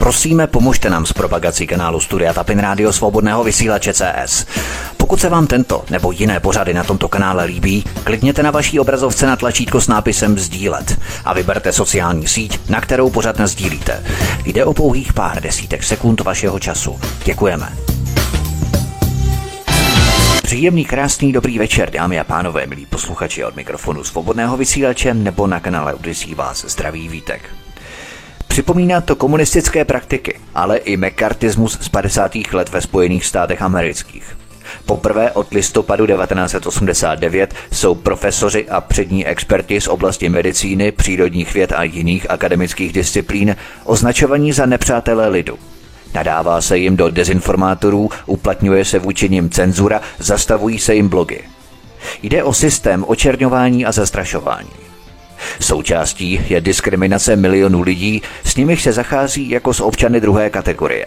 Prosíme, pomožte nám s propagací kanálu Studia Tapin Rádio Svobodného vysílače CS. Pokud se vám tento nebo jiné pořady na tomto kanále líbí, klikněte na vaší obrazovce na tlačítko s nápisem Sdílet a vyberte sociální síť, na kterou pořad sdílíte. Jde o pouhých pár desítek sekund vašeho času. Děkujeme. Příjemný, krásný, dobrý večer, dámy a pánové, milí posluchači od mikrofonu svobodného vysílače nebo na kanále Udisí vás zdraví vítek. Připomíná to komunistické praktiky, ale i mekartismus z 50. let ve Spojených státech amerických. Poprvé od listopadu 1989 jsou profesoři a přední experti z oblasti medicíny, přírodních věd a jiných akademických disciplín označovaní za nepřátelé lidu. Nadává se jim do dezinformátorů, uplatňuje se vůči nim cenzura, zastavují se jim blogy. Jde o systém očerňování a zastrašování. Součástí je diskriminace milionů lidí, s nimiž se zachází jako s občany druhé kategorie.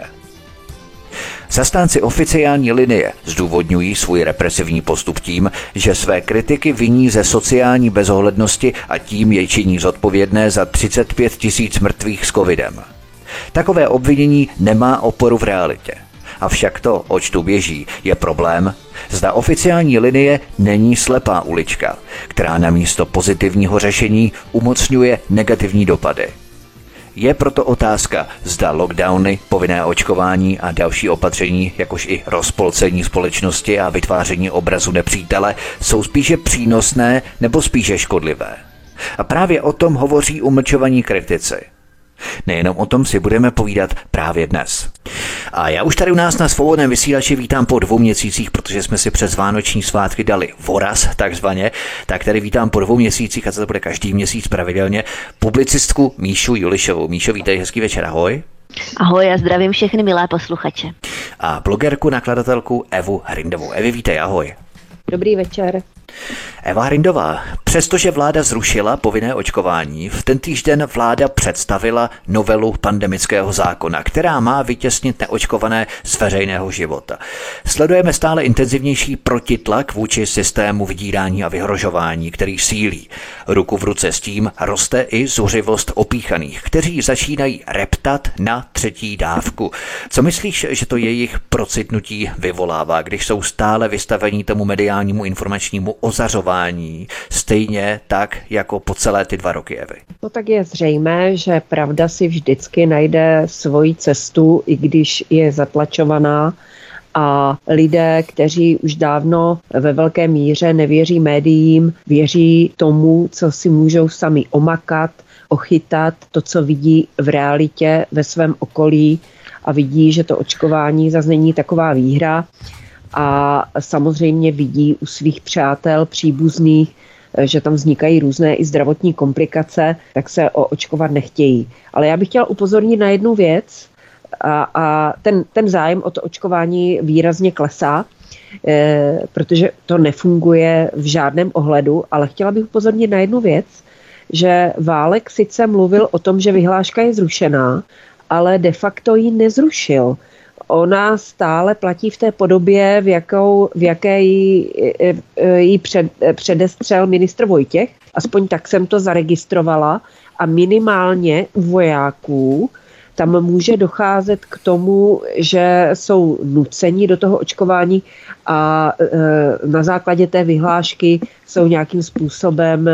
Zastánci oficiální linie zdůvodňují svůj represivní postup tím, že své kritiky viní ze sociální bezohlednosti a tím je činí zodpovědné za 35 tisíc mrtvých s covidem. Takové obvinění nemá oporu v realitě. Avšak to, oč tu běží, je problém, zda oficiální linie není slepá ulička, která na místo pozitivního řešení umocňuje negativní dopady. Je proto otázka, zda lockdowny, povinné očkování a další opatření, jakož i rozpolcení společnosti a vytváření obrazu nepřítele, jsou spíše přínosné nebo spíše škodlivé. A právě o tom hovoří umlčovaní kritici – Nejenom o tom si budeme povídat právě dnes. A já už tady u nás na svobodném vysílači vítám po dvou měsících, protože jsme si přes vánoční svátky dali voraz, takzvaně, tak tady vítám po dvou měsících, a to bude každý měsíc pravidelně, publicistku Míšu Julišovou. Míšo, vítej, hezký večer, ahoj. Ahoj a zdravím všechny milé posluchače. A blogerku, nakladatelku Evu Hrindovou. Evi, vítej, ahoj. Dobrý večer. Eva Hrindová, přestože vláda zrušila povinné očkování, v ten týžden vláda představila novelu pandemického zákona, která má vytěsnit neočkované z veřejného života. Sledujeme stále intenzivnější protitlak vůči systému vydírání a vyhrožování, který sílí. Ruku v ruce s tím roste i zuřivost opíchaných, kteří začínají reptat na třetí dávku. Co myslíš, že to jejich procitnutí vyvolává, když jsou stále vystavení tomu mediálnímu informačnímu ozařování, stejně tak jako po celé ty dva roky Evy. No tak je zřejmé, že pravda si vždycky najde svoji cestu, i když je zatlačovaná a lidé, kteří už dávno ve velké míře nevěří médiím, věří tomu, co si můžou sami omakat, ochytat, to, co vidí v realitě ve svém okolí a vidí, že to očkování zase není taková výhra, a samozřejmě vidí u svých přátel, příbuzných, že tam vznikají různé i zdravotní komplikace, tak se očkovat nechtějí. Ale já bych chtěla upozornit na jednu věc, a, a ten, ten zájem o to očkování výrazně klesá, e, protože to nefunguje v žádném ohledu, ale chtěla bych upozornit na jednu věc, že Válek sice mluvil o tom, že vyhláška je zrušená, ale de facto ji nezrušil ona stále platí v té podobě, v, jakou, v jaké ji, e, e, před, předestřel ministr Vojtěch. Aspoň tak jsem to zaregistrovala. A minimálně u vojáků tam může docházet k tomu, že jsou nuceni do toho očkování a e, na základě té vyhlášky jsou nějakým způsobem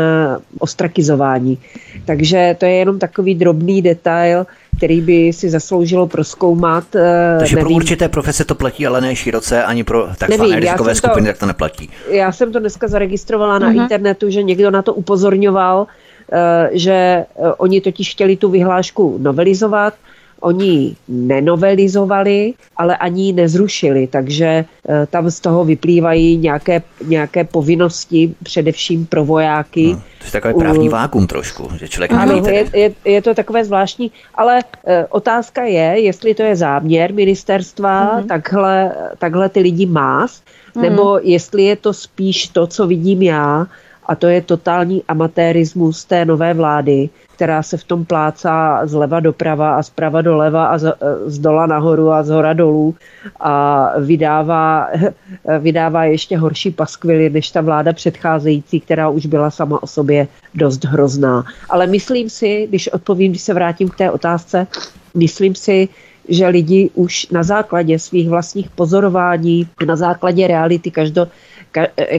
ostrakizováni. Takže to je jenom takový drobný detail, který by si zasloužilo proskoumat. Eh, Takže nevím. pro určité profese to platí, ale ne široce, ani pro takzvané rizikové skupiny, tak to neplatí. Já jsem to dneska zaregistrovala na uh-huh. internetu, že někdo na to upozorňoval, eh, že eh, oni totiž chtěli tu vyhlášku novelizovat, Oni nenovelizovali, ale ani ji nezrušili, takže eh, tam z toho vyplývají nějaké, nějaké povinnosti, především pro vojáky. No, to je takový právní vákum trošku, že člověk ano, je, je, je to takové zvláštní, ale e, otázka je, jestli to je záměr ministerstva mm-hmm. takhle, takhle ty lidi mást, mm-hmm. nebo jestli je to spíš to, co vidím já, a to je totální amatérismus té nové vlády, která se v tom plácá zleva doprava a zprava doleva a z, z dola nahoru a z hora dolů a vydává, vydává ještě horší paskvily než ta vláda předcházející, která už byla sama o sobě dost hrozná. Ale myslím si, když odpovím, když se vrátím k té otázce, myslím si, že lidi už na základě svých vlastních pozorování, na základě reality každo,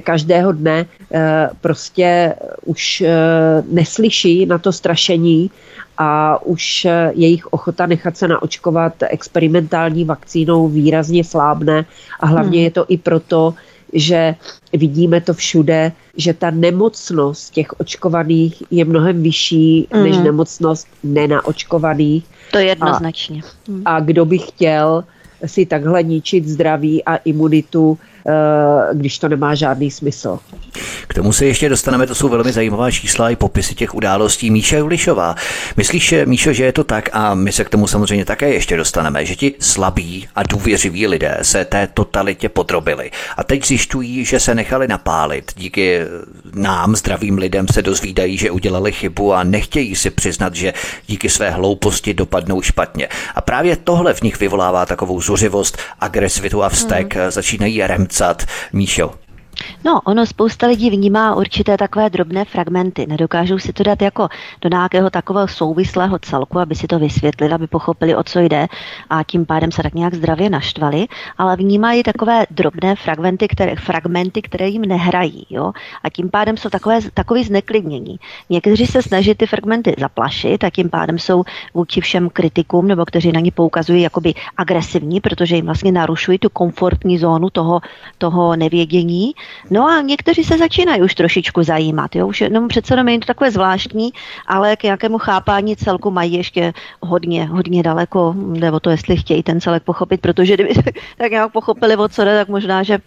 každého dne eh, prostě už eh, neslyší na to strašení a už eh, jejich ochota nechat se naočkovat experimentální vakcínou výrazně slábne a hlavně hmm. je to i proto, že vidíme to všude, že ta nemocnost těch očkovaných je mnohem vyšší mm. než nemocnost nenaočkovaných. To je jednoznačně. A, a kdo by chtěl si takhle ničit zdraví a imunitu, Eh, když to nemá žádný smysl. K tomu se ještě dostaneme, to jsou velmi zajímavá čísla i popisy těch událostí. Míša Julišová, myslíš, Míšo, že je to tak, a my se k tomu samozřejmě také ještě dostaneme, že ti slabí a důvěřiví lidé se té totalitě podrobili a teď zjišťují, že se nechali napálit. Díky nám, zdravým lidem, se dozvídají, že udělali chybu a nechtějí si přiznat, že díky své hlouposti dopadnou špatně. A právě tohle v nich vyvolává takovou zuřivost, agresivitu a vztek. Hmm. Začínají rem kecat. Míšo, No, ono spousta lidí vnímá určité takové drobné fragmenty. Nedokážou si to dát jako do nějakého takového souvislého celku, aby si to vysvětlili, aby pochopili, o co jde a tím pádem se tak nějak zdravě naštvali, ale vnímají takové drobné fragmenty, které, fragmenty, které jim nehrají. Jo? A tím pádem jsou takové, takový zneklidnění. Někteří se snaží ty fragmenty zaplašit a tím pádem jsou vůči všem kritikům nebo kteří na ně poukazují jakoby agresivní, protože jim vlastně narušují tu komfortní zónu toho, toho nevědění No a někteří se začínají už trošičku zajímat. Jo? Už jenom přece jenom je to takové zvláštní, ale k nějakému chápání celku mají ještě hodně, hodně daleko, nebo to, jestli chtějí ten celek pochopit, protože kdyby tak nějak pochopili, o co jde, tak možná, že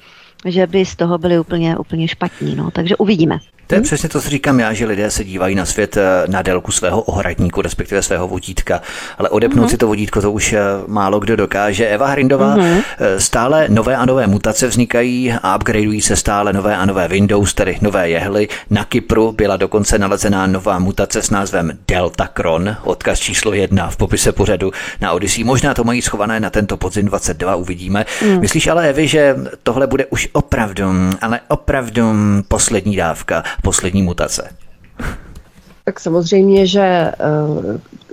že by z toho byli úplně, úplně špatní. No. Takže uvidíme. To je hmm? přesně to, co říkám já, že lidé se dívají na svět eh, na délku svého ohradníku, respektive svého vodítka, ale odepnout mm-hmm. si to vodítko to už eh, málo kdo dokáže. Eva Hrindová, mm-hmm. stále nové a nové mutace vznikají a upgradeují se stále nové a nové Windows, tedy nové jehly. Na Kypru byla dokonce nalezená nová mutace s názvem Deltacron, odkaz číslo jedna v popise pořadu na Odyssey. Možná to mají schované na tento podzim 22, uvidíme. Mm. Myslíš ale, Evi, že tohle bude už opravdu, ale opravdu poslední dávka poslední mutace? Tak samozřejmě, že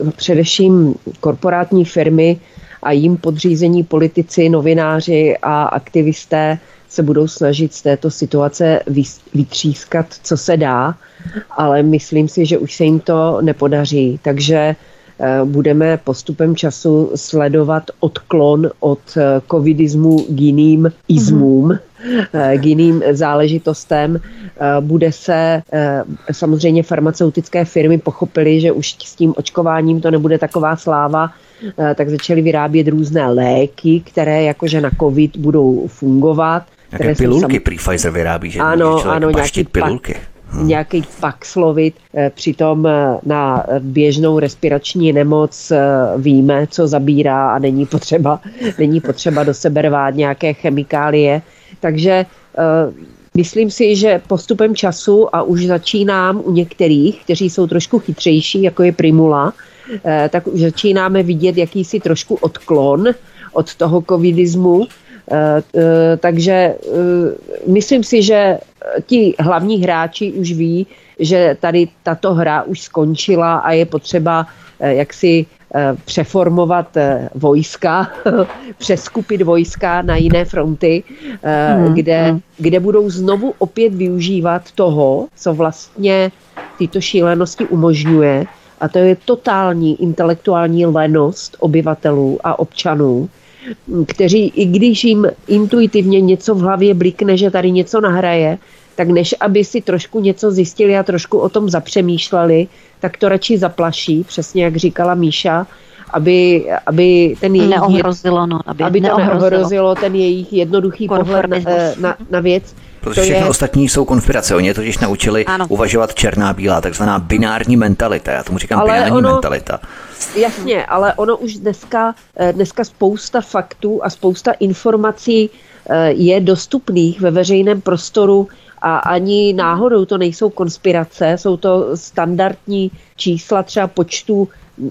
uh, především korporátní firmy a jim podřízení politici, novináři a aktivisté se budou snažit z této situace vytřískat, co se dá, ale myslím si, že už se jim to nepodaří. Takže Eh, budeme postupem času sledovat odklon od eh, covidismu k jiným izmům, mm-hmm. K jiným záležitostem. Bude se, samozřejmě farmaceutické firmy pochopily, že už s tím očkováním to nebude taková sláva, tak začaly vyrábět různé léky, které jakože na covid budou fungovat. Jaké pilulky sam... Pfizer vyrábí, že ano, ano, pilulky. Hmm. nějaký slovit. Eh, přitom eh, na běžnou respirační nemoc eh, víme, co zabírá a není potřeba, není potřeba do sebe rvát nějaké chemikálie. Takže Myslím si, že postupem času a už začínám u některých, kteří jsou trošku chytřejší, jako je Primula, tak už začínáme vidět jakýsi trošku odklon od toho covidismu. Takže myslím si, že ti hlavní hráči už ví, že tady tato hra už skončila a je potřeba eh, jaksi eh, přeformovat eh, vojska, přeskupit vojska na jiné fronty, hmm, kde, hmm. kde budou znovu opět využívat toho, co vlastně tyto šílenosti umožňuje, a to je totální intelektuální lenost obyvatelů a občanů, kteří, i když jim intuitivně něco v hlavě blikne, že tady něco nahraje, tak než aby si trošku něco zjistili a trošku o tom zapřemýšleli, tak to radši zaplaší, přesně jak říkala Míša, aby, aby ten jejich... Neohrozilo, no, aby, aby to neohrozilo ten jejich jednoduchý pohled na, na, na věc. Protože všechno je... ostatní jsou konspirace. Oni totiž naučili ano. uvažovat černá bílá, takzvaná binární mentalita. Já tomu říkám ale binární ono, mentalita. Jasně, ale ono už dneska, eh, dneska spousta faktů a spousta informací eh, je dostupných ve veřejném prostoru a ani náhodou to nejsou konspirace, jsou to standardní čísla třeba počtu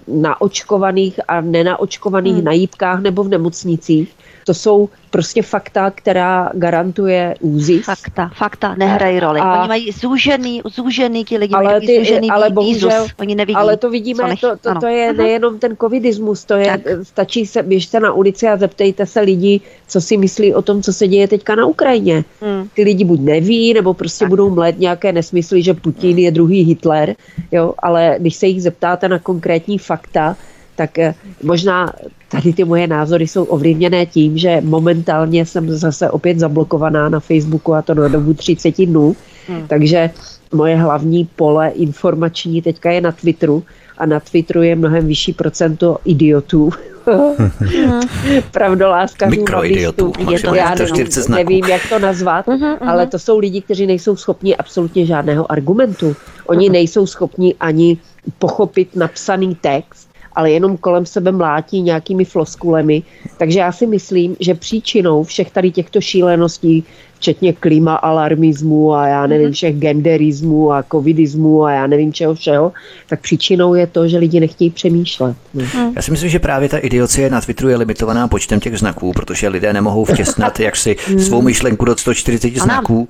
naočkovaných a nenaočkovaných hmm. na jípkách nebo v nemocnicích. To jsou prostě fakta, která garantuje úzis. Fakta, fakta nehrají roli. A, Oni mají zúžený, zúžený ti lidi, ale mají ty, zúžený ale bohužel, Oni nevidí. Ale to vidíme, nech, to, to, to je nejenom ten covidismus, to je, tak. stačí se, běžte na ulici a zeptejte se lidí, co si myslí o tom, co se děje teďka na Ukrajině. Hmm. Ty lidi buď neví, nebo prostě tak. budou mlet nějaké nesmysly, že Putin je druhý Hitler, jo, ale když se jich zeptáte na konkrétní fakta, tak eh, možná tady ty moje názory jsou ovlivněné tím, že momentálně jsem zase opět zablokovaná na Facebooku a to na dobu 30 dnů, hmm. takže moje hlavní pole informační teďka je na Twitteru a na Twitteru je mnohem vyšší procento idiotů. Pravdoláskařů, Mikroidiotů. Já nevím, nevím, jak to nazvat, uh-huh, uh-huh. ale to jsou lidi, kteří nejsou schopni absolutně žádného argumentu. Oni uh-huh. nejsou schopni ani pochopit napsaný text, ale jenom kolem sebe mlátí nějakými floskulemi. Takže já si myslím, že příčinou všech tady těchto šíleností včetně klima alarmismu a já nevím, mhm. všech genderismu a covidismu a já nevím čeho všeho, tak příčinou je to, že lidi nechtějí přemýšlet. No. Hmm. Já si myslím, že právě ta idiocie na Twitteru je limitovaná počtem těch znaků, protože lidé nemohou vtěsnat jaksi hmm. svou myšlenku do 140 znaků.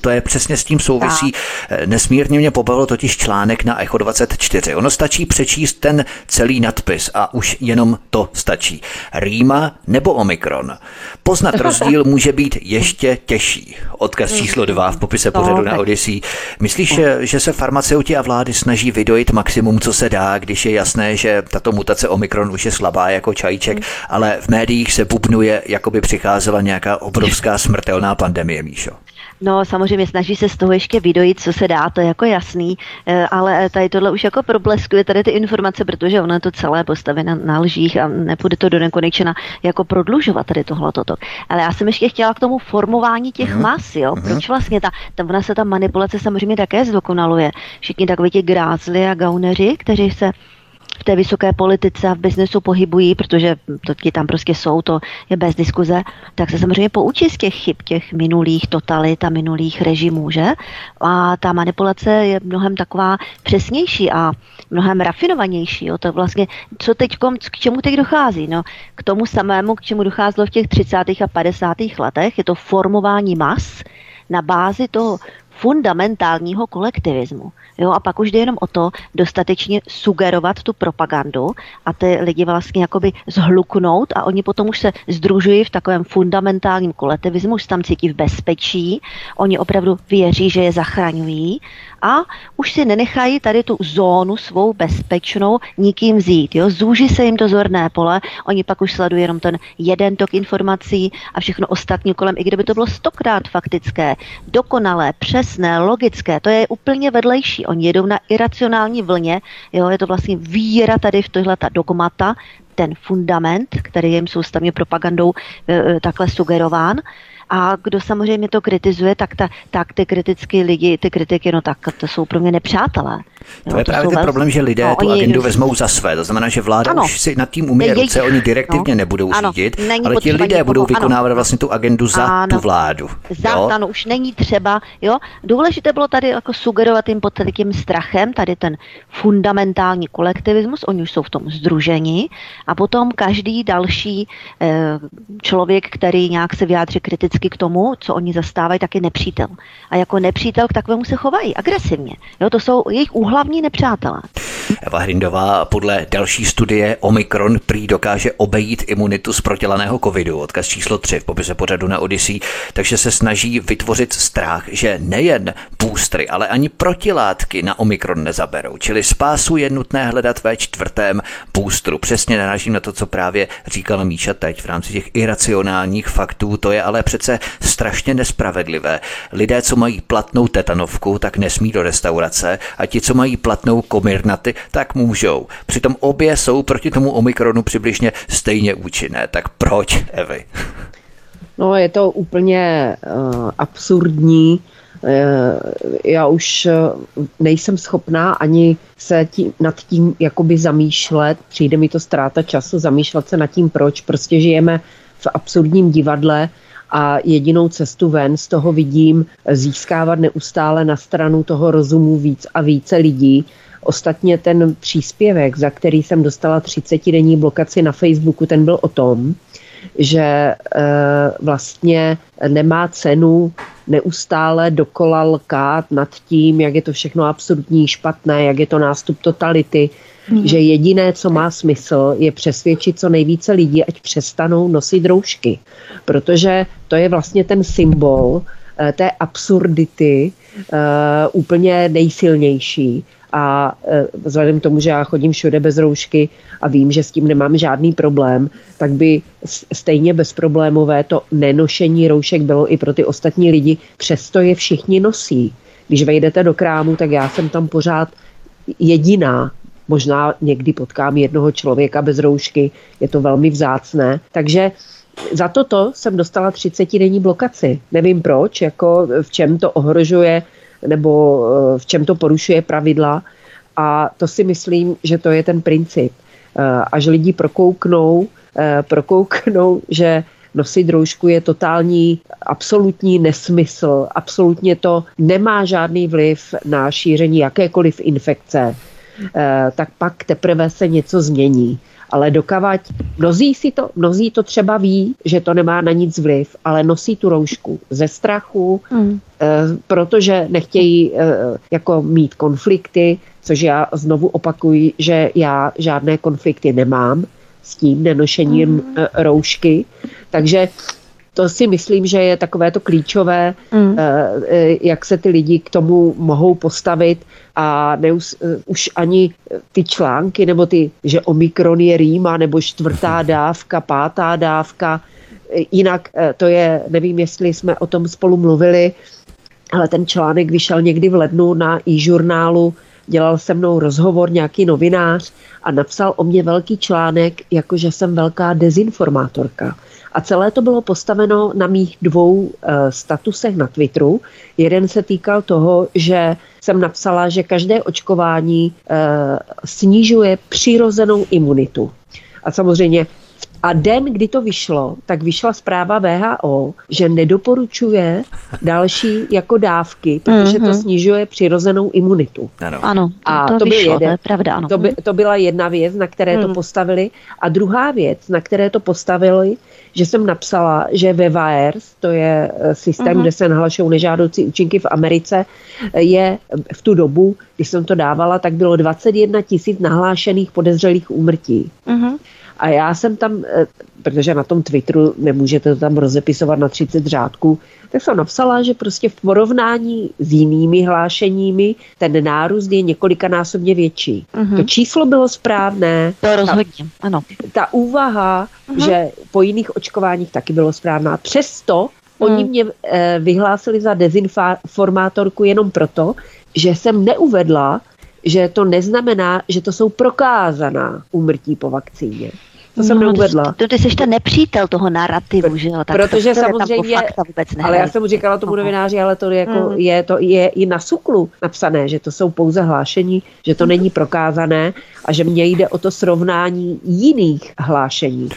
To je přesně s tím souvisí. Eh, nesmírně mě pobavil totiž článek na Echo 24. Ono stačí přečíst ten celý nadpis a už jenom to stačí. Rýma nebo Omikron. Poznat rozdíl může být ještě těžší horší. Odkaz číslo dva v popise no, pořadu na Odyssey. Myslíš, že se farmaceuti a vlády snaží vydojit maximum, co se dá, když je jasné, že tato mutace Omikron už je slabá jako čajíček, hmm. ale v médiích se bubnuje, jako by přicházela nějaká obrovská smrtelná pandemie, Míšo? No samozřejmě snaží se z toho ještě vydojit, co se dá, to je jako jasný, eh, ale tady tohle už jako probleskuje tady ty informace, protože ono je to celé postavené na, na lžích a nepůjde to do nekonečna jako prodlužovat tady tohle toto. Ale já jsem ještě chtěla k tomu formování těch uh-huh. mas, jo, uh-huh. proč vlastně ta, ta, ona se ta manipulace samozřejmě také zdokonaluje. Všichni takoví ti grázli a gauneři, kteří se v té vysoké politice a v biznesu pohybují, protože to ti tam prostě jsou, to je bez diskuze, tak se samozřejmě poučí z těch chyb těch minulých totalit a minulých režimů, že? A ta manipulace je mnohem taková přesnější a mnohem rafinovanější. Jo? To vlastně, co teď, k čemu teď dochází? No, k tomu samému, k čemu docházelo v těch 30. a 50. letech, je to formování mas na bázi toho fundamentálního kolektivismu. Jo, a pak už jde jenom o to dostatečně sugerovat tu propagandu a ty lidi vlastně jakoby zhluknout a oni potom už se združují v takovém fundamentálním kolektivismu, už se tam cítí v bezpečí, oni opravdu věří, že je zachraňují a už si nenechají tady tu zónu svou bezpečnou nikým vzít. Jo? Zúží se jim to zorné pole, oni pak už sledují jenom ten jeden tok informací a všechno ostatní kolem, i kdyby to bylo stokrát faktické, dokonalé, přesné, logické, to je úplně vedlejší. Oni jedou na iracionální vlně, jo? je to vlastně víra tady v tohle ta dogmata, ten fundament, který jim soustavně propagandou e, e, takhle sugerován. A kdo samozřejmě to kritizuje, tak, ta, tak ty kritické lidi, ty kritiky, no tak to jsou pro mě nepřátelé. To je to právě ten velký... problém, že lidé no, tu agendu vezmou za své. To znamená, že vláda ano. už si nad tím umí ruce, oni direktivně no. nebudou ano. řídit, není ale ti lidé někoho, budou vykonávat ano. vlastně tu agendu za ano. tu vládu. Za, jo? ano, už není třeba. Jo? Důležité bylo tady jako sugerovat jim pod tím strachem, tady ten fundamentální kolektivismus, oni už jsou v tom združení a potom každý další eh, člověk, který nějak se vyjádří kriticky k tomu, co oni zastávají, tak je nepřítel. A jako nepřítel k takovému se chovají agresivně. Jo? To jsou jejich úhlavní hlavní nepřátelé. Eva Hrindová podle další studie Omikron prý dokáže obejít imunitu z protělaného covidu, odkaz číslo 3 v popise pořadu na Odyssey, takže se snaží vytvořit strach, že nejen boostry, ale ani protilátky na Omikron nezaberou. Čili spásu je nutné hledat ve čtvrtém boostru. Přesně narážím na to, co právě říkala Míša teď v rámci těch iracionálních faktů. To je ale přece strašně nespravedlivé. Lidé, co mají platnou tetanovku, tak nesmí do restaurace a ti, co mají platnou komirnaty, tak můžou. Přitom obě jsou proti tomu Omikronu přibližně stejně účinné. Tak proč, Evy? No, je to úplně uh, absurdní. Uh, já už uh, nejsem schopná ani se tím, nad tím jakoby zamýšlet. Přijde mi to ztráta času zamýšlet se nad tím, proč. Prostě žijeme v absurdním divadle, a jedinou cestu ven z toho vidím získávat neustále na stranu toho rozumu víc a více lidí. Ostatně ten příspěvek, za který jsem dostala 30 denní blokaci na Facebooku, ten byl o tom, že e, vlastně nemá cenu neustále dokola lkát nad tím, jak je to všechno absolutní špatné, jak je to nástup totality, hmm. že jediné, co má smysl, je přesvědčit co nejvíce lidí, ať přestanou nosit roušky. Protože to je vlastně ten symbol e, té absurdity e, úplně nejsilnější a e, vzhledem k tomu, že já chodím všude bez roušky a vím, že s tím nemám žádný problém, tak by stejně bezproblémové to nenošení roušek bylo i pro ty ostatní lidi, přesto je všichni nosí. Když vejdete do krámu, tak já jsem tam pořád jediná. Možná někdy potkám jednoho člověka bez roušky, je to velmi vzácné. Takže za toto jsem dostala 30 denní blokaci. Nevím proč, jako v čem to ohrožuje nebo eh, v čem to porušuje pravidla. A to si myslím, že to je ten princip. Eh, až lidi prokouknou, eh, prokouknou, že nosit roušku je totální, absolutní nesmysl, absolutně to nemá žádný vliv na šíření jakékoliv infekce, tak pak teprve se něco změní ale dokavať mnozí, si to, mnozí to třeba ví, že to nemá na nic vliv, ale nosí tu roušku ze strachu, mm. eh, protože nechtějí eh, jako mít konflikty, což já znovu opakuji, že já žádné konflikty nemám s tím nenošením mm. eh, roušky, takže to si myslím, že je takové to klíčové, mm. jak se ty lidi k tomu mohou postavit a neus, už ani ty články nebo ty, že Omikron je rýma nebo čtvrtá dávka, pátá dávka, jinak to je, nevím, jestli jsme o tom spolu mluvili, ale ten článek vyšel někdy v lednu na e-žurnálu, dělal se mnou rozhovor nějaký novinář a napsal o mě velký článek, jakože jsem velká dezinformátorka. A celé to bylo postaveno na mých dvou uh, statusech na Twitteru. Jeden se týkal toho, že jsem napsala, že každé očkování uh, snižuje přirozenou imunitu. A samozřejmě a den, kdy to vyšlo, tak vyšla zpráva VHO, že nedoporučuje další jako dávky, protože mm-hmm. to mhm. snižuje přirozenou imunitu. Ano, ano a to, to, vyšlo, jeden, to je pravda. Ano. To, by, to byla jedna věc, na které mm. to mhm. postavili. A druhá věc, na které to postavili, že jsem napsala, že ve VAERS, to je eh, systém, mm-hmm. kde se nahlašují nežádoucí účinky v Americe, eh, je v tu dobu, když jsem to dávala, tak bylo 21 tisíc nahlášených podezřelých úmrtí. Mm-hmm. A já jsem tam, eh, protože na tom Twitteru nemůžete to tam rozepisovat na 30 řádků, tak jsem napsala, že prostě v porovnání s jinými hlášeními ten nárůst je několikanásobně větší. Uh-huh. To číslo bylo správné. To rozhodně, ta, ano. Ta úvaha, uh-huh. že po jiných očkováních taky bylo správná. Přesto oni mě e, vyhlásili za dezinformátorku jenom proto, že jsem neuvedla, že to neznamená, že to jsou prokázaná úmrtí po vakcíně. To jsem no, neuvedla. To, ty jsi ten nepřítel toho narrativu, že jo? Tak Protože to, samozřejmě, vůbec ale já jsem mu říkala tomu novináři, ale to, jako, mm. je, to je i na suklu napsané, že to jsou pouze hlášení, že to není prokázané a že mně jde o to srovnání jiných hlášení.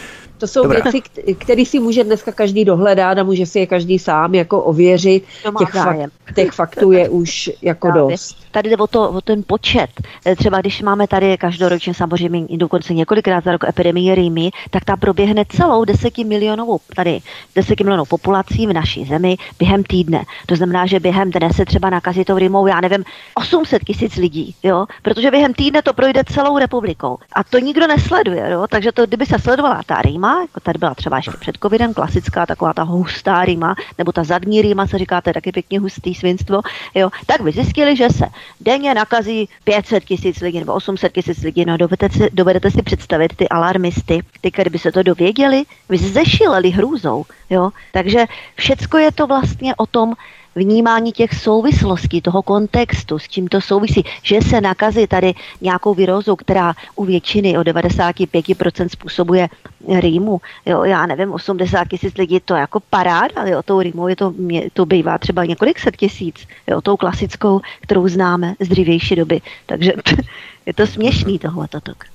To jsou Dobrá. věci, které si může dneska každý dohledat a může si je každý sám jako ověřit. Těch, fakt, těch faktů je už jako Právě. dost. Tady jde o, to, o ten počet. E, třeba když máme tady každoročně samozřejmě i dokonce několikrát za rok epidemie rýmy, tak ta proběhne celou desetimilionovou, tady desetimilionovou populací v naší zemi během týdne. To znamená, že během dne se třeba nakazí tou rýmou, já nevím, 800 tisíc lidí, jo? protože během týdne to projde celou republikou. A to nikdo nesleduje, jo? takže to, kdyby se sledovala ta rýma, jako tady byla třeba ještě před covidem, klasická taková ta hustá rýma, nebo ta zadní rýma se říká, to je taky pěkně hustý svinstvo, jo? tak by zjistili, že se denně nakazí 500 tisíc lidí nebo 800 tisíc lidí. No dovedete si, dovedete si představit ty alarmisty, ty, kdyby se to dověděli, by zešileli hrůzou. Jo? Takže všecko je to vlastně o tom, vnímání těch souvislostí, toho kontextu, s čím to souvisí, že se nakazí tady nějakou virózou, která u většiny o 95% způsobuje rýmu. Jo, já nevím, 80 tisíc lidí, to jako paráda, jo, tou rýmou je to, to bývá třeba několik set tisíc, jo, tou klasickou, kterou známe z dřívější doby. Takže je to směšný tohle tak.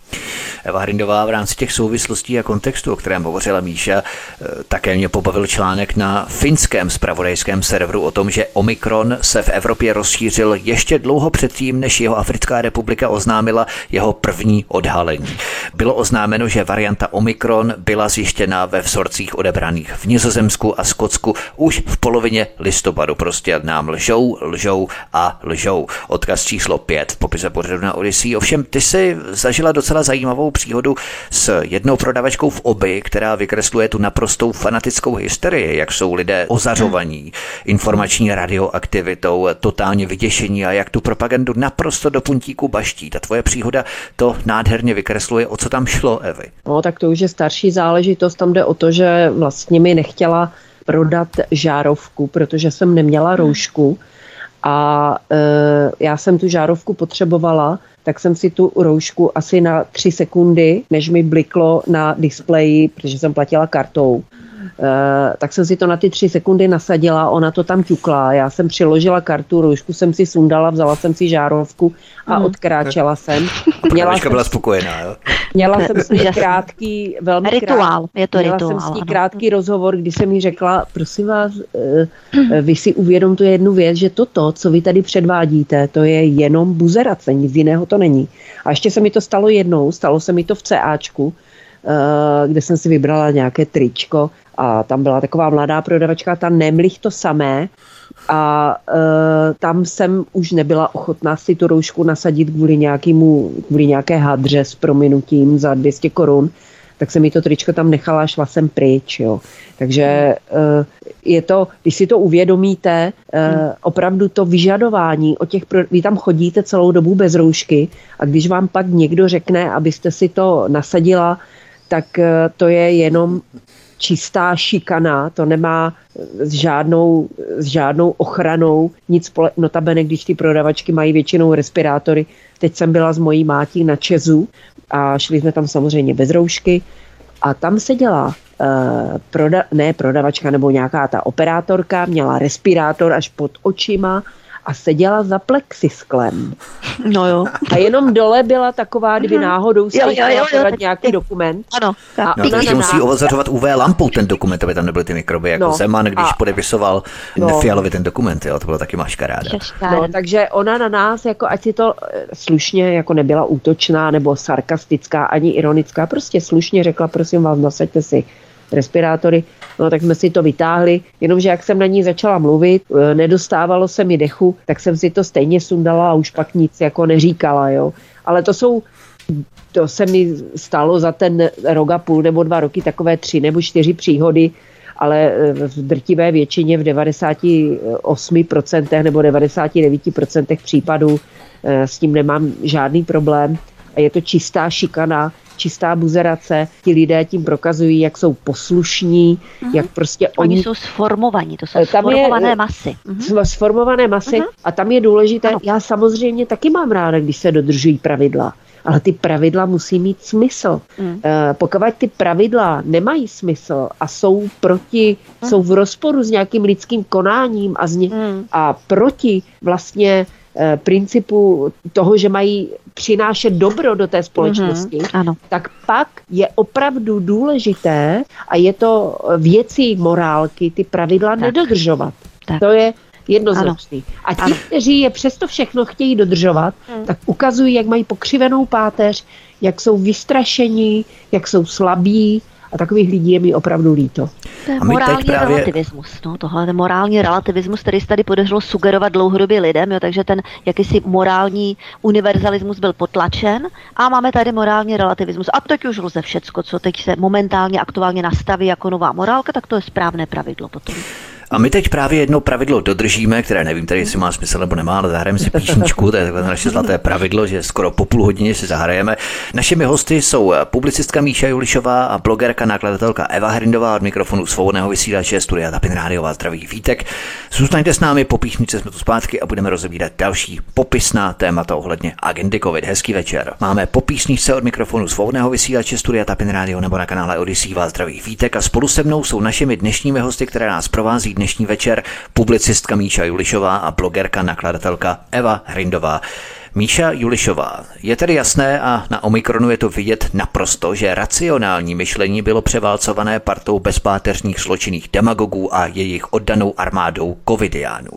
Eva Hrindová v rámci těch souvislostí a kontextu, o kterém hovořila Míša, eh, také mě pobavil článek na finském spravodajském serveru o tom, že Omikron se v Evropě rozšířil ještě dlouho předtím, než jeho Africká republika oznámila jeho první odhalení. Bylo oznámeno, že varianta Omikron byla zjištěna ve vzorcích odebraných v Nizozemsku a Skotsku už v polovině listopadu. Prostě nám lžou, lžou a lžou. Odkaz číslo 5 v popise pořadu na Odyssey. Ovšem, ty si zažila docela zajímavou příhodu s jednou prodavačkou v oby, která vykresluje tu naprostou fanatickou hysterii, jak jsou lidé ozařovaní informační radioaktivitou, totálně vyděšení a jak tu propagandu naprosto do puntíku baští. Ta tvoje příhoda to nádherně vykresluje, o co tam šlo, Evy. No, tak to už je starší záležitost. Tam jde o to, že vlastně mi nechtěla prodat žárovku, protože jsem neměla roušku a e, já jsem tu žárovku potřebovala, tak jsem si tu roušku asi na tři sekundy, než mi bliklo na displeji, protože jsem platila kartou, tak jsem si to na ty tři sekundy nasadila, ona to tam ťukla, já jsem přiložila kartu, roušku jsem si sundala, vzala jsem si žárovku a mm. odkráčela jsem. Měla jsem, byla spokojená, jo? Měla jsem s ní krátký, velmi rituál, krátký, je to měla rituál. jsem s ní krátký rozhovor, kdy jsem jí řekla, prosím vás, eh, vy si uvědomte jednu věc, že toto, co vy tady předvádíte, to je jenom buzerace, nic jiného to není. A ještě se mi to stalo jednou, stalo se mi to v CAčku, eh, kde jsem si vybrala nějaké tričko a tam byla taková mladá prodavačka, ta nemlich to samé a e, tam jsem už nebyla ochotná si tu roušku nasadit kvůli, nějakýmu, kvůli nějaké hadře s prominutím za 200 korun, tak jsem mi to tričko tam nechala šla jsem pryč. Jo. Takže e, je to, když si to uvědomíte, opravdu to vyžadování o těch, vy tam chodíte celou dobu bez roušky a když vám pak někdo řekne, abyste si to nasadila, tak e, to je jenom čistá šikana, to nemá s žádnou, s žádnou ochranou nic spole... notabene, když ty prodavačky mají většinou respirátory. Teď jsem byla s mojí mátí na Čezu a šli jsme tam samozřejmě bez roušky a tam seděla uh, proda- ne prodavačka nebo nějaká ta operátorka, měla respirátor až pod očima a seděla za plexisklem. No jo. A jenom dole byla taková, kdyby náhodou se chtěla nějaký dokument. Ano. A no, takže musí ozařovat UV lampou ten dokument, aby tam nebyly ty mikroby, jako no. Zeman, když a... podepisoval no. Fialovi ten dokument, jo, to bylo taky maškaráda. No, takže ona na nás, jako ať si to eh, slušně, jako nebyla útočná nebo sarkastická, ani ironická, prostě slušně řekla, prosím vás, nasaďte si respirátory, no tak jsme si to vytáhli, jenomže jak jsem na ní začala mluvit, e, nedostávalo se mi dechu, tak jsem si to stejně sundala a už pak nic jako neříkala, jo. Ale to jsou to se mi stalo za ten rok a půl nebo dva roky takové tři nebo čtyři příhody, ale e, v drtivé většině v 98% nebo 99% případů e, s tím nemám žádný problém a je to čistá šikana, čistá buzerace. Ti lidé tím prokazují, jak jsou poslušní, uh-huh. jak prostě oni... Oni jsou sformovaní, to jsou tam sformované je, masy. Uh-huh. Sformované masy uh-huh. a tam je důležité, ano. já samozřejmě taky mám ráda, když se dodržují pravidla. Ale ty pravidla musí mít smysl. Mm. Pokud ty pravidla nemají smysl a jsou proti, mm. jsou v rozporu s nějakým lidským konáním a, z ně, mm. a proti vlastně Eh, principu toho, že mají přinášet dobro do té společnosti, mm-hmm, ano. tak pak je opravdu důležité a je to věcí morálky ty pravidla tak. nedodržovat. Tak. To je jednoznačný. A ti, ano. kteří je přesto všechno chtějí dodržovat, mm. tak ukazují, jak mají pokřivenou páteř, jak jsou vystrašení, jak jsou slabí, a takových lidí je mi opravdu líto. To je morální právě... relativismus. No, tohle je morální relativismus, který se tady podařilo sugerovat dlouhodobě lidem, jo, takže ten jakýsi morální univerzalismus byl potlačen a máme tady morální relativismus. A teď už lze všecko, co teď se momentálně aktuálně nastaví jako nová morálka, tak to je správné pravidlo potom. A my teď právě jedno pravidlo dodržíme, které nevím tady, jestli má smysl nebo nemá, ale zahrajeme si píšničku, to je takové naše zlaté pravidlo, že skoro po půl hodině si zahrajeme. Našimi hosty jsou publicistka Míša Julišová a blogerka, nakladatelka Eva Hrindová od mikrofonu svobodného vysílače Studia Tapin Rádiová zdraví vítek. Zůstaňte s námi, po píšničce jsme tu zpátky a budeme rozebírat další popisná témata ohledně agendy COVID. Hezký večer. Máme po píšničce od mikrofonu svobodného vysílače Studia Tapin Radio nebo na kanále Odyssey vás zdraví vítek a spolu se mnou jsou našimi dnešními hosty, které nás provází dnešní večer publicistka Míša Julišová a blogerka, nakladatelka Eva Hrindová. Míša Julišová. Je tedy jasné a na Omikronu je to vidět naprosto, že racionální myšlení bylo převálcované partou bezpáteřních zločinných demagogů a jejich oddanou armádou covidiánů.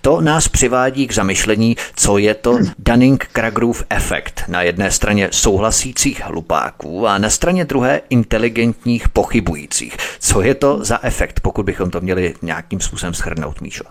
To nás přivádí k zamyšlení, co je to Dunning-Kragerův efekt. Na jedné straně souhlasících hlupáků a na straně druhé inteligentních pochybujících. Co je to za efekt, pokud bychom to měli nějakým způsobem schrnout, Míšo?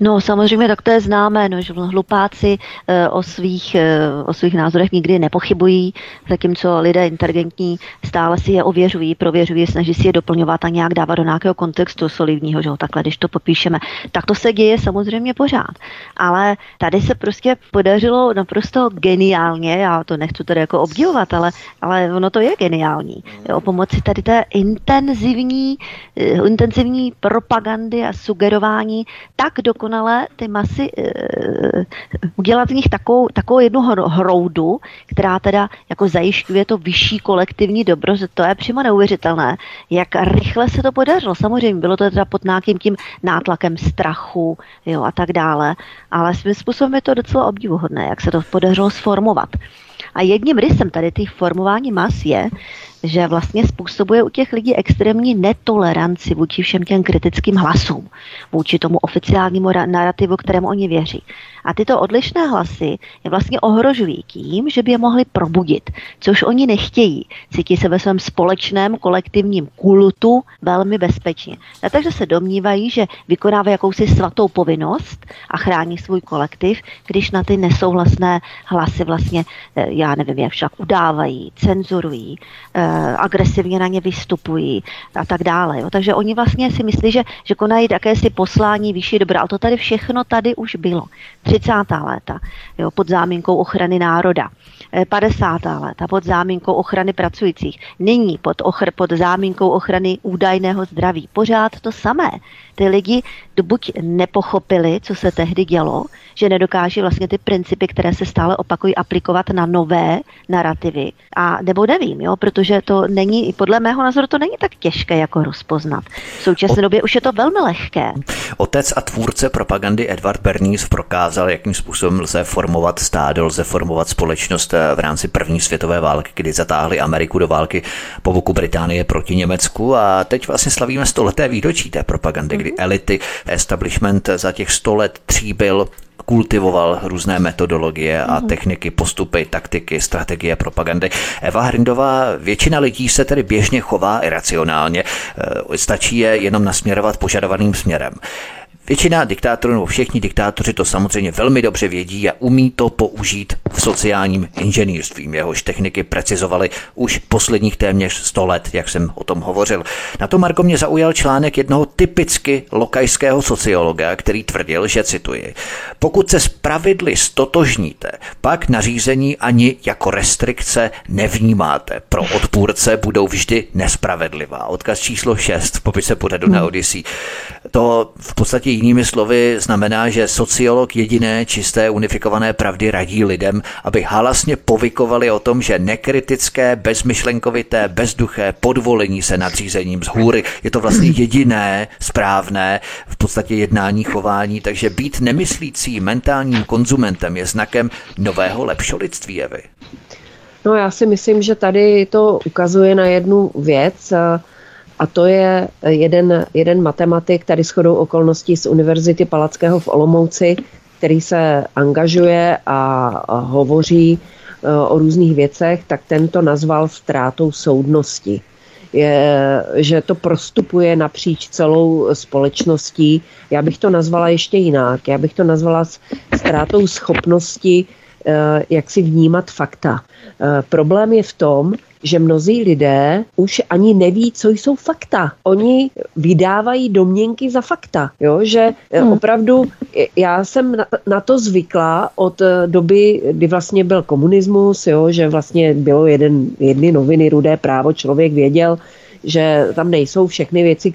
No samozřejmě tak to je známé, no, že hlupáci e, o, svých, e, o svých názorech nikdy nepochybují, zatímco lidé inteligentní stále si je ověřují, prověřují, snaží si je doplňovat a nějak dávat do nějakého kontextu solidního, že jo, takhle, když to popíšeme. Tak to se děje samozřejmě pořád. Ale tady se prostě podařilo naprosto geniálně, já to nechci tady jako obdivovat, ale, ale ono to je geniální. O pomoci tady té intenzivní, e, intenzivní propagandy a sugerování tak dokonale ty masy uh, udělat z nich takovou, takovou jednu hroudu, která teda jako zajišťuje to vyšší kolektivní dobro, že to je přímo neuvěřitelné, jak rychle se to podařilo. Samozřejmě bylo to teda pod nějakým tím nátlakem strachu jo, a tak dále, ale svým způsobem je to docela obdivuhodné, jak se to podařilo sformovat. A jedním rysem tady těch formování mas je, že vlastně způsobuje u těch lidí extrémní netoleranci vůči všem těm kritickým hlasům, vůči tomu oficiálnímu narrativu, kterému oni věří. A tyto odlišné hlasy je vlastně ohrožují tím, že by je mohli probudit, což oni nechtějí. Cítí se ve svém společném kolektivním kultu velmi bezpečně. A takže se domnívají, že vykonávají jakousi svatou povinnost a chrání svůj kolektiv, když na ty nesouhlasné hlasy vlastně, eh, já nevím, jak však udávají, cenzurují, eh, agresivně na ně vystupují a tak dále. Jo. Takže oni vlastně si myslí, že, že konají si poslání vyšší dobra, ale to tady všechno tady už bylo. 30. léta, jo, pod záminkou ochrany národa. 50. Eh, léta pod záminkou ochrany pracujících. Nyní pod, ochr, pod záminkou ochrany údajného zdraví. Pořád to samé. Ty lidi buď nepochopili, co se tehdy dělo, že nedokáží vlastně ty principy, které se stále opakují, aplikovat na nové narrativy. A nebo nevím, jo, protože to není, podle mého názoru to není tak těžké jako rozpoznat. V současné době už je to velmi lehké. Otec a tvůrce propagandy Edward Bernays prokázal, jakým způsobem lze formovat stádo, lze formovat společnost eh, v rámci první světové války, kdy zatáhli Ameriku do války po boku Británie proti Německu a teď vlastně slavíme stoleté výročí té propagandy, kdy mhm. elity, establishment za těch sto let tříbil kultivoval různé metodologie a mhm. techniky, postupy, taktiky, strategie propagandy. Eva Hrindová, většina lidí se tedy běžně chová iracionálně, e, stačí je jenom nasměrovat požadovaným směrem. Většina diktátorů nebo všichni diktátoři to samozřejmě velmi dobře vědí a umí to použít v sociálním inženýrství. Jehož techniky precizovaly už posledních téměř 100 let, jak jsem o tom hovořil. Na to Marko mě zaujal článek jednoho typicky lokajského sociologa, který tvrdil, že cituji, pokud se s pravidly stotožníte, pak nařízení ani jako restrikce nevnímáte. Pro odpůrce budou vždy nespravedlivá. Odkaz číslo 6 v popise pořadu na hmm. Odyssey. To v podstatě jinými slovy znamená, že sociolog jediné čisté unifikované pravdy radí lidem, aby halasně povykovali o tom, že nekritické, bezmyšlenkovité, bezduché podvolení se nadřízením z hůry je to vlastně jediné správné v podstatě jednání, chování, takže být nemyslící mentálním konzumentem je znakem nového lepšolidství, Evy. No já si myslím, že tady to ukazuje na jednu věc, a to je jeden, jeden matematik, tady shodou okolností z Univerzity Palackého v Olomouci, který se angažuje a, a hovoří e, o různých věcech, tak tento nazval ztrátou soudnosti. Je, že to prostupuje napříč celou společností. Já bych to nazvala ještě jinak. Já bych to nazvala ztrátou schopnosti, e, jak si vnímat fakta. E, problém je v tom, že mnozí lidé už ani neví, co jsou fakta. Oni vydávají domněnky za fakta. Jo? Že eh, hmm. opravdu já jsem na, to zvykla od eh, doby, kdy vlastně byl komunismus, jo? že vlastně bylo jeden, jedny noviny, rudé právo, člověk věděl, že tam nejsou všechny věci,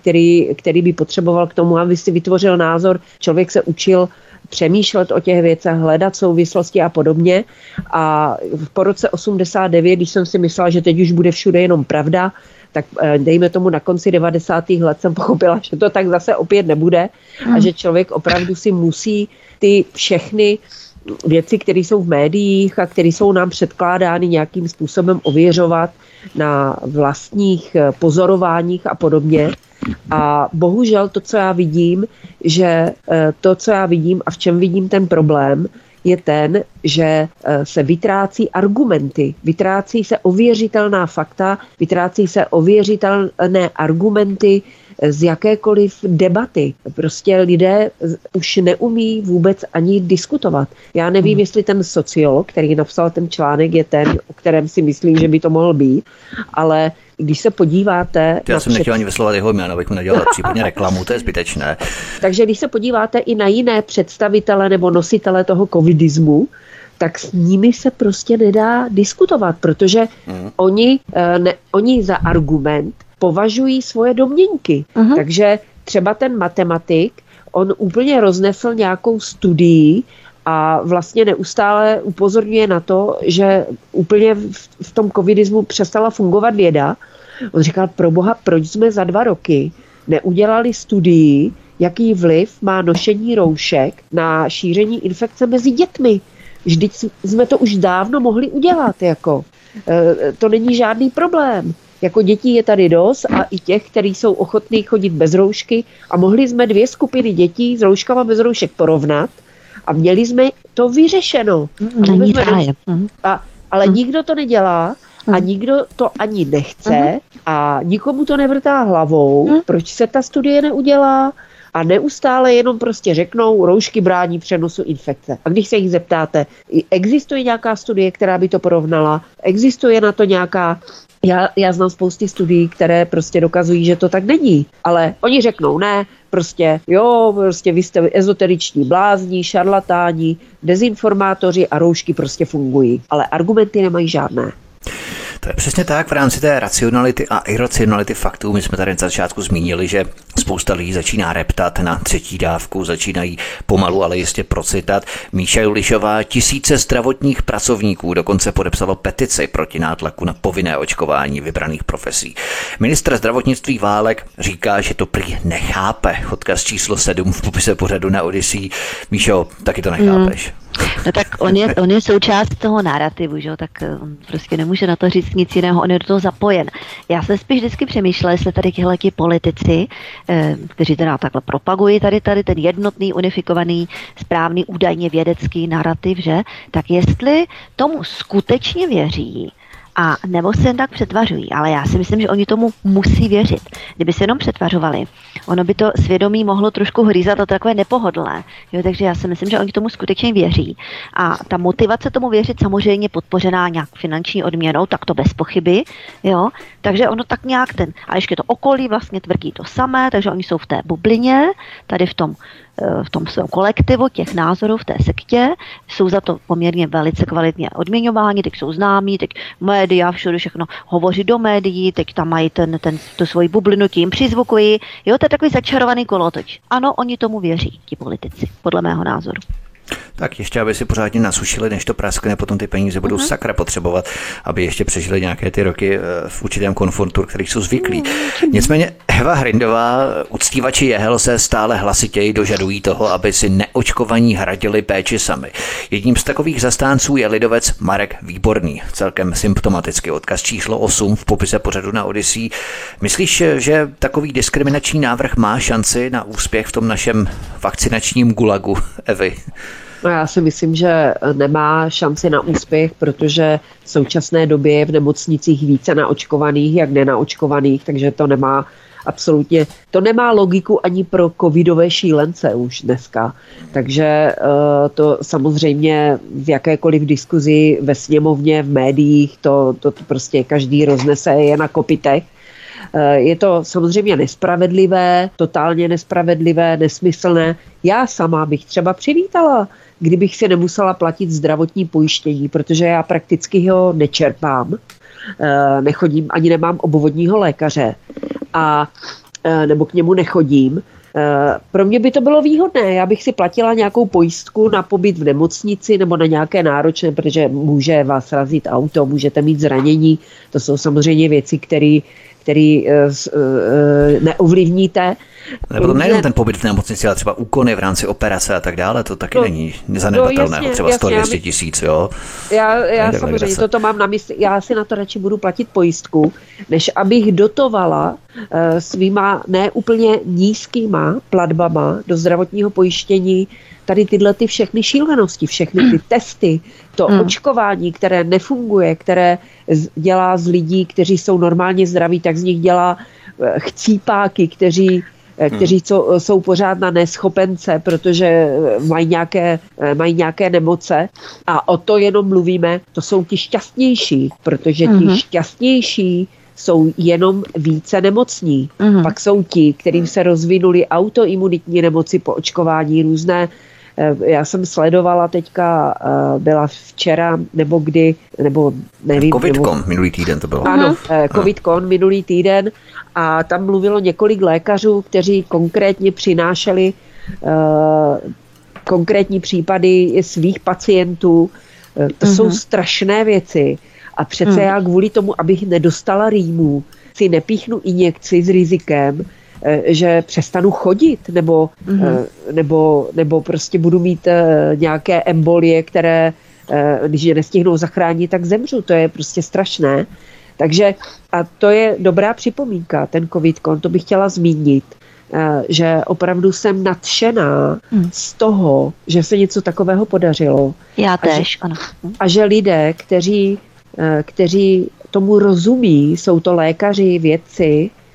které by potřeboval k tomu, aby si vytvořil názor. Člověk se učil přemýšlet o těch věcech, hledat souvislosti a podobně. A po roce 89, když jsem si myslela, že teď už bude všude jenom pravda, tak eh, dejme tomu na konci 90. let jsem pochopila, že to tak zase opět nebude a hmm. že člověk opravdu si musí ty všechny věci, které jsou v médiích a které jsou nám předkládány nějakým způsobem ověřovat na vlastních eh, pozorováních a podobně. A bohužel to, co já vidím, že eh, to, co já vidím a v čem vidím ten problém, je ten, že eh, se vytrácí argumenty, vytrácí se ověřitelná fakta, vytrácí se ověřitelné argumenty z jakékoliv debaty. Prostě lidé už neumí vůbec ani diskutovat. Já nevím, hmm. jestli ten sociolog, který napsal ten článek, je ten, o kterém si myslím, že by to mohl být, ale když se podíváte... Já jsem před... nechtěl ani vyslovat jeho jméno, abych mu nedělal případně reklamu, to je zbytečné. Takže když se podíváte i na jiné představitele nebo nositele toho covidismu, tak s nimi se prostě nedá diskutovat, protože mm. oni, eh, ne, oni za argument považují svoje domněnky. Uh-huh. Takže třeba ten matematik, on úplně roznesl nějakou studii a vlastně neustále upozorňuje na to, že úplně v tom covidismu přestala fungovat věda. On říkal, pro boha, proč jsme za dva roky neudělali studii, jaký vliv má nošení roušek na šíření infekce mezi dětmi. Vždyť jsme to už dávno mohli udělat. Jako. E, to není žádný problém. Jako dětí je tady dost a i těch, kteří jsou ochotní chodit bez roušky a mohli jsme dvě skupiny dětí s rouškama bez roušek porovnat a měli jsme to vyřešeno. Není zájem. Mhm. A, ale hmm. nikdo to nedělá a nikdo to ani nechce a nikomu to nevrtá hlavou, proč se ta studie neudělá a neustále jenom prostě řeknou, roušky brání přenosu infekce. A když se jich zeptáte, existuje nějaká studie, která by to porovnala, existuje na to nějaká já, já znám spousty studií, které prostě dokazují, že to tak není. Ale oni řeknou ne, prostě jo, prostě vy jste ezoteriční blázní, šarlatáni, dezinformátoři a roušky prostě fungují. Ale argumenty nemají žádné. To je přesně tak v rámci té racionality a iracionality faktů. My jsme tady na začátku zmínili, že spousta lidí začíná reptat na třetí dávku, začínají pomalu, ale jistě procitat. Míša Julišová tisíce zdravotních pracovníků dokonce podepsalo petici proti nátlaku na povinné očkování vybraných profesí. Ministr zdravotnictví Válek říká, že to prý nechápe. Odkaz číslo 7 v popise pořadu na Odyssey. Míšo, taky to nechápeš. Mm. No tak on je, on je součást toho narrativu, že? tak eh, on prostě nemůže na to říct nic jiného, on je do toho zapojen. Já jsem spíš vždycky přemýšlela, jestli tady tihle politici, eh, kteří teda takhle propagují tady, tady ten jednotný, unifikovaný, správný, údajně vědecký narrativ, že? tak jestli tomu skutečně věří, a nebo se jen tak přetvařují, ale já si myslím, že oni tomu musí věřit. Kdyby se jenom přetvařovali, ono by to svědomí mohlo trošku hlízat a to takové nepohodlné. Jo, takže já si myslím, že oni tomu skutečně věří. A ta motivace tomu věřit samozřejmě podpořená nějak finanční odměnou, tak to bez pochyby. Jo, takže ono tak nějak ten, a ještě to okolí vlastně tvrdí to samé, takže oni jsou v té bublině, tady v tom v tom svém kolektivu těch názorů v té sektě, jsou za to poměrně velice kvalitně odměňováni, teď jsou známí, teď média, všude všechno hovoří do médií, teď tam mají ten, ten, tu svoji bublinu, tím přizvukují. Jo, to je takový začarovaný kolotoč. Ano, oni tomu věří, ti politici, podle mého názoru. Tak ještě, aby si pořádně nasušili, než to praskne, potom ty peníze budou uh-huh. sakra potřebovat, aby ještě přežili nějaké ty roky eh, v určitém komfortu, který jsou zvyklí. Uh-huh. Nicméně Eva Hrindová, uctívači jehel se stále hlasitěji dožadují toho, aby si neočkovaní hradili péči sami. Jedním z takových zastánců je lidovec Marek Výborný, celkem symptomatický odkaz číslo 8 v popise pořadu na Odyssey. Myslíš, že takový diskriminační návrh má šanci na úspěch v tom našem vakcinačním gulagu, Evy? No já si myslím, že nemá šanci na úspěch, protože v současné době je v nemocnicích více naočkovaných, jak nenaočkovaných, takže to nemá absolutně, to nemá logiku ani pro covidové šílence už dneska. Takže eh, to samozřejmě v jakékoliv diskuzi ve sněmovně, v médiích, to, to prostě každý roznese je na kopitech. Eh, je to samozřejmě nespravedlivé, totálně nespravedlivé, nesmyslné. Já sama bych třeba přivítala kdybych si nemusela platit zdravotní pojištění, protože já prakticky ho nečerpám, eh, nechodím, ani nemám obvodního lékaře a eh, nebo k němu nechodím, eh, pro mě by to bylo výhodné. Já bych si platila nějakou pojistku na pobyt v nemocnici nebo na nějaké náročné, protože může vás razit auto, můžete mít zranění. To jsou samozřejmě věci, které který uh, uh, neovlivníte. Nebo to nejenom ten pobyt v nemocnici, ale třeba úkony v rámci operace a tak dále, to taky no, není nezanedbatelné, no, třeba 100-200 tisíc, jo. Já, já samozřejmě toto mám na mysli, já si na to radši budu platit pojistku, než abych dotovala uh, svýma neúplně nízkýma platbama do zdravotního pojištění tady tyhle ty všechny šílenosti, všechny ty testy, to hmm. očkování, které nefunguje, které dělá z lidí, kteří jsou normálně zdraví, tak z nich dělá eh, chcípáky, kteří eh, hmm. kteří co, eh, jsou pořád na neschopence, protože mají nějaké, mají nějaké nemoce. A o to jenom mluvíme, to jsou ti šťastnější, protože ti hmm. šťastnější jsou jenom více nemocní. Mm-hmm. Pak jsou ti, kterým se rozvinuly autoimunitní nemoci po očkování, různé já jsem sledovala teďka, eh, byla včera nebo kdy, nebo nevím. CovidCon minulý týden to bylo. Ano, uh CovidCon minulý týden a tam mluvilo několik lékařů, kteří konkrétně přinášeli konkrétní případy svých pacientů. To uh-huh. jsou mhm. strašné věci. A přece uh-huh. já kvůli tomu, abych nedostala rýmu, si nepíchnu injekci s rizikem, Eh, že přestanu chodit nebo, mm-hmm. nebo, nebo prostě budu mít eh, nějaké embolie, které když je nestihnou zachránit, tak zemřu. To je prostě strašné. Takže a to je dobrá připomínka, ten covid to bych chtěla zmínit, že opravdu jsem nadšená hmm. z toho, že se něco takového podařilo. Já tež, a že, ano. A že lidé, kteří, kteří tomu rozumí, jsou to lékaři, vědci, Eh,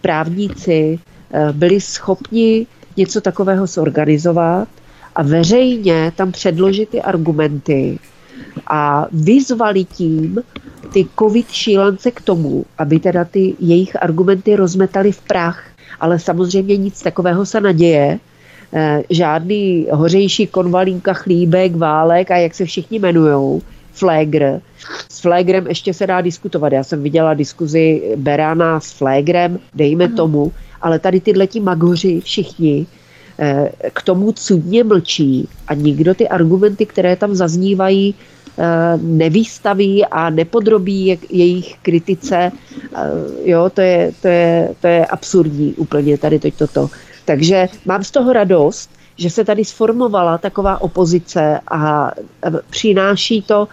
právníci eh, byli schopni něco takového zorganizovat a veřejně tam předložit ty argumenty a vyzvali tím ty covid šílence k tomu, aby teda ty jejich argumenty rozmetali v prach. Ale samozřejmě nic takového se naděje. Eh, žádný hořejší konvalínka, chlíbek, válek a jak se všichni jmenujou, Flegr. S Flegrem ještě se dá diskutovat. Já jsem viděla diskuzi Berána s Flegrem, dejme mm. tomu, ale tady tyhle ti magoři všichni eh, k tomu cudně mlčí a nikdo ty argumenty, které tam zaznívají, eh, nevýstaví a nepodrobí jejich kritice. Eh, jo, to je, to je, to je absurdní úplně tady teď toto. Takže mám z toho radost, že se tady sformovala taková opozice a přináší to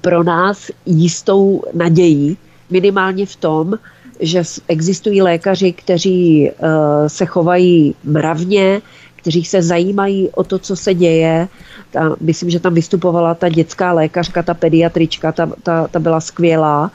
pro nás jistou naději, minimálně v tom, že existují lékaři, kteří uh, se chovají mravně, kteří se zajímají o to, co se děje. Ta, myslím, že tam vystupovala ta dětská lékařka, ta pediatrička, ta, ta, ta byla skvělá, uh,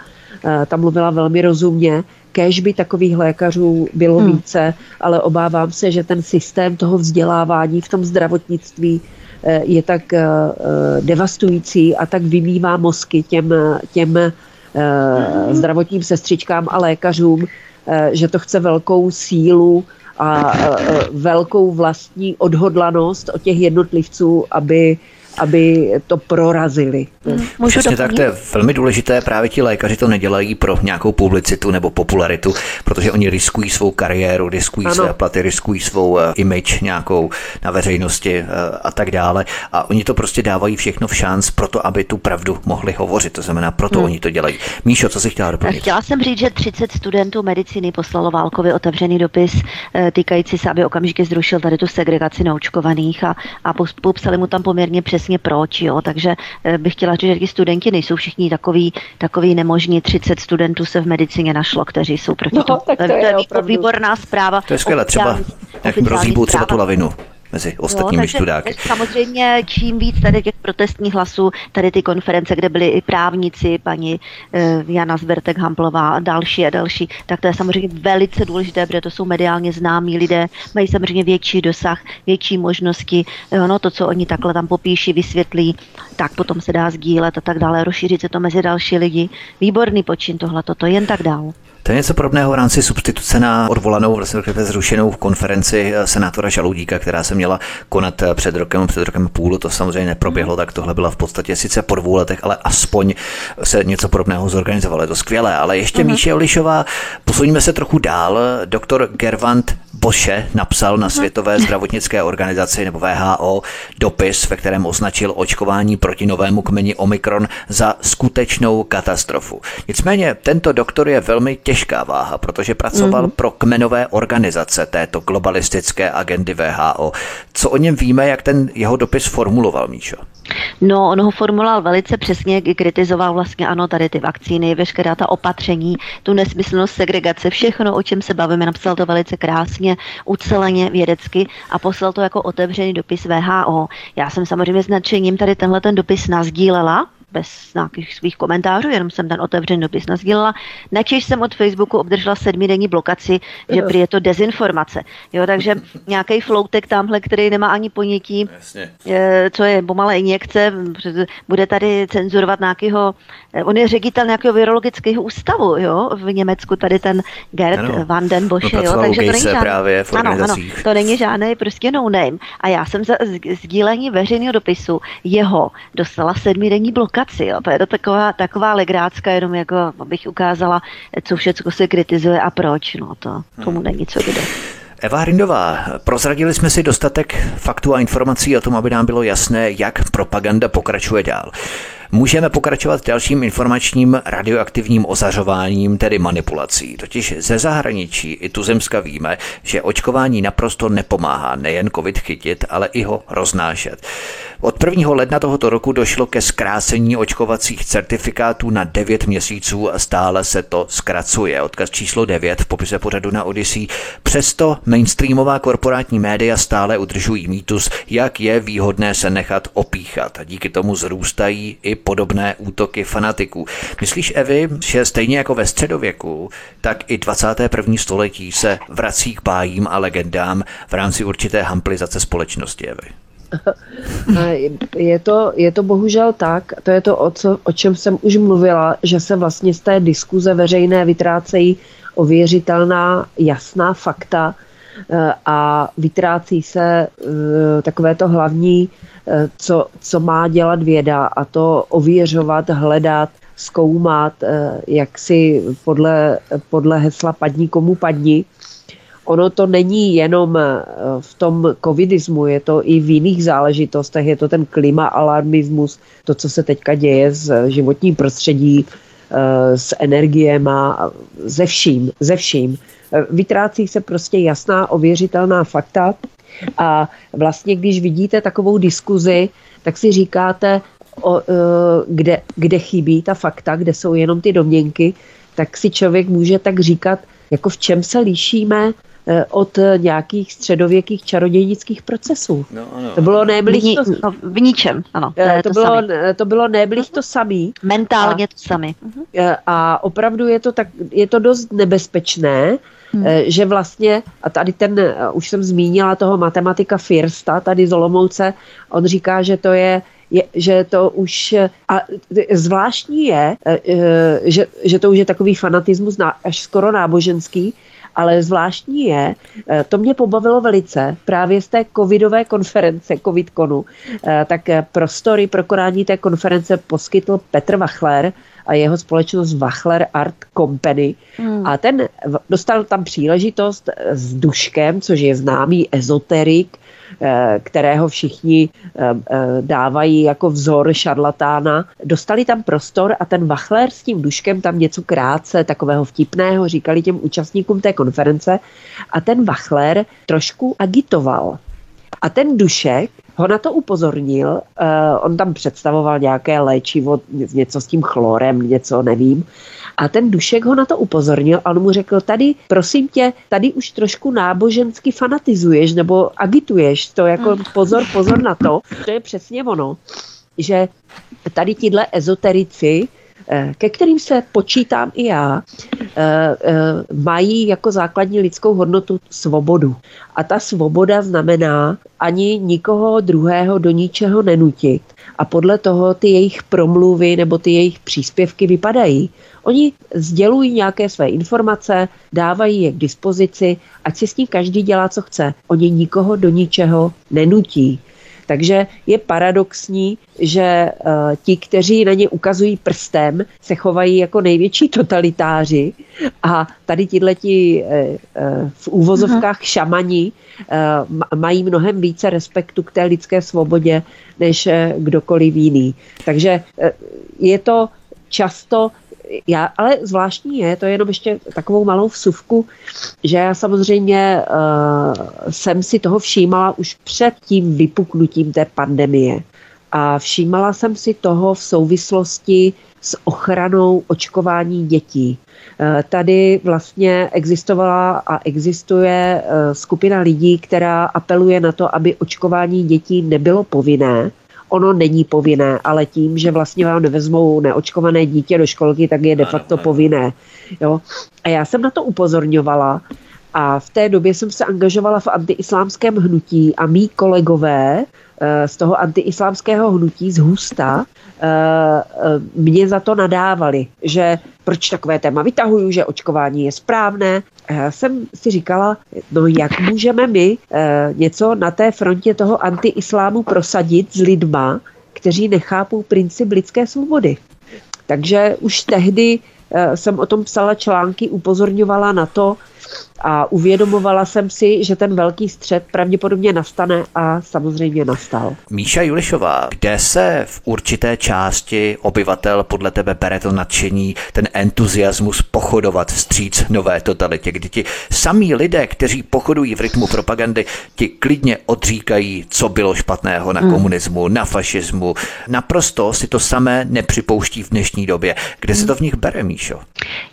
ta mluvila velmi rozumně. Kéž by takových lékařů bylo hmm. více, ale obávám se, že ten systém toho vzdělávání v tom zdravotnictví Eh, je tak eh, eh, devastující a tak vymývá mozky těm, těm zdravotním sestřičkám a lékařům, že to chce velkou sílu a velkou vlastní odhodlanost od těch jednotlivců, aby aby to prorazili. Hmm. Můžu Přesně tak, to je velmi důležité. Právě ti lékaři to nedělají pro nějakou publicitu nebo popularitu, protože oni riskují svou kariéru, riskují ano. své platy, riskují svou uh, image nějakou na veřejnosti uh, a tak dále. A oni to prostě dávají všechno v šanc pro to, aby tu pravdu mohli hovořit. To znamená, proto hmm. oni to dělají. Míšo, co si chtěla doplnit? Chtěla jsem říct, že 30 studentů medicíny poslalo Válkovi otevřený dopis uh, týkající se, aby okamžitě zrušil tady tu segregaci naočkovaných a, a popsali mu tam poměrně přes přesně proč, jo, takže eh, bych chtěla říct, že ti studenti nejsou všichni takový, takový nemožní, 30 studentů se v medicíně našlo, kteří jsou proti no, tomu. Tak to, je, to je výborná zpráva. To je skvělé, třeba, jak rozhýbou třeba tu lavinu mezi ostatními jo, študáky. Samozřejmě čím víc tady těch protestních hlasů, tady ty konference, kde byli i právníci, paní uh, Jana Zbertek Hamplová a další a další, tak to je samozřejmě velice důležité, protože to jsou mediálně známí lidé, mají samozřejmě větší dosah, větší možnosti, no to, co oni takhle tam popíší, vysvětlí, tak potom se dá sdílet a tak dále, rozšířit se to mezi další lidi. Výborný počin tohle, toto jen tak dál. To je něco podobného v rámci substituce na odvolanou, vlastně zrušenou konferenci eh, senátora Žaloudíka, která se měla konat eh, před rokem, před rokem půl. To samozřejmě neproběhlo, tak tohle byla v podstatě sice po dvou letech, ale aspoň se něco podobného zorganizovalo. Je to skvělé. Ale ještě uh-huh. Míše Olišová, posuníme se trochu dál. Doktor Gervant Boše napsal na Světové zdravotnické organizaci nebo VHO dopis, ve kterém označil očkování proti novému kmeni Omikron za skutečnou katastrofu. Nicméně tento doktor je velmi těžká váha, protože pracoval mm-hmm. pro kmenové organizace této globalistické agendy VHO. Co o něm víme, jak ten jeho dopis formuloval, Míšo? No, on ho formuloval velice přesně, kritizoval vlastně ano, tady ty vakcíny, veškerá ta opatření, tu nesmyslnost segregace, všechno, o čem se bavíme, napsal to velice krásně, uceleně, vědecky a poslal to jako otevřený dopis VHO. Já jsem samozřejmě s nadšením tady tenhle ten dopis nazdílela, bez nějakých svých komentářů, jenom jsem ten otevřený dopis nazdílela. Načež jsem od Facebooku obdržela sedmidenní blokaci, že prý je to dezinformace. Jo, takže nějaký floutek tamhle, který nemá ani ponětí, je, co je pomalé injekce, bude tady cenzurovat nějakého, on je ředitel nějakého virologického ústavu, jo, v Německu, tady ten Gerd ano. van den Bosch, no, jo, takže to není žádný, právě v ano, ano, to není žádný prostě no name. A já jsem za sdílení veřejného dopisu jeho dostala sedmidenní blokaci komunikaci. Jo. To je to taková, taková legrácka, jenom jako abych ukázala, co všechno se kritizuje a proč. No to tomu hmm. není co kde. Eva Hrindová, prozradili jsme si dostatek faktů a informací o tom, aby nám bylo jasné, jak propaganda pokračuje dál. Můžeme pokračovat dalším informačním radioaktivním ozařováním, tedy manipulací. Totiž ze zahraničí i tuzemska víme, že očkování naprosto nepomáhá nejen covid chytit, ale i ho roznášet. Od 1. ledna tohoto roku došlo ke zkrácení očkovacích certifikátů na 9 měsíců a stále se to zkracuje. Odkaz číslo 9 v popise pořadu na Odyssey. Přesto mainstreamová korporátní média stále udržují mýtus, jak je výhodné se nechat opíchat. Díky tomu zrůstají i podobné útoky fanatiků. Myslíš, Evi, že stejně jako ve středověku, tak i 21. století se vrací k bájím a legendám v rámci určité hamplizace společnosti, Evy? je, to, je to bohužel tak, to je to, o, co, o čem jsem už mluvila, že se vlastně z té diskuze veřejné vytrácejí ověřitelná, jasná fakta eh, a vytrácí se eh, takové to hlavní, co, co má dělat věda a to ověřovat, hledat, zkoumat, jak si podle, podle hesla padni komu padni. Ono to není jenom eh, v tom covidismu, je to i v jiných záležitostech, je to ten klima alarmismus, to, co se teďka děje s životním prostředí, eh, s energiema, ze vším, ze vším. Eh, vytrácí se prostě jasná, ověřitelná fakta a vlastně, když vidíte takovou diskuzi, tak si říkáte, o, kde, kde chybí ta fakta, kde jsou jenom ty domněnky, tak si člověk může tak říkat, jako v čem se lišíme Eh, od nějakých středověkých čarodějnických procesů. No, ano. To bylo neblíž to... No, v ničem, ano. To, eh, to, to, bylo, to bylo neblíž to samý. Mentálně a, to samý. A opravdu je to, tak, je to dost nebezpečné, Hmm. že vlastně, a tady ten, už jsem zmínila toho matematika Firsta, tady z Olomouce, on říká, že to je je, že to už, a zvláštní je, že, že to už je takový fanatismus až skoro náboženský, ale zvláštní je, eh, to mě pobavilo velice, právě z té covidové konference, covidkonu, eh, tak eh, prostory pro konání té konference poskytl Petr Wachler, a jeho společnost Wachler Art Company. Hmm. A ten dostal tam příležitost s Duškem, což je známý ezoterik, Eh, kterého všichni eh, eh, dávají jako vzor šarlatána. Dostali tam prostor a ten Wachler s tím duškem tam něco krátce, takového vtipného, říkali těm účastníkům té konference a ten Wachler trošku agitoval. A ten Dušek ho na to upozornil, uh, on tam představoval nějaké léčivo, něco s tím chlorem, něco nevím. A ten Dušek ho na to upozornil a on mu řekl, tady, prosím tě, tady už trošku nábožensky fanatizuješ nebo agituješ, to jako mm. pozor, pozor na to. To je přesně ono, že tady tihle ezoterici ke kterým se počítám i já, eh, mají jako základní lidskou hodnotu svobodu. A ta svoboda znamená ani nikoho druhého do ničeho nenutit. A podle toho ty jejich promluvy nebo ty jejich příspěvky vypadají. Oni sdělují nějaké své informace, dávají je k dispozici, ať si s tím každý dělá, co chce. Oni nikoho do ničeho nenutí. Takže je paradoxní, že uh, ti, kteří na ně ukazují prstem, se chovají jako největší totalitáři a tady tihleti uh, uh, v úvozovkách uh-huh. šamani uh, mají mnohem více respektu k té lidské svobodě než uh, kdokoliv jiný. Takže uh, je to často já, ale zvláštní je, to je jenom ještě takovou malou vsuvku, že já samozřejmě uh, jsem si toho všímala už před tím vypuknutím té pandemie. A všímala jsem si toho v souvislosti s ochranou očkování dětí. Eh, tady vlastně existovala a existuje eh, skupina lidí, která apeluje na to, aby očkování dětí nebylo povinné, ono není povinné, ale tím, že vlastně vám nevezmou neočkované dítě do školky, tak je de facto povinné. Jo? A já jsem na to upozorňovala a v té době jsem se angažovala v antiislámském hnutí a mý kolegové z toho antiislámského hnutí z Husta eh, eh, mě za to nadávali, že proč takové téma vytahuju, že očkování je správné. Já jsem si říkala, no jak můžeme my něco na té frontě toho antiislámu prosadit s lidma, kteří nechápou princip lidské svobody. Takže už tehdy jsem o tom psala články, upozorňovala na to, a uvědomovala jsem si, že ten velký střed pravděpodobně nastane a samozřejmě nastal. Míša Julišová, kde se v určité části obyvatel podle tebe bere to nadšení, ten entuziasmus pochodovat vstříc nové totalitě, kdy ti samí lidé, kteří pochodují v rytmu propagandy, ti klidně odříkají, co bylo špatného na hmm. komunismu, na fašismu. Naprosto si to samé nepřipouští v dnešní době. Kde se to v nich bere, Míšo?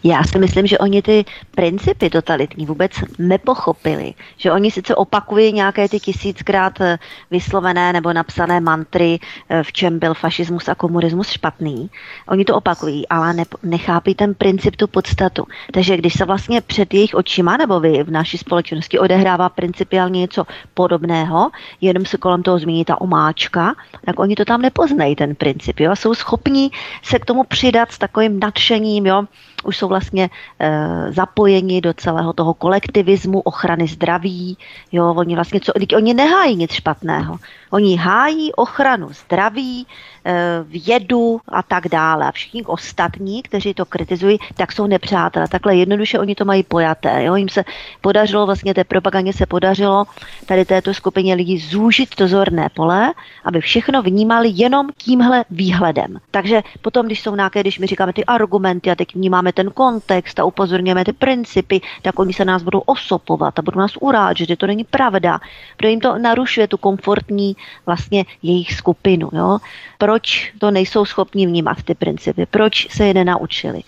Já si myslím, že oni ty principy totalitní vůbec nepochopili. Že oni sice opakují nějaké ty tisíckrát eh, vyslovené nebo napsané mantry, eh, v čem byl fašismus a komunismus špatný. Oni to opakují, ale ne, nechápí ten princip, tu podstatu. Takže když se vlastně před jejich očima nebo vy v naší společnosti odehrává principiálně něco podobného, jenom se kolem toho zmíní ta omáčka, tak oni to tam nepoznají, ten princip. Jo? Jsou schopní se k tomu přidat s takovým nadšením, jo? Už jsou vlastně e, zapojeni do celého toho kolektivismu, ochrany zdraví. Jo, oni vlastně, co, oni nehájí nic špatného. Oni hájí ochranu zdraví, Eh, vědu a tak dále. A všichni ostatní, kteří to kritizují, tak jsou nepřátelé. Takhle jednoduše oni to mají pojaté. Jo? Jim se podařilo, vlastně té propagandě se podařilo tady této skupině lidí zúžit to zorné pole, aby všechno vnímali jenom tímhle výhledem. Takže potom, když jsou nějaké, když my říkáme ty argumenty a teď vnímáme ten kontext a upozorňujeme ty principy, tak oni se nás budou osopovat a budou nás urážet, že to není pravda, protože jim to narušuje tu komfortní vlastně jejich skupinu. Jo? proč to nejsou schopni vnímat ty principy, proč se je nenaučili,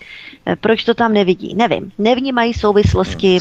eh, proč to tam nevidí, nevím. Nevnímají souvislosti,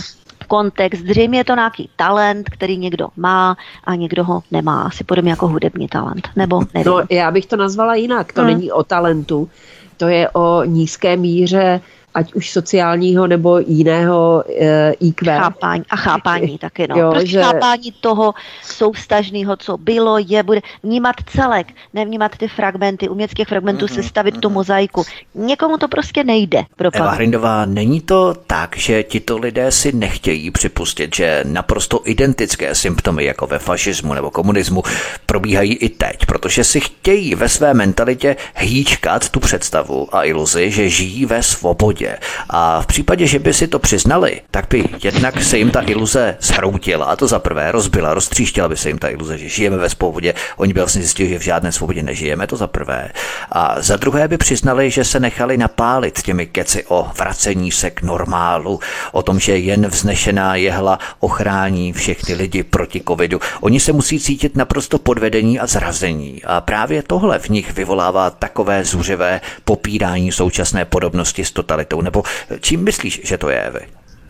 kontext, zřejmě je to nějaký talent, který někdo má a někdo ho nemá, asi podobně jako hudební talent, nebo nevím. No, já bych to nazvala jinak, to hmm. není o talentu, to je o nízké míře ať už sociálního nebo jiného e, IQ. Chápání a chápání taky, no. Jo, prostě že... chápání toho soustažného, co bylo, je, bude vnímat celek, nevnímat ty fragmenty, umět z těch fragmentů mm-hmm, sestavit mm-hmm. tu mozaiku. Někomu to prostě nejde. Eva Hrindová, není to tak, že tito lidé si nechtějí připustit, že naprosto identické symptomy jako ve fašismu nebo komunismu probíhají i teď, protože si chtějí ve své mentalitě hýčkat tu představu a iluzi, že žijí ve svobodě svobodě. A v případě, že by si to přiznali, tak by jednak se jim ta iluze zhroutila, a to za prvé rozbila, roztříštila by se jim ta iluze, že žijeme ve svobodě. Oni by vlastně zjistili, že v žádné svobodě nežijeme, to za prvé. A za druhé by přiznali, že se nechali napálit těmi keci o vracení se k normálu, o tom, že jen vznešená jehla ochrání všechny lidi proti covidu. Oni se musí cítit naprosto podvedení a zrazení. A právě tohle v nich vyvolává takové zuřivé popírání současné podobnosti s totalitou kriminalitou? Nebo čím myslíš, že to je, Evy?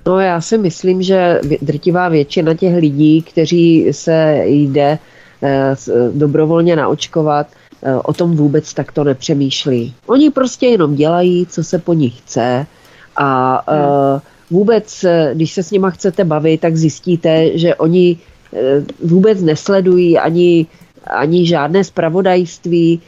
No já si myslím, že drtivá většina těch lidí, kteří se jde eh, dobrovolně naočkovat, eh, o tom vůbec takto nepřemýšlí. Oni prostě jenom dělají, co se po nich chce a vůbec, když se s nima chcete bavit, tak zjistíte, že oni vůbec nesledují ani ani žádné spravodajství.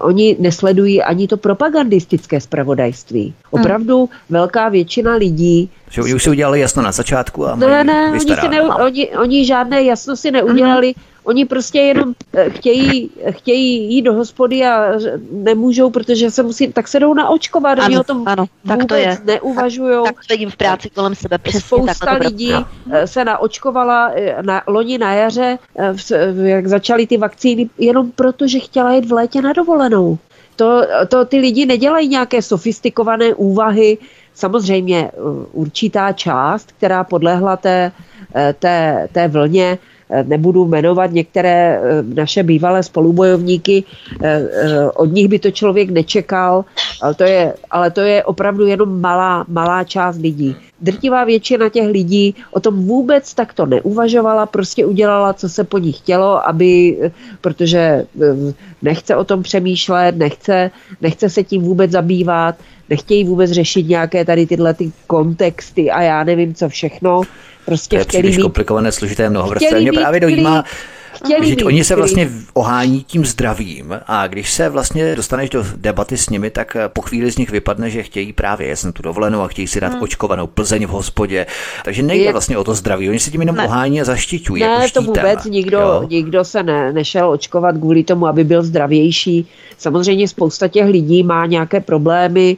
Oni nesledují ani to propagandistické spravodajství. Opravdu hmm. velká většina lidí... Že oni už si udělali jasno na začátku a Ne, ne, oni, si ne, oni, oni žádné jasno si neudělali. Hmm. Oni prostě jenom eh, chtějí, chtějí jít do hospody a nemůžou, protože se musí, tak se jdou naočkovat. Ano, oni o tom ano, tak to je. neuvažují. Tak, tak to v práci kolem sebe. Přesně, Spousta lidí no. se naočkovala eh, na, loni na jaře, jak začaly ty vakcíny, jenom proto, že chtěla jít v létě na dovolenou. To, to ty lidi nedělají nějaké sofistikované úvahy, samozřejmě určitá část, která podlehla té, té, té vlně, Eh, nebudu jmenovat některé eh, naše bývalé spolubojovníky, eh, od nich by to člověk nečekal, ale to je, ale to je opravdu jenom malá, malá část lidí. Drtivá většina těch lidí o tom vůbec takto neuvažovala, prostě udělala, co se po ní chtělo, aby, protože nechce o tom přemýšlet, nechce, nechce se tím vůbec zabývat, nechtějí vůbec řešit nějaké tady tyhle ty kontexty a já nevím, co všechno. Prostě to je chtěli mít... komplikované, složité, mnohovrstvé. Mě právě dojímá, Chtěli že oni se vlastně ohání tím zdravím a když se vlastně dostaneš do debaty s nimi, tak po chvíli z nich vypadne, že chtějí právě jesem tu dovolenou a chtějí si dát hmm. očkovanou Plzeň v hospodě. Takže nejde je... vlastně o to zdraví, oni se tím jenom ne. ohání a zaštiťují. Ne, jako to vůbec nikdo, nikdo se ne, nešel očkovat kvůli tomu, aby byl zdravější. Samozřejmě spousta těch lidí má nějaké problémy,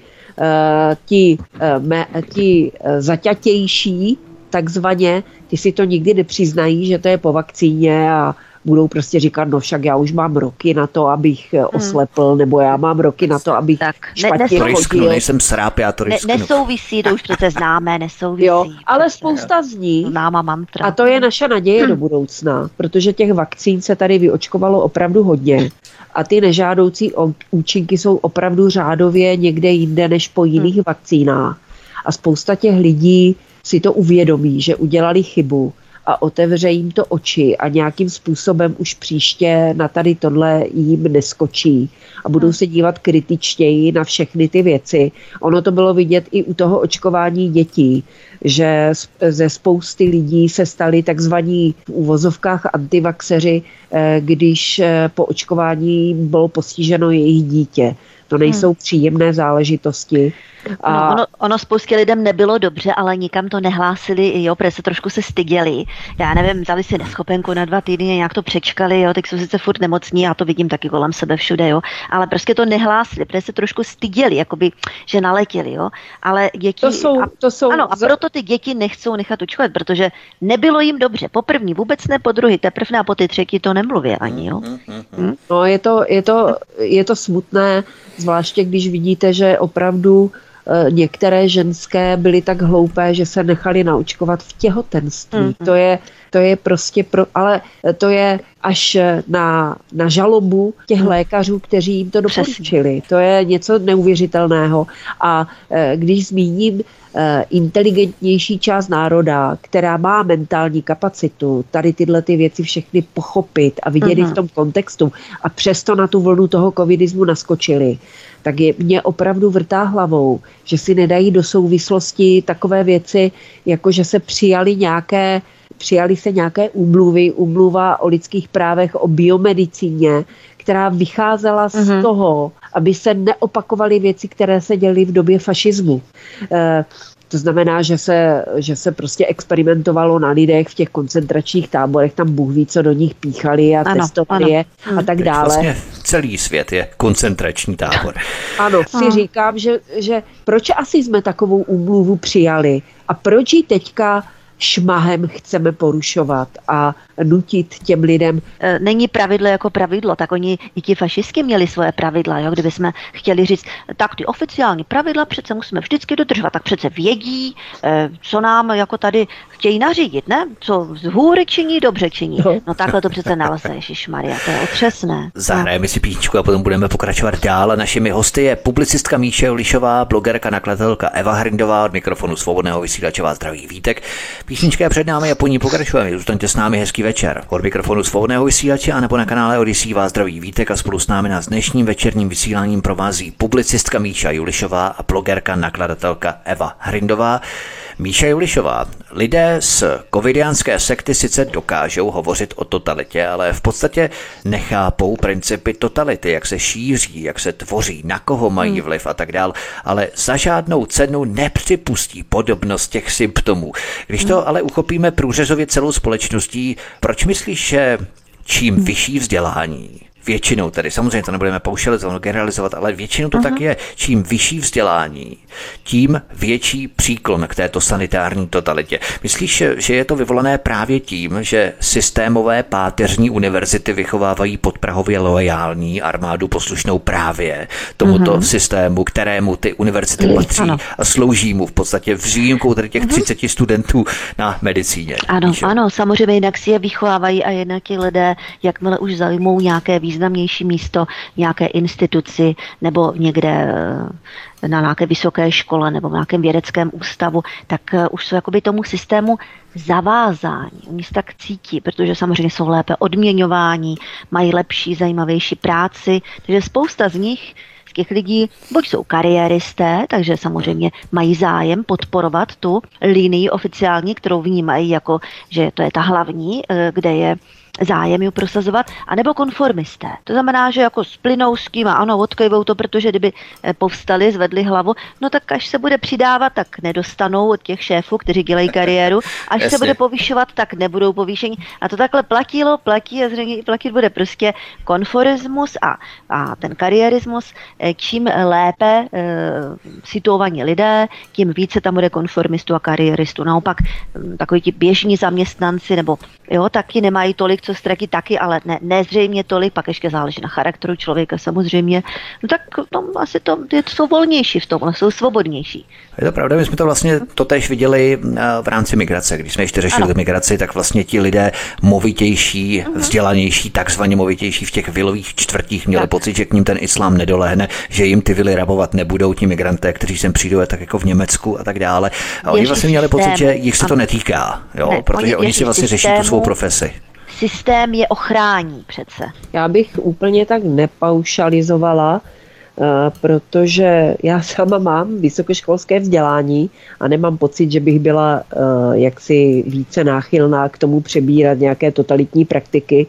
ti, uh, me, ti uh, zaťatější, takzvaně, ty si to nikdy nepřiznají, že to je po vakcíně a budou prostě říkat, no však já už mám roky na to, abych eh, hmm. oslepl, nebo já mám roky na to, abych tak, špatně ne, chodil. nejsem sráp, já to Ne, nesouvisí, to už přece známé, nesouvisí. Jo, ale přece. spousta z nich, Náma mantra. a to je naše naděje hmm. do budoucna, protože těch vakcín se tady vyočkovalo opravdu hodně a ty nežádoucí účinky jsou opravdu řádově někde jinde než po jiných hmm. vakcínách. A spousta těch lidí si to uvědomí, že udělali chybu a otevře jim to oči a nějakým způsobem už příště na tady tohle jim neskočí a budou se dívat kritičtěji na všechny ty věci. Ono to bylo vidět i u toho očkování dětí, že ze spousty lidí se stali takzvaní v úvozovkách antivaxeři, eh, když eh, po očkování bylo postiženo jejich dítě. To nejsou hmm. příjemné záležitosti. A... No, ono, ono spoustě lidem nebylo dobře, ale nikam to nehlásili, jo, protože se trošku se styděli. Já nevím, vzali si neschopenku na dva týdny, nějak to přečkali, jo, teď jsou sice furt nemocní, já to vidím taky kolem sebe všude, jo, ale prostě to nehlásili, protože se trošku styděli, jakoby, že naletěli, jo, ale děti... To jsou, to jsou ano, a proto ty děti nechcou nechat očkovat, protože nebylo jim dobře, po první vůbec ne, po druhý, teprve a po ty třetí to nemluví ani, jo. Hm? No, je to, je, to, je to smutné, zvláště když vidíte, že opravdu některé ženské byly tak hloupé, že se nechali naočkovat v těhotenství. Mm-hmm. To je to je prostě pro, ale to je až na, na žalobu těch hmm. lékařů, kteří jim to doporučili. To je něco neuvěřitelného. A eh, když zmíním eh, inteligentnější část národa, která má mentální kapacitu tady tyhle ty věci všechny pochopit a vidět uh-huh. v tom kontextu a přesto na tu vlnu toho covidismu naskočili, tak je mě opravdu vrtá hlavou, že si nedají do souvislosti takové věci, jako že se přijali nějaké přijali se nějaké úmluvy, úmluva o lidských právech, o biomedicíně, která vycházela z uh-huh. toho, aby se neopakovaly věci, které se děly v době fašismu. To znamená, že se, že se prostě experimentovalo na lidech v těch koncentračních táborech, tam Bůh ví, co do nich píchali a ano, testovali ano. je a tak dále. Vlastně celý svět je koncentrační tábor. Ano, si ano. říkám, že, že proč asi jsme takovou úmluvu přijali a proč ji teďka šmahem chceme porušovat a nutit těm lidem. E, není pravidlo jako pravidlo, tak oni i ti fašisti měli svoje pravidla, jo? kdyby jsme chtěli říct, tak ty oficiální pravidla přece musíme vždycky dodržovat, tak přece vědí, e, co nám jako tady chtějí nařídit, ne? Co z hůry činí, dobře činí. No. No takhle to přece nelze, Ježíš Maria, to je otřesné. Zahrajeme si písničku a potom budeme pokračovat dál. A našimi hosty je publicistka Míše Lišová, blogerka, nakladatelka Eva Hrindová od mikrofonu svobodného vysílače vás zdraví vítek. Písnička je před námi a po ní pokračujeme. Zůstaňte s námi hezký večer. Od mikrofonu svobodného vysílače a nebo na kanále Odisí vás zdraví vítek a spolu s námi na dnešním večerním vysíláním provází publicistka Míša Julišová a blogerka, nakladatelka Eva Hrindová. Míša Julišová, lidé z covidiánské sekty sice dokážou hovořit o totalitě, ale v podstatě nechápou principy totality, jak se šíří, jak se tvoří, na koho mají vliv a tak dál, ale za žádnou cenu nepřipustí podobnost těch symptomů. Když to ale uchopíme průřezově celou společností, proč myslíš, že čím vyšší vzdělání, Většinou tedy, samozřejmě to nebudeme paušalizovat, generalizovat, ale většinou to uh-huh. tak je. Čím vyšší vzdělání, tím větší příklon k této sanitární totalitě. Myslíš, že je to vyvolané právě tím, že systémové páteřní univerzity vychovávají podprahově loajální armádu poslušnou právě tomuto uh-huh. systému, kterému ty univerzity patří ano. a slouží mu v podstatě v výjimkou tady těch uh-huh. 30 studentů na medicíně. Ano, víš, ano, samozřejmě jinak si je vychovávají a jinak ti lidé, jakmile už zaujmou nějaké významnější místo nějaké instituci nebo někde eh, na nějaké vysoké škole nebo v nějakém vědeckém ústavu, tak eh, už jsou jakoby tomu systému zavázání. Oni se tak cítí, protože samozřejmě jsou lépe odměňováni, mají lepší, zajímavější práci, takže spousta z nich z těch lidí buď jsou kariéristé, takže samozřejmě mají zájem podporovat tu linii oficiální, kterou vnímají jako, že to je ta hlavní, eh, kde je zájem ju prosazovat, anebo konformisté. To znamená, že jako s kým a ano, odkejvou to, protože kdyby eh, povstali, zvedli hlavu, no tak až se bude přidávat, tak nedostanou od těch šéfů, kteří dělají kariéru, až Jasně. se bude povyšovat, tak nebudou povýšení. A to takhle platilo, platí a zřejmě platit bude prostě konforismus a, a ten kariérismus. Eh, čím lépe e, situovaní lidé, tím více tam bude konformistů a kariéristů. Naopak hm, takový ti běžní zaměstnanci nebo jo, taky nemají tolik ztratí taky, ale ne, nezřejmě tolik, pak ještě záleží na charakteru člověka samozřejmě. No tak no, asi to, je, jsou volnější v tom, jsou svobodnější. Je to pravda, my jsme to vlastně to tež viděli eh, v rámci migrace. Když jsme ještě řešili ano. migraci, tak vlastně ti lidé movitější, uh-huh. vzdělanější, takzvaně movitější v těch vilových čtvrtích měli tak. pocit, že k ním ten islám nedolehne, že jim ty vily rabovat nebudou ti migranté, kteří sem přijdou, tak jako v Německu a tak dále. A oni vlastně měli pocit, že jich se to netýká, jo, ne, protože oni, oni si vlastně řeší tu svou profesi systém je ochrání přece. Já bych úplně tak nepaušalizovala, eh, protože já sama mám vysokoškolské vzdělání a nemám pocit, že bych byla eh, jaksi více náchylná k tomu přebírat nějaké totalitní praktiky.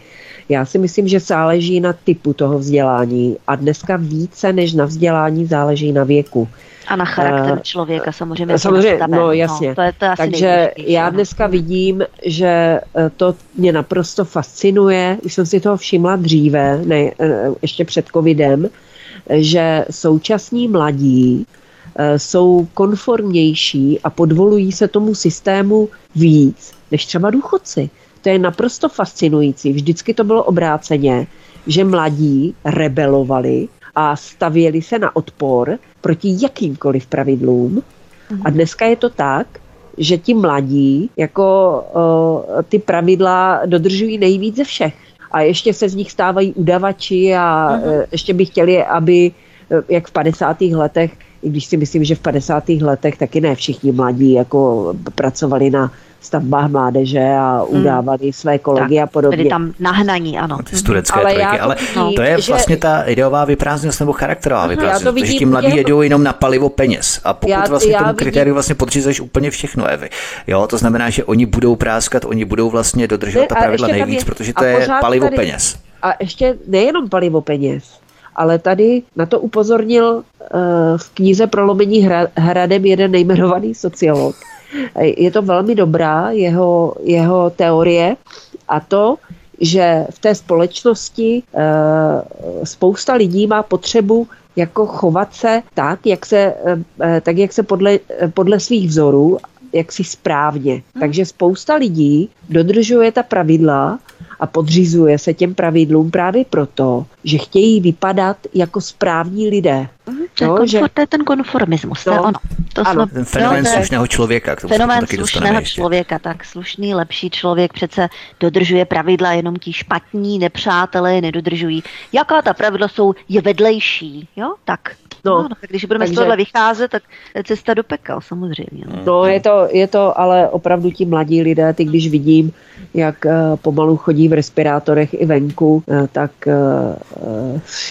Já si myslím, že záleží na typu toho vzdělání a dneska více než na vzdělání záleží na věku. A na charakter uh, člověka samozřejmě. Samozřejmě, no, no jasně. No, to je, to je asi Takže já dneska no. vidím, že eh, to mě naprosto fascinuje. Už jsem si toho všimla dříve, ne, eh, ještě před covidem, že současní mladí jsou konformnější a podvolují se tomu systému víc než třeba důchodci. To je naprosto fascinující. Vždycky to bylo obráceně, že mladí rebelovali a stavěli se na odpor proti jakýmkoliv pravidlům. A dneska je to tak, že ti mladí jako uh, ty pravidla dodržují nejvíc ze všech. A ještě se z nich stávají udavači a uh, ještě by chtěli, aby, uh, jak v 50. letech, i když si myslím, že v 50. letech taky ne všichni mladí jako pracovali na stavbách mládeže a hmm. udávali hmm. své kolegy tak, a podobně. Byli tam nahnaní, ano. Ty studecké ale trojky, ale vidím, to je že... vlastně ta ideová vyprázdnost nebo charakterová vyprázdnost, protože ti mladí jedou jenom na palivo peněz a pokud já, vlastně já tomu kritériu vlastně podřízeš úplně všechno, Evy. Jo, to znamená, že oni budou práskat, oni budou vlastně dodržovat ta pravidla nejvíc, je, protože to je palivo tady, peněz. A ještě nejenom palivo peněz, ale tady na to upozornil uh, v knize Prolomení hradem jeden nejmenovaný sociolog, je to velmi dobrá jeho, jeho teorie a to, že v té společnosti e, spousta lidí má potřebu jako chovat se tak, jak se, e, tak, jak se podle, podle svých vzorů, jak si správně. Hmm. Takže spousta lidí dodržuje ta pravidla a podřizuje se těm pravidlům právě proto, že chtějí vypadat jako správní lidé. Mm, to, je konfor, že, to je ten konformismus, no, to je ono. To Ano. jsme, Ten fenomén to je slušného člověka. K tomu Fenomén taky slušného ještě. člověka, tak slušný, lepší člověk přece dodržuje pravidla, jenom ti špatní nepřátelé je nedodržují. Jaká ta pravidla jsou, je vedlejší, jo? Tak. No, No, no, tak když budeme takže- z tohle vycházet, tak je cesta do pekel, samozřejmě. No. No, je to, je to ale opravdu ti mladí lidé, ty když vidím, jak eh, pomalu chodí v respirátorech i venku, eh, tak eh,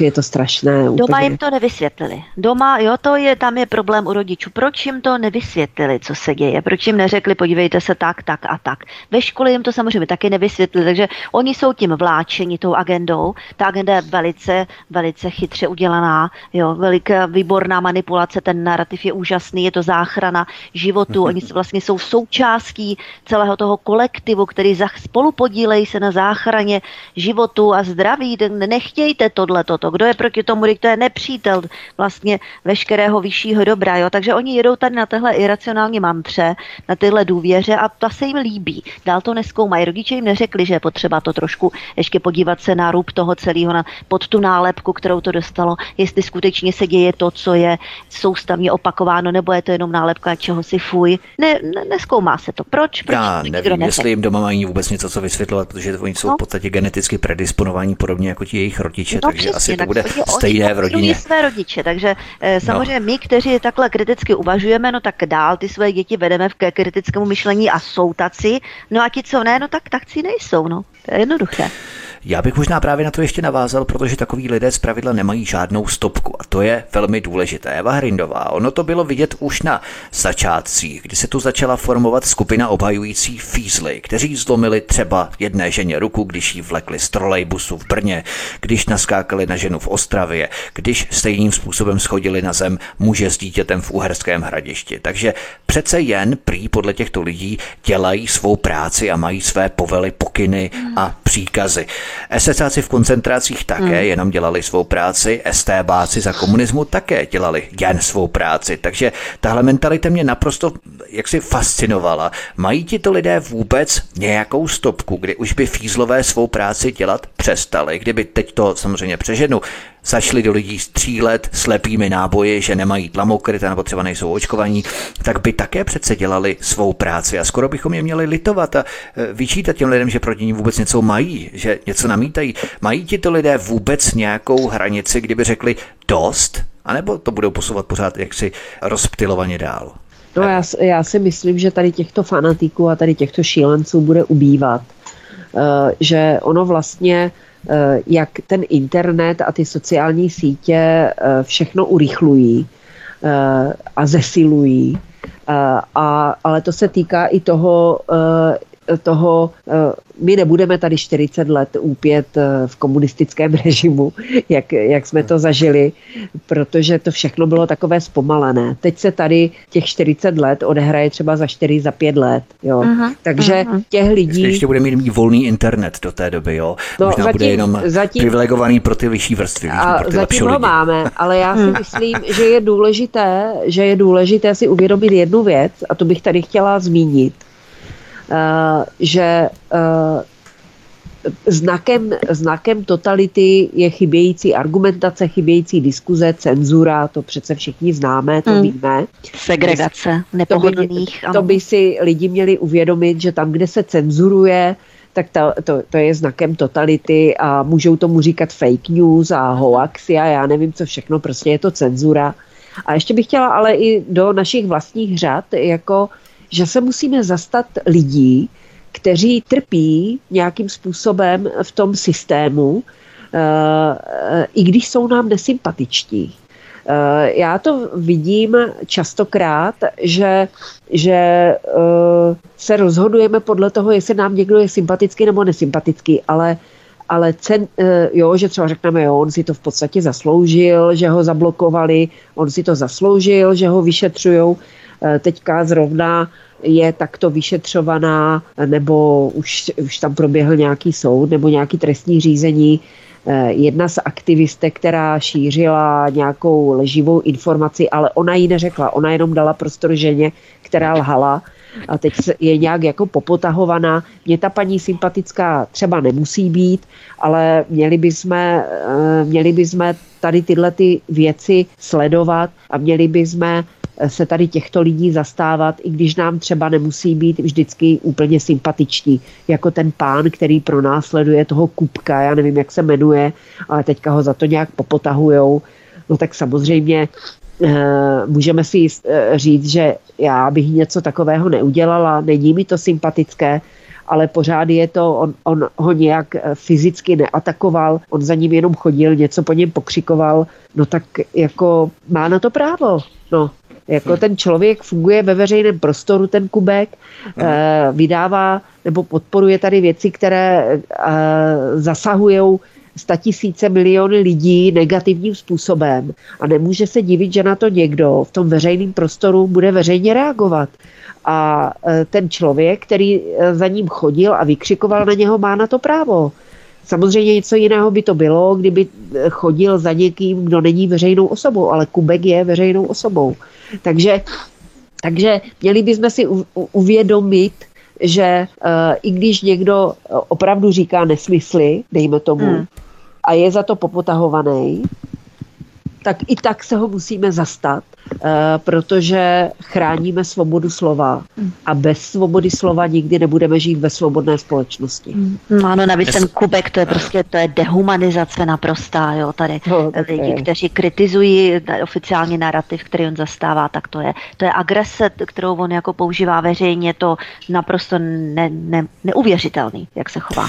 je to strašné. Doma úplně. jim to nevysvětlili. Doma, jo, to je, tam je problém u rodičů. Proč jim to nevysvětlili, co se děje? Proč jim neřekli, podívejte se tak, tak a tak? Ve škole jim to samozřejmě taky nevysvětlili, takže oni jsou tím vláčeni tou agendou. Ta agenda je velice, velice chytře udělaná, jo, veliká výborná manipulace, ten narrativ je úžasný, je to záchrana životu. Oni vlastně jsou součástí celého toho kolektivu, který spolu podílejí se na záchraně životu a zdraví. Nechtějte tohle, toto. Kdo je proti tomu, to je nepřítel vlastně veškerého vyššího dobra. Jo? Takže oni jedou tady na téhle iracionální mantře, na tyhle důvěře a ta se jim líbí. Dál to neskoumají. Rodiče jim neřekli, že je potřeba to trošku ještě podívat se na růb toho celého, na, pod tu nálepku, kterou to dostalo, jestli skutečně se děje to, co je soustavně opakováno, nebo je to jenom nálepka čeho si fuj. Ne, ne, neskoumá se to. Proč? Proč Já to nevím, jestli jim doma mají vůbec něco co vysvětlovat, protože oni jsou No. v podstatě geneticky predisponovaní podobně jako ti jejich rodiče, No, takže asi přesně, to tak bude stejné v rodině. své rodiče, takže eh, samozřejmě my, kteří takhle kriticky uvažujeme, no tak dál ty své děti vedeme ke kritickému myšlení a jsou taci, no a ti, co ne, no tak takci nejsou, no. To je jednoduché. Já bych možná právě na to ještě navázal, protože takový lidé z pravidla nemají žádnou stopku a to je velmi důležité. Eva Hrindová, ono to bylo vidět už na začátcích, kdy se tu začala formovat skupina obhajující fízly, kteří zlomili třeba jedné ženě ruku, když jí vlekli z trolejbusu v Brně, když naskákali na ženu v Ostravě, když stejným způsobem schodili na zem muže s dítětem v Uherském hradišti. Takže přece jen prý podle těchto lidí dělají svou práci a mají své povely, pokyny a příkazy. SSáci v koncentrácích také jenom dělali svou práci, STBáci za komunismu také dělali jen svou práci. Takže tahle mentalita mě naprosto jaksi fascinovala. Mají ti to lidé vůbec nějakou stopku, kdy už by fízlové svou práci dělat přestali? Kdyby teď to samozřejmě přeženu, začali do lidí střílet slepými náboji, že nemají tlamokryt nebo třeba nejsou očkovaní, tak by také přece dělali svou práci a skoro bychom je měli litovat a e, vyčítat těm lidem, že proti ním vůbec něco mají, že něco namítají. Mají ti to lidé vůbec nějakou hranici, kdyby řekli dost, anebo to budou posouvat pořád jaksi rozptilovaně dál? No já, já si myslím, že tady těchto fanatiků a tady těchto šílenců bude ubývat. Eh, Že ono vlastně, jak ten internet a ty sociální sítě eh, všechno urychlují eh, a zesilují, Eh, a, ale to se týká i toho, eh, toho, eh, my nebudeme tady 40 let úpět eh, v komunistickém režimu, jak, jak jsme to zažili, protože to všechno bylo takové zpomalené. Teď se tady těch 40 let odehraje třeba za 4, za 5 let. Jo. Mhm, Takže těch Jestli lidí... ještě bude mít, mít volný internet do té doby, jo? No, Možná bude zatím- jenom zatím- privilegovaný pro ty vyšší vrstvy, víš, A pro ty lepší zatím ho lidi. máme, ale já si myslím, že je důležité, že je důležité si uvědomit jednu věc, a to bych tady chtěla zmínit, že eh, znakem, znakem totality je chybějící argumentace, chybějící diskuze, cenzura, to přece všichni známe, to Hmm. víme. Segregace To by, nepohodlných. to by si lidi měli uvědomit, že tam, kde se cenzuruje, tak to, to, to je znakem totality a můžou tomu říkat fake news a hoaxy a já nevím, co všechno, prostě je to cenzura. A ještě bych chtěla ale i do našich vlastních řad, jako, že se musíme zastat lidí, kteří trpí nějakým způsobem v tom systému, eh, i když jsou nám nesympatičtí. Eh, Já to vidím častokrát, že, že eh, se rozhodujeme podle toho, jestli nám někdo je sympatický nebo nesympatický, ale ale cen, eh, jo, že třeba řekneme, jo, on si to v podstatě zasloužil, že ho zablokovali, on si to zasloužil, že ho vyšetřujou. Eh, Teďka zrovna je takto vyšetřovaná, nebo už, už tam proběhl nějaký soud nebo nějaký trestní řízení. Eh, Jedna z aktivistek, která šířila nějakou leživou informaci, ale ona ji neřekla, ona jenom dala prostor ženě, která lhala a teď je nějak jako popotahovaná. Mně ta paní sympatická třeba nemusí být, ale měli bychom, eh, měli bychom tady tyhle ty věci sledovat a měli bychom se tady těchto lidí zastávat, i když nám třeba nemusí být vždycky úplně sympatiční, jako ten pán, který pro nás sleduje toho Kupka, já nevím, jak se jmenuje, ale teďka ho za to nějak popotahujou, no tak samozřejmě Eh, můžeme si eh, říct, že já bych něco takového neudělala, není mi to sympatické, ale pořád je to, on, on ho nějak eh, fyzicky neatakoval, on za ním jenom chodil, něco po něm pokřikoval, no tak jako má na to právo, no. Jako ten člověk funguje ve veřejném prostoru, ten Kubek, vydává nebo podporuje tady věci, které zasahují statisíce miliony lidí negativním způsobem a nemůže se divit, že na to někdo v tom veřejném prostoru bude veřejně reagovat. A e, ten člověk, který za ním chodil a vykřikoval na něho, má na to právo. Samozřejmě něco jiného by to bylo, kdyby e, chodil za někým, kdo není veřejnou osobou, ale Kubek je veřejnou osobou. Takže, takže měli bychom si uvědomit, že uh, i když někdo opravdu říká nesmysly, dejme tomu, hmm a je za to popotahovaný, tak i tak se ho musíme zastat, eh, protože chráníme svobodu slova a bez svobody slova nikdy nebudeme žít ve svobodné společnosti. No ano, navíc ten kubek, to je prostě to je dehumanizace naprostá, jo, tady no, lidi, kteří kritizují oficiální narrativ, který on zastává, tak to je, to je agrese, kterou on jako používá veřejně, to naprosto ne, ne, neuvěřitelný, jak se chová.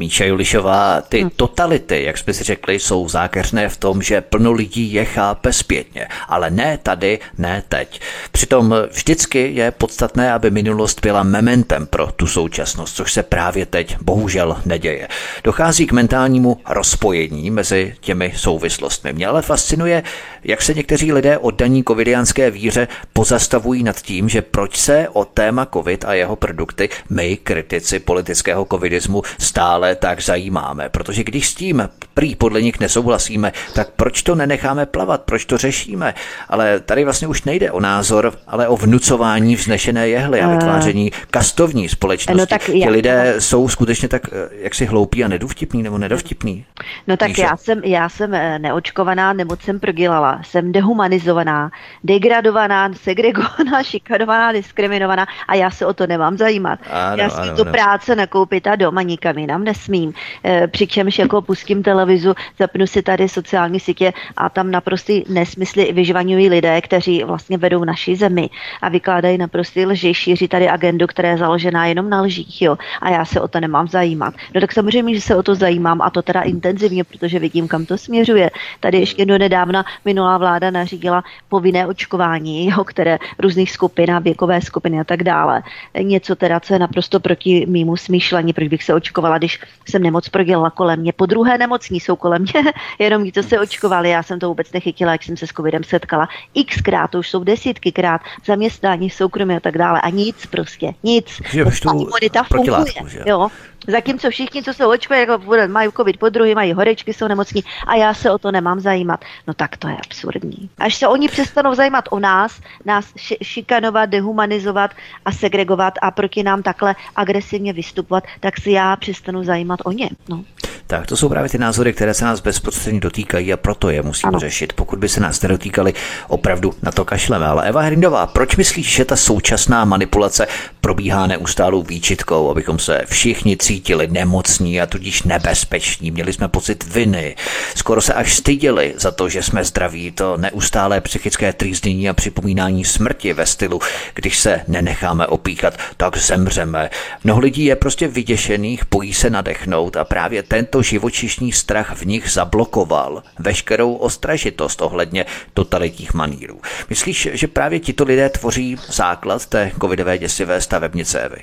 Míša Julišová, ty hmm. totality, jak jsme si řekli, jsou zákeřné v tom, že plno lidí je chápe zpětně, ale ne tady, ne teď. Přitom vždycky je podstatné, aby minulost byla mementem pro tu současnost, což se právě teď bohužel neděje. Dochází k mentálnímu rozpojení mezi těmi souvislostmi. Mě ale fascinuje, jak se někteří lidé oddaní covidianské víře pozastavují nad tím, že proč se o téma covid a jeho produkty my, kritici politického covidismu, stále tak zajímáme, protože když s tím prý podle nich nesouhlasíme, tak proč to nenecháme plavat, proč to řešíme? Ale tady vlastně už nejde o názor, ale o vnucování vznešené jehly a vytváření kastovní společnosti. No, tak já, Ti lidé no. jsou skutečně tak eh, jaksi hloupí a nedovtipní nebo nedovtipní. No tak já jsem, já jsem eh, neočkovaná, nemoc jsem progilala, jsem dehumanizovaná, degradovaná, segregovaná, šikanovaná, diskriminovaná a já se o to nemám zajímat. Ano, já si ano, tu ano. práce nakoupit a doma nikam jinam nesmím. E, přičemž jako pustím televizu, zapnu si tady sociální sítě a tam naprostý nesmysly vyžvaňují lidé, kteří vlastně vedou naši zemi a vykládají naprostý lži, šíří tady agendu, která je založená jenom na lžích, jo. A já se o to nemám zajímat. No tak samozřejmě, že se o to zajímám a to teda intenzivně, protože vidím, kam to směřuje. Tady ještě do nedávna minulá vláda nařídila povinné očkování, jo, které různých skupin a věkové skupiny a tak dále. Něco teda, co je naprosto proti mýmu smýšlení, proč bych se očkovala, když jsem nemoc prodělala kolem mě. Po druhé nemocní jsou kolem mě, jenom ti, co se očkovali. Já jsem to vůbec nechytila, jak jsem se s covidem setkala. Xkrát, to už jsou desítky krát, zaměstnání soukromí a tak dále. A nic prostě, nic. Že imunita funguje. Jo. Zatímco všichni, co se očkují, jako mají covid po druhý, mají horečky, jsou nemocní a já se o to nemám zajímat. No tak to je absurdní. Až se oni přestanou zajímat o nás, nás šikanovat, dehumanizovat a segregovat a proti nám takhle agresivně vystupovat, tak si já přestanu zajímat o ně. No. Tak to jsou právě ty názory, které se nás bezprostředně dotýkají a proto je musíme ano. řešit. Pokud by se nás nedotýkali, opravdu na to kašleme. Ale Eva Hrindová, proč myslíš, že ta současná manipulace probíhá neustálou výčitkou, abychom se všichni cítili nemocní a tudíž nebezpeční, měli jsme pocit viny, skoro se až styděli za to, že jsme zdraví, to neustálé psychické trýznění a připomínání smrti ve stylu, když se nenecháme opíkat, tak zemřeme. Mnoho lidí je prostě vyděšených, bojí se nadechnout a právě tento živočišný strach v nich zablokoval veškerou ostražitost ohledně totalitních manírů. Myslíš, že právě tito lidé tvoří základ té covidové děsivé stavebnice Evy?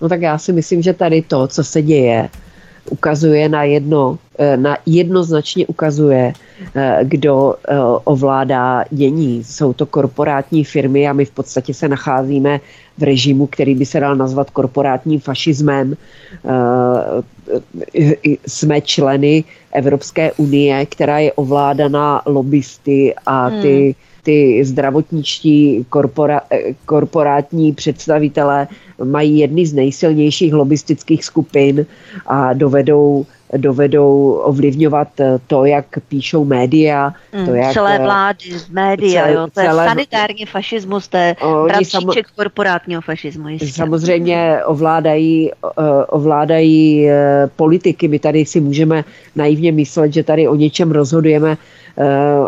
No tak já si myslím, že tady to, co se děje, ukazuje na jedno, eh, na jednoznačně ukazuje, eh, kdo eh, ovládá dění. Jsou to korporátní firmy a my v podstatě se nacházíme v režimu, který by se dal nazvat korporátním fašismem. Jsme členy Evropské unie, která je ovládaná lobbysty a ty hmm ty zdravotničtí korpora, korporátní představitelé mají jedny z nejsilnějších lobistických skupin a dovedou dovedou ovlivňovat to, jak píšou média. Mm, to, jak, celé vlády, média, celé, jo, to celé, je sanitární fašismus, to je bratříček samo, korporátního fašismu. Jistě. Samozřejmě ovládají, ovládají politiky. My tady si můžeme naivně myslet, že tady o něčem rozhodujeme,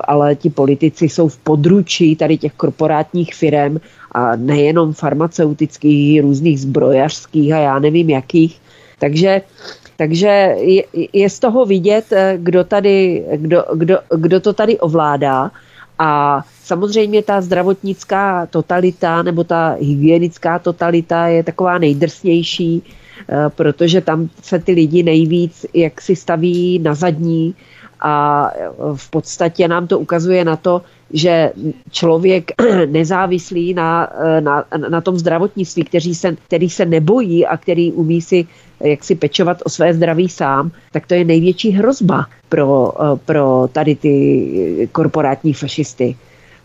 ale ti politici jsou v područí tady těch korporátních firm a nejenom farmaceutických, různých zbrojařských a já nevím jakých. Takže takže je, je z toho vidět, eh, kdo, tady, kdo, kdo, kdo to tady ovládá. A samozřejmě ta zdravotnická totalita nebo ta hygienická totalita je taková nejdrsnější, eh, protože tam se ty lidi nejvíc jak si staví na zadní a v podstatě nám to ukazuje na to, že člověk nezávislý na, na, na tom zdravotnictví, který se, který se nebojí a který umí si jak si pečovat o své zdraví sám, tak to je největší hrozba pro, pro tady ty korporátní fašisty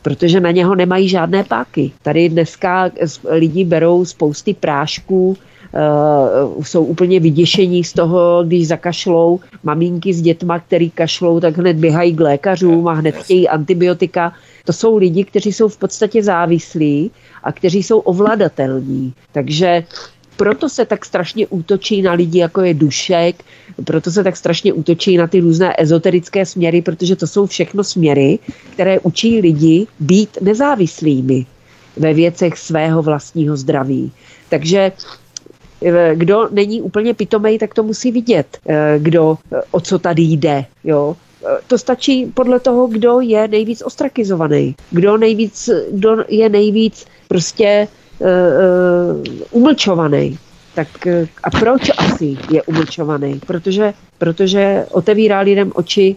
protože na něho nemají žádné páky. Tady dneska lidi berou spousty prášků, uh, jsou úplně vyděšení z toho, když zakašlou. Maminky s dětma, který kašlou, tak hned běhají k lékařům a hned chtějí antibiotika. To jsou lidi, kteří jsou v podstatě závislí a kteří jsou ovladatelní. Takže proto se tak strašně útočí na lidi, jako je Dušek, proto se tak strašně útočí na ty různé ezoterické směry, protože to jsou všechno směry, které učí lidi být nezávislými ve věcech svého vlastního zdraví. Takže Eh, kdo není úplně pitomej, tak to musí vidět, eh, kdo, eh, o co tady jde. Jo? To stačí podle toho, kdo je nejvíc ostrakizovaný, kdo, nejvíc, kdo je nejvíc prostě uh, umlčovaný. Tak a proč asi je umlčovaný? Protože, protože otevírá lidem oči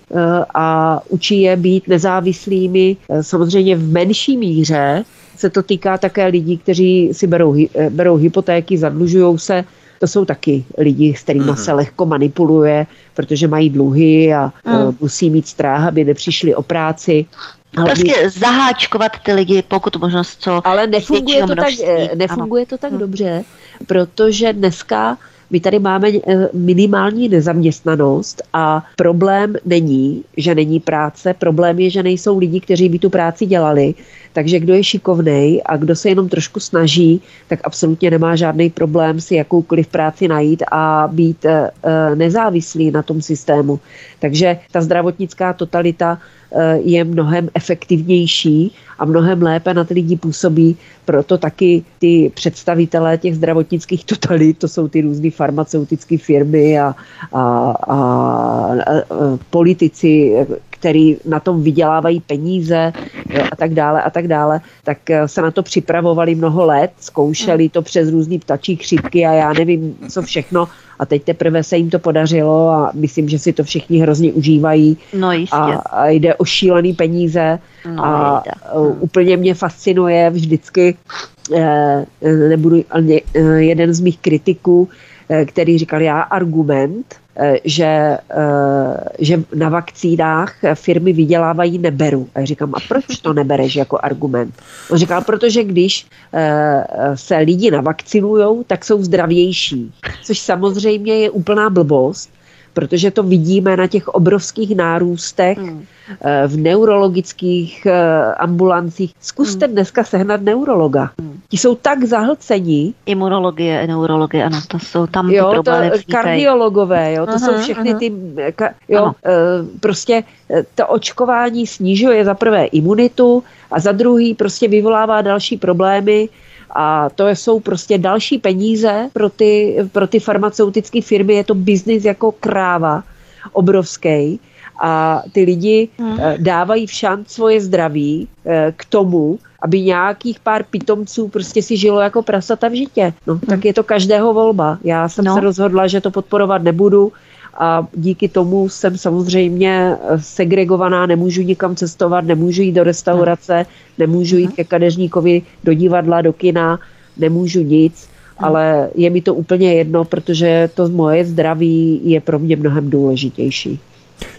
a učí je být nezávislými, samozřejmě v menší míře, se to týká také lidí, kteří si berou, eh, berou hypotéky, zadlužují se. To jsou taky lidi, s kterými mm-hmm. se lehko manipuluje, protože mají dluhy a mm. musí mít strach, aby nepřišli o práci. Ale prostě my... zaháčkovat ty lidi, pokud možnost co. Ale nefunguje to tak, eh, nefunguje to tak mm. dobře, protože dneska my tady máme minimální nezaměstnanost a problém není, že není práce, problém je, že nejsou lidi, kteří by tu práci dělali. Takže kdo je šikovnej a kdo se jenom trošku snaží, tak absolutně nemá žádný problém si jakoukoliv práci najít a být eh, eh, nezávislý na tom systému. Takže ta zdravotnická totalita je mnohem efektivnější a mnohem lépe na ty lidi působí. Proto taky ty představitelé těch zdravotnických totalit, to jsou ty různé farmaceutické firmy a, a, a, a politici, který na tom vydělávají peníze a tak dále a tak dále, tak se na to připravovali mnoho let, zkoušeli to přes různé ptačí chřipky a já nevím, co všechno a teď teprve se jim to podařilo a myslím, že si to všichni hrozně užívají. No jistě. A, a jde o šílený peníze no, a jde. úplně mě fascinuje vždycky, eh, nebudu, eh, jeden z mých kritiků, eh, který říkal, já argument, že, že na vakcínách firmy vydělávají, neberu. A já říkám, a proč to nebereš jako argument? On říkal, protože když se lidi navakcinují, tak jsou zdravější. Což samozřejmě je úplná blbost, protože to vidíme na těch obrovských nárůstech. Eh, v neurologických eh, ambulancích. Zkuste hmm. dneska sehnat neurologa. Hmm. Ti jsou tak zahlcení. Imunologie, neurologie, ano, to jsou tam ty jo, to, kardiologové, jo, to aha, jsou všechny aha. ty, jo, ano. Eh, prostě to očkování snižuje za prvé imunitu a za druhý prostě vyvolává další problémy, a to jsou prostě další peníze pro ty, pro ty farmaceutické firmy. Je to biznis jako kráva obrovský. A ty lidi hmm. dávají v šant svoje zdraví eh, k tomu, aby nějakých pár pitomců prostě si žilo jako prasata v žitě. No, hmm. tak je to každého volba. Já jsem no. se rozhodla, že to podporovat nebudu a díky tomu jsem samozřejmě segregovaná, nemůžu nikam cestovat, nemůžu jít do restaurace, nemůžu jít ke kadeřníkovi do divadla, do kina, nemůžu nic, ale je mi to úplně jedno, protože to moje zdraví je pro mě mnohem důležitější.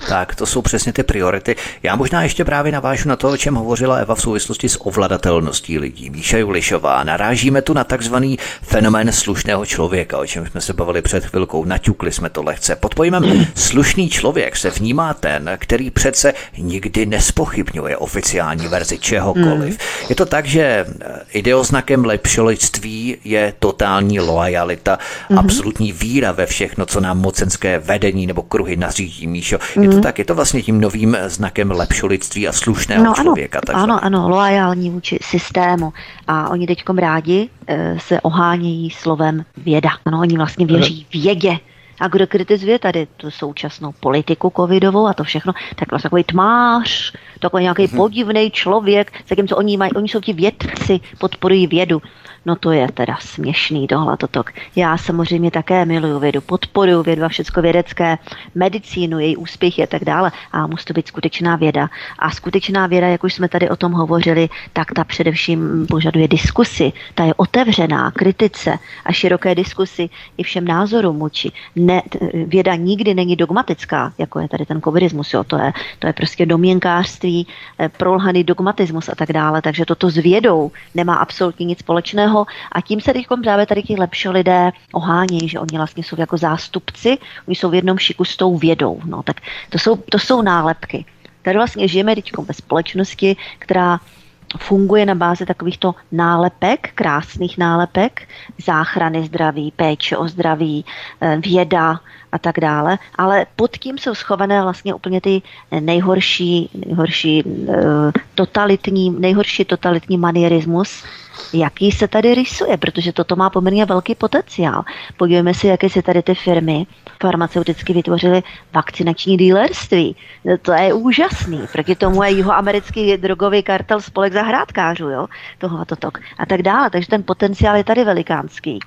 Tak, to jsou přesně ty priority. Já možná ještě právě navážu na to, o čem hovořila Eva v souvislosti s ovladatelností lidí. Míša Julišová, narážíme tu na takzvaný fenomén slušného člověka, o čem jsme se bavili před chvilkou. Naťukli jsme to lehce. Pod pojmem slušný člověk se vnímá ten, který přece nikdy nespochybňuje oficiální verzi čehokoliv. Hmm. Je to tak, že ideoznakem lepšolictví je totální loajalita, hmm. absolutní víra ve všechno, co nám mocenské vedení nebo kruhy nařídí, Míšo. Je to mm. tak, je to vlastně tím novým znakem lepšolictví a slušného no, člověka. Ano, ano, ano, loajální vůči systému. A oni teďkom rádi e, se ohánějí slovem věda. Ano, oni vlastně věří vědě. A kdo kritizuje tady tu současnou politiku covidovou a to všechno, tak vlastně takový tmář, takový nějaký mm-hmm. podivný člověk, zatímco oni, mají, oni jsou ti vědci, podporují vědu. No to je teda směšný tohle toto. Já samozřejmě také miluju vědu, podporuju vědu a všecko vědecké, medicínu, její úspěchy a tak dále, a musí to být skutečná věda. A skutečná věda, jak už jsme tady o tom hovořili, tak ta především požaduje diskusy, ta je otevřená kritice a široké diskusy i všem názorům muči. Ne, věda nikdy není dogmatická, jako je tady ten covidismus, jo, to je, to je prostě doměnkářství, eh, prolhaný dogmatismus a tak dále, takže toto s vědou nemá absolutně nic společného jiného a tím se teď právě tady ti lepší lidé ohánějí, že oni vlastně jsou jako zástupci, oni jsou v jednom šiku s tou vědou. No, tak to jsou, to jsou nálepky. Tady vlastně žijeme teď ve společnosti, která funguje na bázi takovýchto nálepek, krásných nálepek, záchrany zdraví, péče o zdraví, eh, věda a tak dále, ale pod tím jsou schované vlastně úplně ty nejhorší, nejhorší eh, totalitní, nejhorší totalitní manierismus, jaký se tady rysuje, protože toto má poměrně velký potenciál. Podívejme si, jaké se tady ty firmy farmaceuticky vytvořily vakcinační dílerství. To je úžasný. Proti tomu je jihoamerický drogový kartel spolek zahrádkářů, jo? Tohle tok a tak dále. Takže ten potenciál je tady velikánský.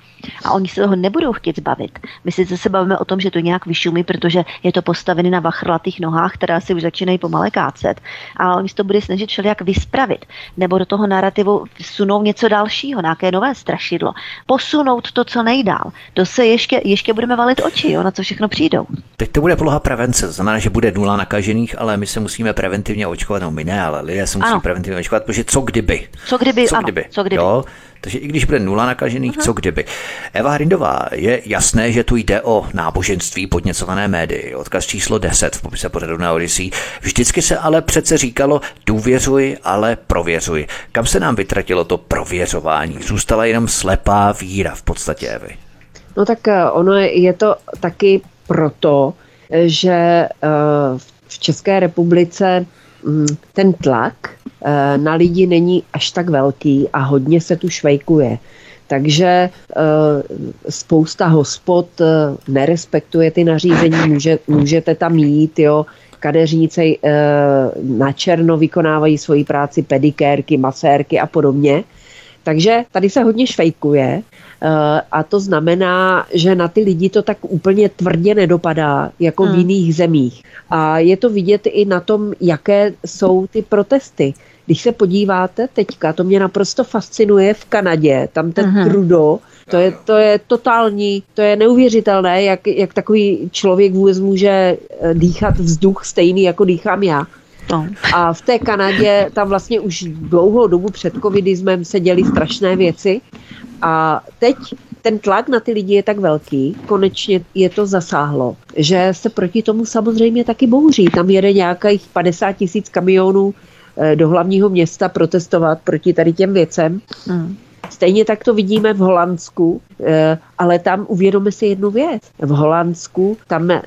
A oni se toho nebudou chtít zbavit. My si se bavíme o tom, že to nějak vyšumí, protože je to postavené na vachrlatých nohách, které si už začínají pomale kácet. Ale oni se to bude snažit všelijak vyspravit. Nebo do toho narrativu sunou něco dalšího, nějaké nové strašidlo. Posunout to, co nejdál. To se ještě, ještě budeme valit oči, jo, na co všechno přijdou. Teď to bude poloha prevence, to znamená, že bude nula nakažených, ale my se musíme preventivně očkovat, no my ne, ale lidé se musí ano. preventivně očkovat, protože co kdyby? Co kdyby, co kdyby? Ano, co kdyby? Jo? Takže i když bude nula nakažených, uh-huh. co kdyby. Eva Hrindová, je jasné, že tu jde o náboženství podněcované médii. Odkaz číslo 10 v popise pořadu na Odyssey. Vždycky se ale přece říkalo důvěřuj, ale prověřuj. Kam se nám vytratilo to prověřování? Zůstala jenom slepá víra v podstatě Evy. No tak eh, ono je to taky proto, že eh, v České republice mm, ten tlak eh, na lidi není až tak velký a hodně se tu švejkuje. Takže spousta hospod nerespektuje ty nařízení, může, můžete tam jít, jo, kadeřníci na černo vykonávají svoji práci, pedikérky, masérky a podobně. Takže tady se hodně švejkuje Eh, a to znamená, že na ty lidi to tak úplně tvrdě nedopadá, jako hmm. v jiných zemích. A je to vidět i na tom, jaké jsou ty protesty. Když se podíváte teďka, to mě naprosto fascinuje v Kanadě, tam ten hmm. Trudeau, to je, to je totální, to je neuvěřitelné, jak, jak takový člověk vůbec může eh, dýchat vzduch stejný, jako dýchám já. No. A v té Kanadě tam vlastně už dlouhou dobu před covidismem se děly strašné věci a teď ten tlak na ty lidi je tak velký, konečně je to zasáhlo, že se proti tomu samozřejmě taky bouří. Tam jede nějakých 50 tisíc kamionů eh, do hlavního města protestovat proti tady těm věcem. Mm. Stejně tak to vidíme v Holandsku, eh, ale tam uvědomíme si jednu věc. V Holandsku tam eh,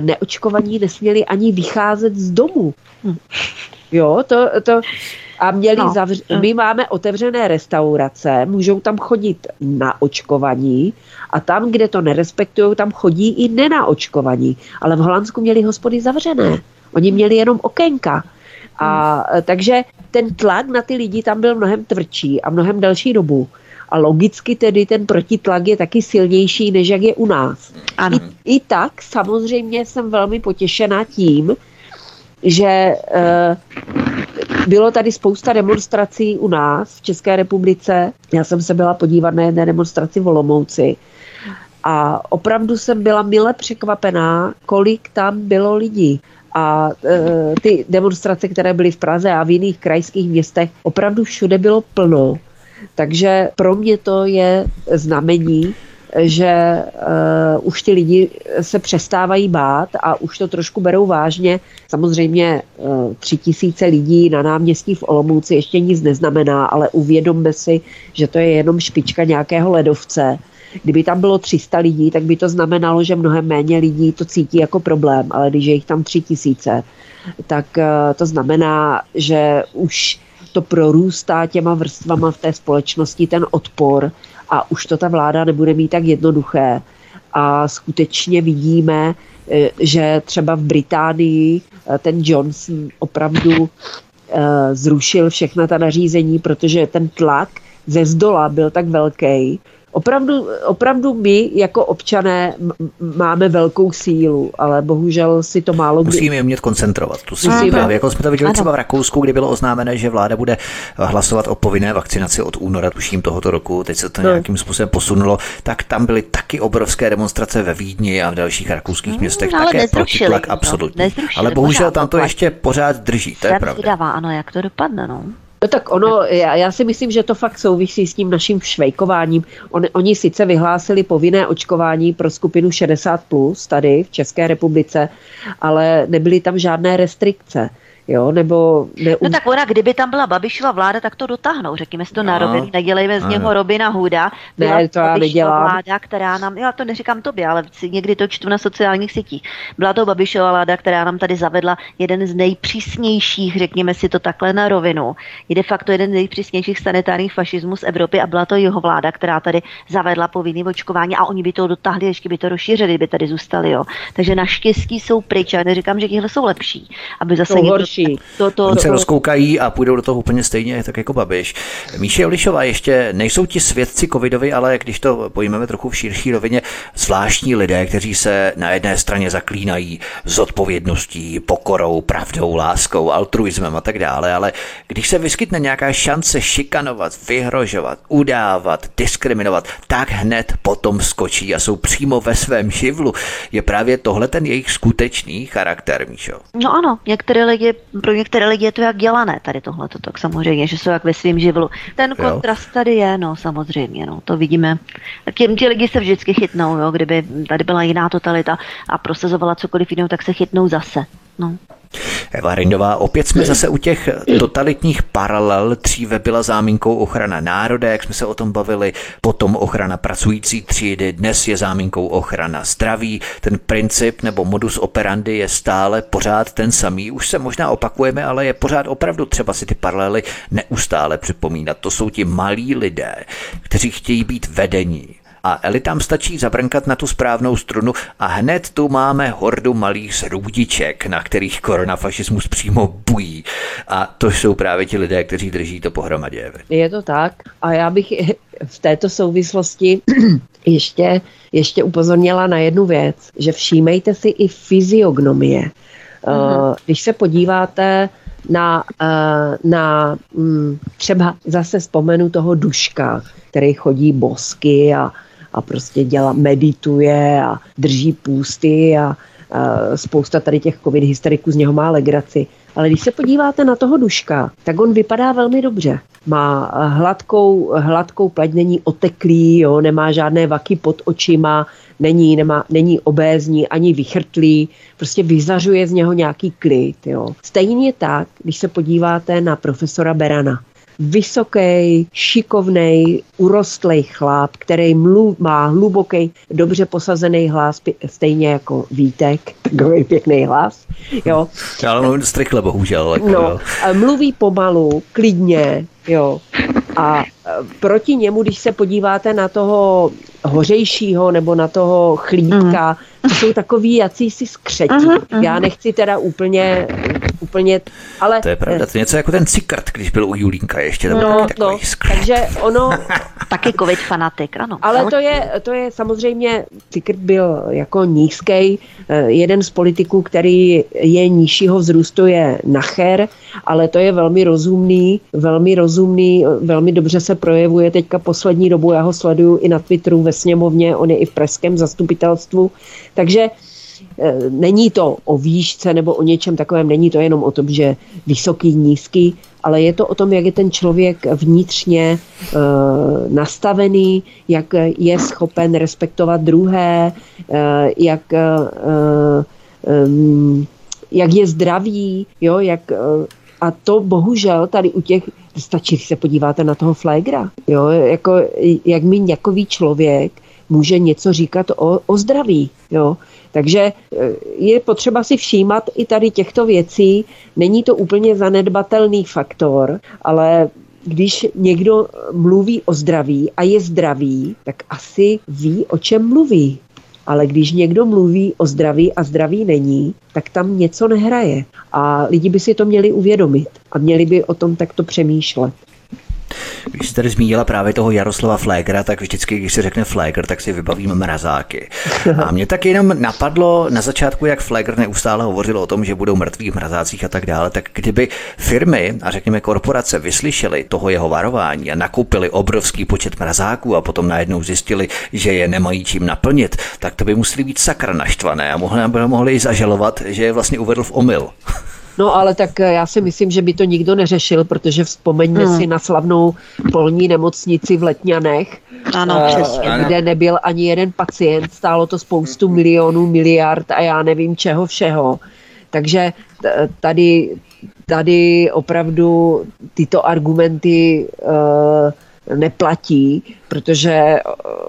neočkovaní nesměli ani vycházet z domu. Mm. Jo, to, to, a měli no. zavř- my máme otevřené restaurace, můžou tam chodit na očkovaní a tam, kde to nerespektují, tam chodí i nenaočkovaní. Ale v Holandsku měli hospody zavřené. Oni měli jenom okénka. A hmm. takže ten tlak na ty lidi tam byl mnohem tvrdší a mnohem delší dobu. A logicky tedy ten protitlak je taky silnější, než jak je u nás. Ano. I, I tak samozřejmě jsem velmi potěšená tím, že uh, bylo tady spousta demonstrací u nás v České republice. Já jsem se byla podívat na jedné demonstraci v Olomouci. A opravdu jsem byla mile překvapená, kolik tam bylo lidí. A e, ty demonstrace, které byly v Praze a v jiných krajských městech, opravdu všude bylo plno. Takže pro mě to je znamení, že uh, už ty lidi se přestávají bát a už to trošku berou vážně. Samozřejmě uh, tři tisíce lidí na náměstí v Olomouci ještě nic neznamená, ale uvědomme si, že to je jenom špička nějakého ledovce. Kdyby tam bylo 300 lidí, tak by to znamenalo, že mnohem méně lidí to cítí jako problém, ale když je jich tam tři tisíce, tak uh, to znamená, že už to prorůstá těma vrstvama v té společnosti ten odpor a už to ta vláda nebude mít tak jednoduché. A skutečně vidíme, eh, že třeba v Británii eh, ten Johnson opravdu eh, zrušil všechna ta nařízení, protože ten tlak ze zdola byl tak velký, Opravdu, opravdu my jako občané máme velkou sílu, ale bohužel si to málo kdy... Musíme umět koncentrovat tu sílu. Právě jako jsme to viděli ano. třeba v Rakousku, kdy bylo oznámené, že vláda bude hlasovat o povinné vakcinaci od února, tuším tohoto roku, teď se to no. nějakým způsobem posunulo, tak tam byly taky obrovské demonstrace ve Vídni a v dalších rakouských no, městech. No, také protitlak absolutně. No, ale bohužel tam to ještě pořád drží, to je pravda. Vydává, ano, jak to dopadne, no. No tak ono, já, já si myslím, že to fakt souvisí s tím naším švejkováním. On, oni sice vyhlásili povinné očkování pro skupinu 60+, plus tady v České republice, ale nebyly tam žádné restrikce jo, nebo... Ne, no tak ona, kdyby tam byla Babišova vláda, tak to dotáhnou, řekněme si to na rovinu, nedělejme z něho Robina Huda. Byla ne, to já nedělám. vláda, která nám, já to neříkám tobě, ale někdy to čtu na sociálních sítích. Byla to Babišova vláda, která nám tady zavedla jeden z nejpřísnějších, řekněme si to takhle na rovinu. Je de facto jeden z nejpřísnějších sanitárních fašismů z Evropy a byla to jeho vláda, která tady zavedla povinný očkování a oni by to dotáhli, ještě by to rozšířili, by tady zůstali, jo. Takže naštěstí jsou pryč, já neříkám, že tihle jsou lepší, aby zase někdo horší. To, to, Oni se rozkoukají a půjdou do toho úplně stejně, tak jako Babiš. Míše Olišová, ještě nejsou ti svědci covidovi, ale když to pojmeme trochu v širší rovině, zvláštní lidé, kteří se na jedné straně zaklínají zodpovědností, pokorou, pravdou, láskou, altruismem a tak dále, ale když se vyskytne nějaká šance šikanovat, vyhrožovat, udávat, diskriminovat, tak hned potom skočí a jsou přímo ve svém živlu. Je právě tohle ten jejich skutečný charakter, Míšo? No ano, některé lidi pro některé lidi je to jak dělané tady tohle, tak samozřejmě, že jsou jak ve svém živlu. Ten jo. kontrast tady je, no samozřejmě, no, to vidíme. Tím ti lidi se vždycky chytnou, jo, kdyby tady byla jiná totalita a prosazovala cokoliv jiného, tak se chytnou zase. No. Eva Rindová, opět jsme zase u těch totalitních paralel. Dříve byla záminkou ochrana národa, jak jsme se o tom bavili, potom ochrana pracující třídy, dnes je záminkou ochrana zdraví. Ten princip nebo modus operandi je stále pořád ten samý. Už se možná opakujeme, ale je pořád opravdu třeba si ty paralely neustále připomínat. To jsou ti malí lidé, kteří chtějí být vedení, a elitám stačí zabrnkat na tu správnou strunu a hned tu máme hordu malých zrůdiček, na kterých koronafašismus přímo bují. A to jsou právě ti lidé, kteří drží to pohromadě. Je to tak a já bych v této souvislosti ještě, ještě upozornila na jednu věc, že všímejte si i fyziognomie. Uh, když se podíváte na, uh, na um, třeba zase vzpomenu toho duška, který chodí bosky a a prostě dělá, medituje a drží půsty a, a spousta tady těch covid hysteriků z něho má legraci. Ale když se podíváte na toho duška, tak on vypadá velmi dobře. Má hladkou, hladkou pleť, není oteklý, jo, nemá žádné vaky pod očima, není, nemá, není obézní ani vychrtlý, prostě vyzařuje z něho nějaký klid. Jo. Stejně tak, když se podíváte na profesora Berana vysoký, šikovný, urostlý chlap, který mluv, má hluboký, dobře posazený hlas, stejně jako Vítek, takový pěkný hlas. Jo. Ale mluvím strichle, bohužel. Jako, no, mluví pomalu, klidně, jo. A e, proti němu, když se podíváte na toho hořejšího nebo na toho chlípka, mm. To jsou takový jacísi skřetí. Uh-huh, uh-huh. Já nechci teda úplně, úplně, ale... To je pravda, to je něco jako ten cikrt, když byl u Julínka ještě. To no, taky no, takže ono... taky covid fanatik, ano. Ale to je, to je samozřejmě, cikrt byl jako nízký. Eh, jeden z politiků, který je nižšího vzrůstu, je Nacher, ale to je velmi rozumný, velmi rozumný, velmi dobře se projevuje teďka poslední dobu, já ho sleduju i na Twitteru, ve sněmovně, on je i v pražském zastupitelstvu. Takže e, není to o výšce nebo o něčem takovém, není to jenom o tom, že vysoký, nízký, ale je to o tom, jak je ten člověk vnitřně e, nastavený, jak je schopen respektovat druhé, e, jak, jak je zdravý, jo, jak, a to bohužel tady u těch stačí, když se podíváte na toho Flagra, jo, jako, jak mi nějaký člověk může něco říkat o, o zdraví, jo. Takže e, je potřeba si všímat i tady těchto věcí. Není to úplně zanedbatelný faktor, ale když někdo mluví o zdraví a je zdravý, tak asi ví, o čem mluví. Ale když někdo mluví o zdraví a zdraví není, tak tam něco nehraje. A lidi by si to měli uvědomit a měli by o tom takto přemýšlet. Když jsi tady zmínila právě toho Jaroslava Flégra, tak vždycky, když se řekne Flégr, tak si vybavím mrazáky. A mě tak jenom napadlo na začátku, jak Flégr neustále hovořil o tom, že budou mrtví v mrazácích a tak dále, tak kdyby firmy a řekněme korporace vyslyšely toho jeho varování a nakoupili obrovský počet mrazáků a potom najednou zjistili, že je nemají čím naplnit, tak to by museli být sakra naštvané a mohli, mohli i zažalovat, že je vlastně uvedl v omyl. No ale tak eh, já si myslím, že by to nikdo neřešil, protože vzpomeňme hmm. si na slavnou polní nemocnici v Letňanech, ano, uh, přesně. kde nebyl ani jeden pacient, stálo to spoustu milionů, miliard a já nevím čeho všeho. Takže tady, tady opravdu tyto argumenty uh, neplatí, protože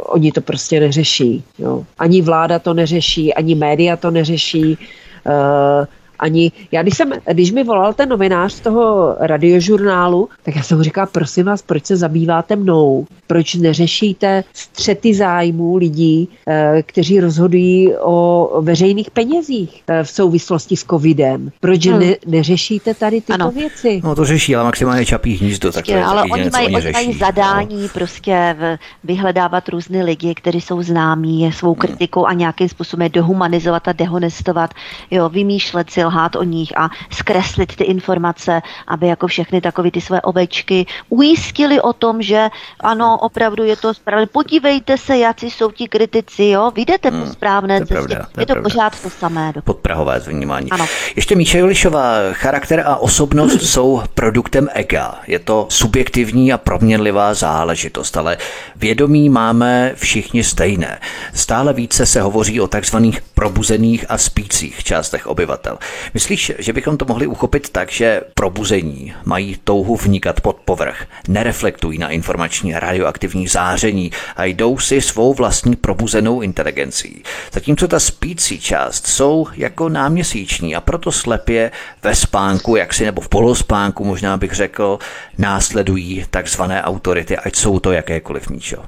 oni to prostě neřeší. Jo. Ani vláda to neřeší, ani média to neřeší. Uh, ani, já když, jsem, když mi volal ten novinář z toho radiožurnálu, tak já jsem mu říkal, prosím vás, proč se zabýváte mnou? Proč neřešíte střety zájmů lidí, eh, kteří rozhodují o veřejných penězích eh, v souvislosti s covidem? Proč hmm. ne, neřešíte tady tyto ano. věci? No to řeší, ale maximálně čapí hnízdo. Tak je, ale oni mají, oni, oni mají zadání no. prostě v, vyhledávat různé lidi, kteří jsou známí svou hmm. kritikou hmm. a nějakým způsobem dehumanizovat a dehonestovat, jo, vymýšlet si lhát o nich a zkreslit ty informace, aby jako všechny takové ty své ovečky ujistili o tom, že ano, opravdu je to správné. Podívejte se, jaký jsou ti kritici, jo, vyjdete hmm, po správné to cestě. Pravda, to je to pravda. pořád to samé. Podprahové vnímání. Ano. Ještě Míša Julišová, charakter a osobnost jsou produktem ega. Je to subjektivní a proměnlivá záležitost, ale vědomí máme všichni stejné. Stále více se hovoří o takzvaných probuzených a spících částech obyvatel. Myslíš, že bychom to mohli uchopit tak, že probuzení mají touhu vnikat pod povrch, nereflektují na informační a radioaktivní záření a jdou si svou vlastní probuzenou inteligencí. Zatímco ta spící část jsou jako náměsíční a proto slepě ve spánku, jaksi nebo v polospánku, možná bych řekl, následují takzvané autority, ať jsou to jakékoliv míčo.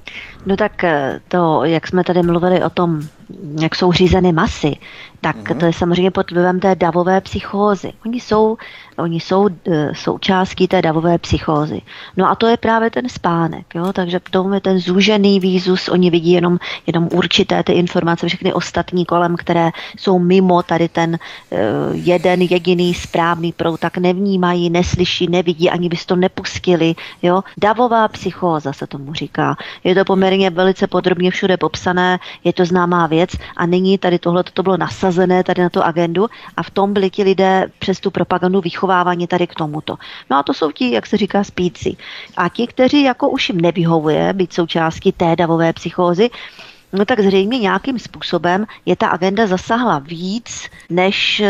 No tak eh, to, jak jsme tady mluvili o tom, jak jsou řízeny masy, tak mm-hmm. to je samozřejmě pod vlivem té davové psychózy. Oni jsou Oni jsou e, součástí té davové psychózy. No a to je právě ten spánek. Jo? Takže tomu je ten zúžený výzus. Oni vidí jenom, jenom určité ty informace, všechny ostatní kolem, které jsou mimo tady ten uh, jeden jediný správný proud, tak nevnímají, neslyší, nevidí, ani bys to nepustili. Jo? Davová psychóza se tomu říká. Je to poměrně velice podrobně všude popsané, je to známá věc a nyní tady tohle to bylo nasazené tady na tu agendu a v tom byli ti lidé přes tu propagandu výchovy vychováváni tady k tomuto. No a to jsou ti, jak se říká, spíci. A ti, kteří jako už jim nevyhovuje být součástí té davové psychózy, no tak zřejmě nějakým způsobem je ta agenda zasahla víc, než e,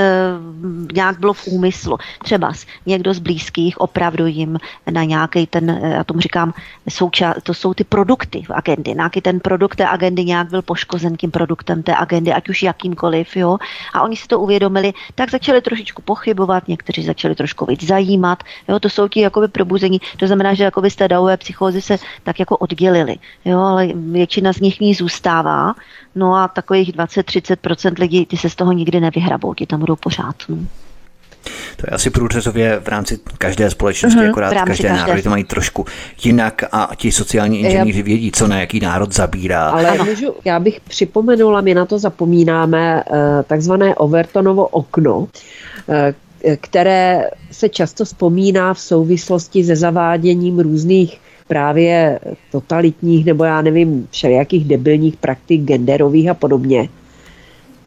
nějak bylo v úmyslu. Třeba někdo z blízkých opravdu jim na nějaký ten, eh, já tomu říkám, souča- to jsou ty produkty v agendy. Nějaký ten produkt té agendy nějak byl poškozen tím produktem té agendy, ať už jakýmkoliv, jo. A oni si to uvědomili, tak začali trošičku pochybovat, někteří začali trošku víc zajímat, jo. To jsou ti jakoby probuzení, to znamená, že jakoby z té davové psychózy se tak jako oddělili, jo, ale většina z nich ní zůstala stává, no a takových 20-30% lidí, ty se z toho nikdy nevyhrabou, ti tam budou pořád. No. To je asi průřezově v rámci každé společnosti, mm-hmm, akorát každé, každé národy to mají trošku jinak a ti sociální inženýři vědí, co na jaký národ zabírá. Ale můžu, já bych připomenula, my na to zapomínáme, eh, takzvané Overtonovo okno, eh, které se často vzpomíná v souvislosti se zaváděním různých právě totalitních nebo já nevím, všelijakých debilních praktik genderových a podobně.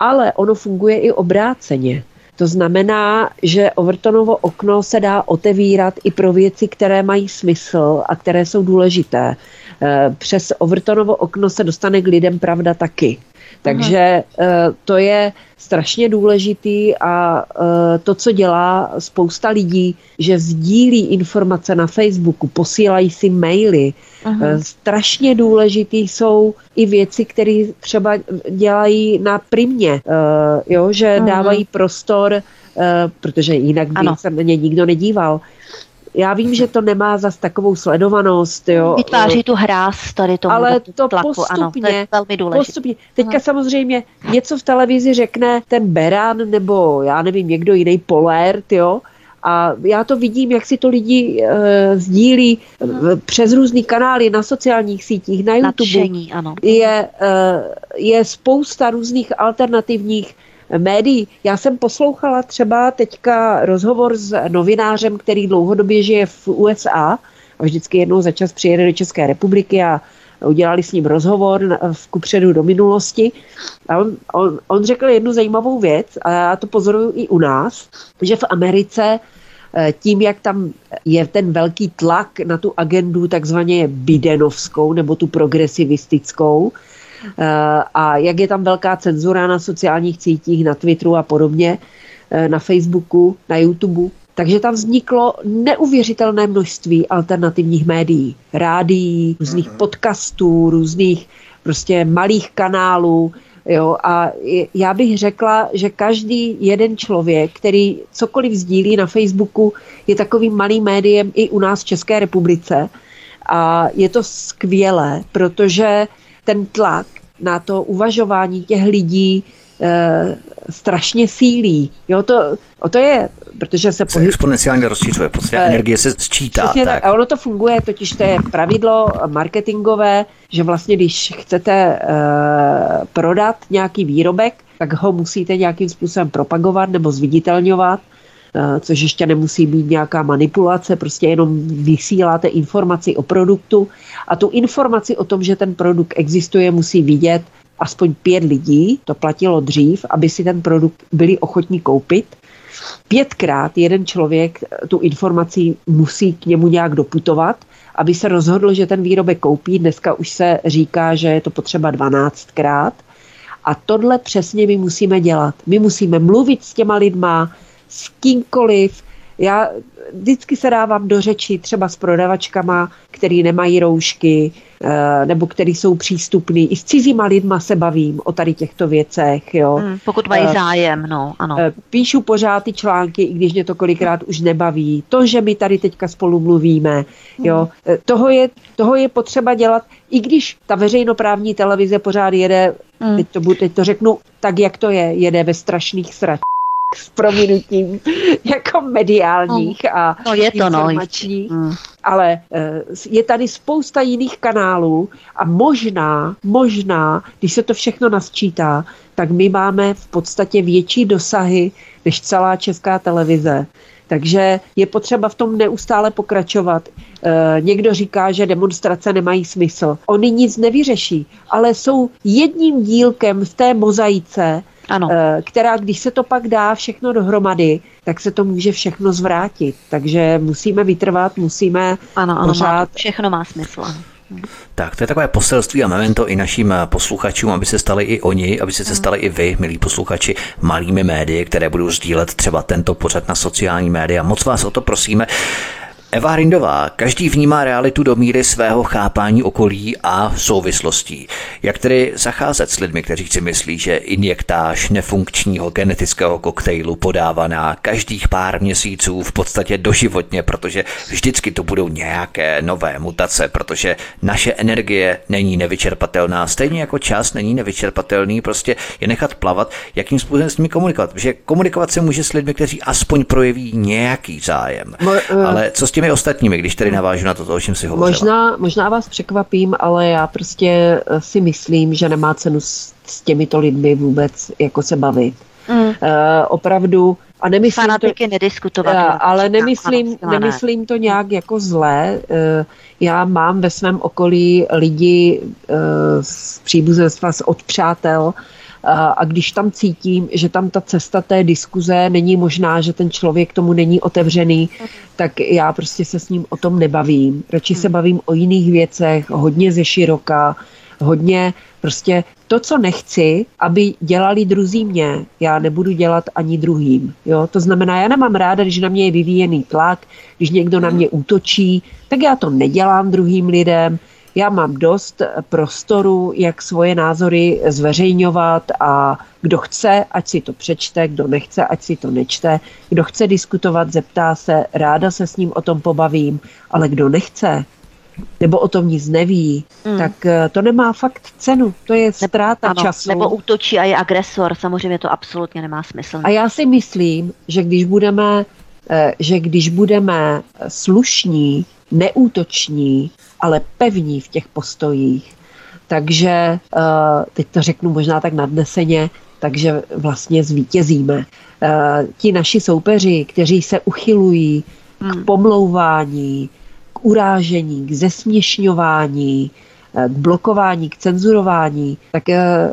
Ale ono funguje i obráceně. To znamená, že Overtonovo okno se dá otevírat i pro věci, které mají smysl a které jsou důležité. Eh, přes Overtonovo okno se dostane k lidem pravda taky. Takže eh, to je strašně důležitý a eh, to, co dělá spousta lidí, že sdílí informace na Facebooku, posílají si maily. Aha. Strašně důležitý jsou i věci, které třeba dělají na primě, jo, že Aha. dávají prostor, protože jinak by ano. se na ně nikdo nedíval já vím, že to nemá zas takovou sledovanost. Jo. Vytváří tu hráz tady tomu Ale to tlaku, postupně, ano, to je velmi důležité. Postupně. Teďka Aha. samozřejmě něco v televizi řekne ten Beran nebo já nevím, někdo jiný Poler, jo, a já to vidím, jak si to lidi e, sdílí e, přes různé kanály na sociálních sítích, na YouTube. Nadšení, ano. Je, e, je spousta různých alternativních médií. Já jsem poslouchala třeba teďka rozhovor s novinářem, který dlouhodobě žije v USA a vždycky jednou za čas přijede do České republiky a udělali s ním rozhovor v kupředu do minulosti. A on, on, on řekl jednu zajímavou věc, a já to pozoruju i u nás, že v Americe eh, tím, jak tam je ten velký tlak na tu agendu takzvaně bidenovskou nebo tu progresivistickou, a jak je tam velká cenzura na sociálních sítích, na Twitteru a podobně, eh, na Facebooku, na YouTube, takže tam vzniklo neuvěřitelné množství alternativních médií, rádií, různých mhm. podcastů, různých prostě malých kanálů, Jo, a já bych řekla, že každý jeden člověk, který cokoliv sdílí na Facebooku, je takovým malým médiem i u nás v České republice. A je to skvělé, protože ten tlak na to uvažování těch lidí e, strašně sílí. Jo, to, o to je, protože se... Se pohyb... exponenciálně rozšiřuje, prostě e, energie se sčítá. tak. tak. A ono to funguje, totiž to je pravidlo marketingové, že vlastně, když chcete e, prodat nějaký výrobek, tak ho musíte nějakým způsobem propagovat nebo zviditelňovat což ještě nemusí být nějaká manipulace, prostě jenom vysíláte informaci o produktu a tu informaci o tom, že ten produkt existuje, musí vidět aspoň pět lidí, to platilo dřív, aby si ten produkt byli ochotní koupit. Pětkrát jeden člověk tu informaci musí k němu nějak doputovat, aby se rozhodl, že ten výrobek koupí. Dneska už se říká, že je to potřeba 12krát. A tohle přesně my musíme dělat. My musíme mluvit s těma lidma, s kýmkoliv. Já vždycky se dávám do řeči třeba s prodavačkama, který nemají roušky, eh, nebo který jsou přístupní. I s cizíma lidma se bavím o tady těchto věcech. Jo. Hmm, pokud mají eh, zájem, no, ano. Eh, píšu pořád ty články, i když mě to kolikrát už nebaví. To, že my tady teďka spolu mluvíme, jo. Hmm. Toho, je, toho je potřeba dělat, i když ta veřejnoprávní televize pořád jede, hmm. teď, to, teď to řeknu tak, jak to je, jede ve strašných srač s prominutím jako mediálních a no je to no, informačních, no. ale eh, je tady spousta jiných kanálů a možná, možná, když se to všechno nasčítá, tak my máme v podstatě větší dosahy než celá česká televize. Takže je potřeba v tom neustále pokračovat. E, někdo říká, že demonstrace nemají smysl. Oni nic nevyřeší, ale jsou jedním dílkem v té mozaice, ano. Eh, která, když se to pak dá všechno dohromady, tak se to může všechno zvrátit. Takže musíme vytrvat, musíme ano, ano, pořád... Má, všechno má smysl. Tak, to je takové poselství a memento i našim posluchačům, aby se stali i oni, aby se stali i vy, milí posluchači, malými médii, které budou sdílet třeba tento pořad na sociální média. Moc vás o to prosíme. Eva Hrindová, každý vnímá realitu do míry svého chápání okolí a souvislostí. Jak tedy zacházet s lidmi, kteří si myslí, že injektáž nefunkčního genetického koktejlu podávaná každých pár měsíců v podstatě doživotně, protože vždycky to budou nějaké nové mutace, protože naše energie není nevyčerpatelná, stejně jako čas není nevyčerpatelný, prostě je nechat plavat, jakým způsobem s nimi komunikovat. Protože komunikovat se může s lidmi, kteří aspoň projeví nějaký zájem. Mo, uh... Ale co s tím těmi ostatními, když tady navážu na to, o čem si hovořila? Možná, možná vás překvapím, ale já prostě eh, si myslím, že nemá cenu s, s těmito lidmi vůbec jako se bavit. Mm. Uh, opravdu a nemyslím Fanatiky to, nediskutovat. Uh, ale nemyslím, ano, nemyslím to nějak jako zlé. Uh, já mám ve svém okolí lidi uh, z příbuzenstva, od přátel, a když tam cítím, že tam ta cesta té diskuze není možná, že ten člověk tomu není otevřený, tak já prostě se s ním o tom nebavím. Radši se bavím o jiných věcech, hodně ze široka, hodně prostě to, co nechci, aby dělali druzí mě, já nebudu dělat ani druhým. Jo? To znamená, já nemám ráda, když na mě je vyvíjený tlak, když někdo na mě útočí, tak já to nedělám druhým lidem, já mám dost prostoru, jak svoje názory zveřejňovat a kdo chce, ať si to přečte, kdo nechce, ať si to nečte. Kdo chce diskutovat, zeptá se, ráda se s ním o tom pobavím, ale kdo nechce, nebo o tom nic neví, mm. tak eh, to nemá fakt cenu. To je ztráta ano, času. Nebo útočí a je agresor. Samozřejmě to absolutně nemá smysl. A já si myslím, že když budeme, eh, že když budeme slušní, neútoční, ale pevní v těch postojích, takže, eh, teď to řeknu možná tak nadneseně, takže vlastně zvítězíme. Ti naši soupeři, kteří se uchylují k hmm. pomlouvání, urážení, k zesměšňování, eh, k blokování, k cenzurování, tak eh,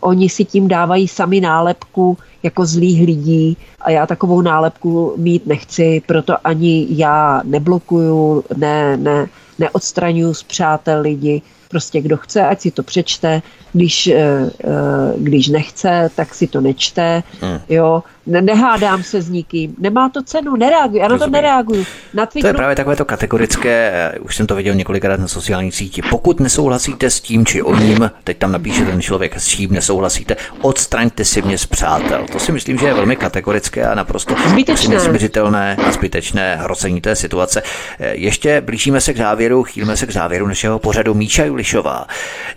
oni si tím dávají sami nálepku jako zlých lidí a já takovou nálepku mít nechci, proto ani já neblokuju, ne, ne, neodstraňuju z přátel lidi, Prostě kdo chce, ať si to přečte, když, eh, eh, když nechce, tak si to nečte. Hmm. Jo, nehádám se s nikým, nemá to cenu, nereaguji, já na to nereaguju. Na Twitteru... To je právě takové to kategorické, eh, už jsem to viděl několikrát na sociální síti. Pokud nesouhlasíte s tím či o ním, teď tam napíše ten člověk, s čím nesouhlasíte, odstraňte si mě z přátel. To si myslím, že je velmi kategorické a naprosto nesměřitelné a zbytečné hrocení té situace. Ještě blížíme se k závěru, chýlíme se k závěru našeho pořadu Míča Julišová.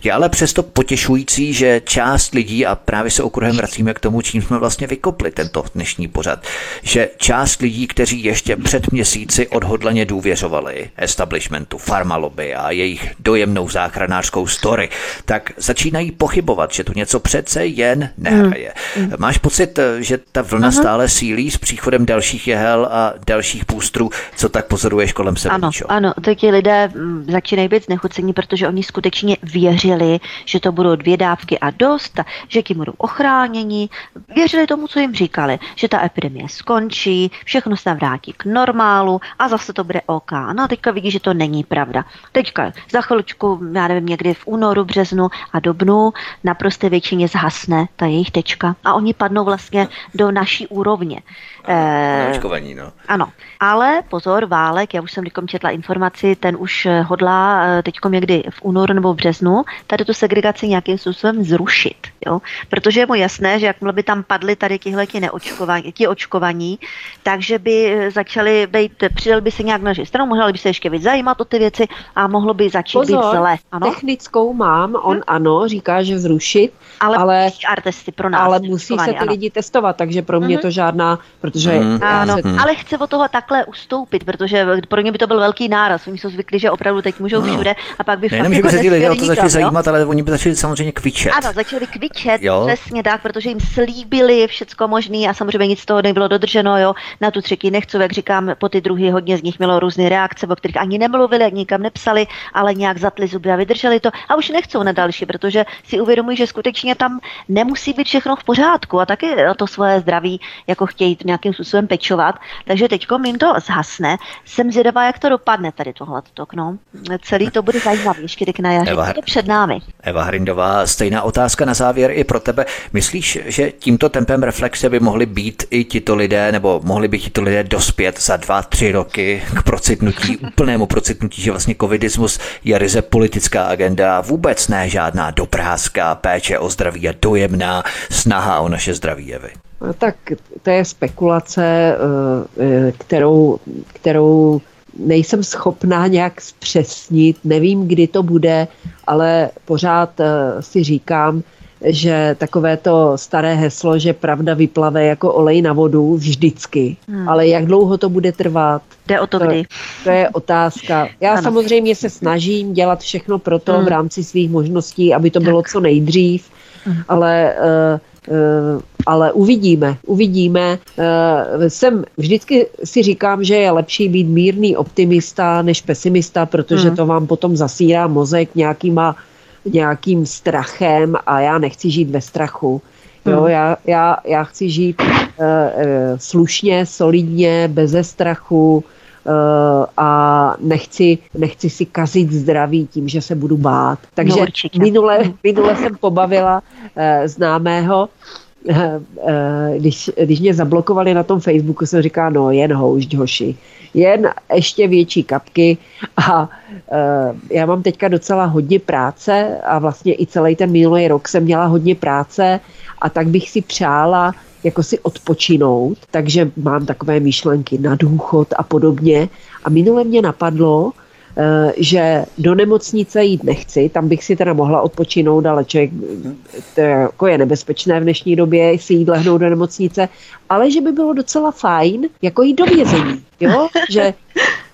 Je ale přesto potěšující, že část lidí, a právě se okruhem vracíme k tomu, čím jsme vlastně vykopli tento dnešní pořad, že část lidí, kteří ještě před měsíci odhodlaně důvěřovali establishmentu, farmalobby a jejich dojemnou záchranářskou story, tak začínají pochybovat, že tu něco přece jen nehraje. Hmm. Máš pocit, že ta vlna Aha. stále sílí s příchodem dalších jehel a dalších půstrů, co tak pozoruješ kolem sebe? Ano, ano, tak ti lidé mm, začínají být znechucení, protože oni skutečně věřili, že to budou dvě dávky a dost, že tím budou ochráněni. Věřili tomu, co jim říkali, že ta epidemie skončí, všechno se vrátí k normálu a zase to bude OK. No a teďka vidí, že to není pravda. Teďka za chvíličku, já nevím, někdy v únoru, březnu a dobnu naprosté většině zhasne ta jejich tečka a oni padnou vlastně do naší úrovně. Eh, no. Ano, ale pozor, Válek, já už jsem teďkom četla informaci, ten už eh, hodlá eh, teďkom někdy v únoru nebo v březnu tady tu segregaci nějakým způsobem zrušit, jo? protože je mu jasné, že jakmile by tam padly tady tihle ti neočkovaní, ti očkovaní, takže by eh, začali být, přidal by se nějak na stranu, mohli by se ještě víc zajímat o ty věci a mohlo by začít Pozor, být zle. Ano? technickou mám, on hm? ano, říká, že zrušit, ale, ale, testy pro nás ale musí se ty ano. lidi testovat, takže pro mě mm-hmm. to žádná, protože... Mm, ano, se... ale chce od toho takhle ustoupit, protože pro ně by to byl velký náraz. Oni jsou zvyklí, že opravdu teď můžou no. všude a pak by Nejenom, že by se ty lidé o to začali zajímat, ale oni by začali samozřejmě kvičet. Ano, začali kvičet, jo. přesně tak, protože jim slíbili všecko možné a samozřejmě nic z toho nebylo dodrženo. Jo. Na tu třetí nechci, jak říkám, po ty druhé hodně z nich mělo různé reakce, o kterých ani nemluvili, ani nikam nepsali, ale nějak zatli zuby a vydrželi to a už nechcou na další, protože si uvědomují, že skutečně tam nemusí být všechno v pořádku a taky to svoje zdraví jako chtějí nějakým způsobem pečovat. Takže teď jim to zhasne. Jsem zvědavá, jak to dopadne tady tohle no. Celý to bude zajímavé ještě na jaře. Eva, to před námi. Eva Hrindová, stejná otázka na závěr i pro tebe. Myslíš, že tímto tempem reflexe by mohli být i tito lidé, nebo mohli by tito lidé dospět za dva, tři roky k procitnutí, úplnému procitnutí, že vlastně covidismus je ryze politická agenda, vůbec ne žádná dobrázká péče o zdraví a dojemná snaha o naše zdraví, Evy? No tak to je spekulace, eh, kterou, kterou nejsem schopná nějak zpřesnit, nevím, kdy to bude, ale pořád eh, si říkám, že takové to staré heslo, že pravda vyplave jako olej na vodu vždycky, hmm. ale jak dlouho to bude trvat? Jde o to, to kdy. To je otázka. Já ano. samozřejmě se snažím dělat všechno pro to hmm. v rámci svých možností, aby to tak. bylo co nejdřív, hmm. ale uh, ale uvidíme, uvidíme. Uh, jsem, vždycky si říkám, že je lepší být mírný optimista než pesimista, protože hmm. to vám potom zasírá mozek nějakýma nějakým strachem a já nechci žít ve strachu. Jo, hmm. já, já, já chci žít uh, slušně, solidně, beze strachu uh, a nechci, nechci si kazit zdraví tím, že se budu bát. Takže no, minule, minule jsem pobavila uh, známého, když, když mě zablokovali na tom Facebooku, jsem říkala, no jen houšť, hoši, jen ještě větší kapky a uh, já mám teďka docela hodně práce a vlastně i celý ten minulý rok jsem měla hodně práce a tak bych si přála jako si odpočinout, takže mám takové myšlenky na důchod a podobně. A minule mě napadlo, že do nemocnice jít nechci, tam bych si teda mohla odpočinout, ale člověk, to je, jako je nebezpečné v dnešní době si jít lehnout do nemocnice, ale že by bylo docela fajn jako jít do vězení, jo, že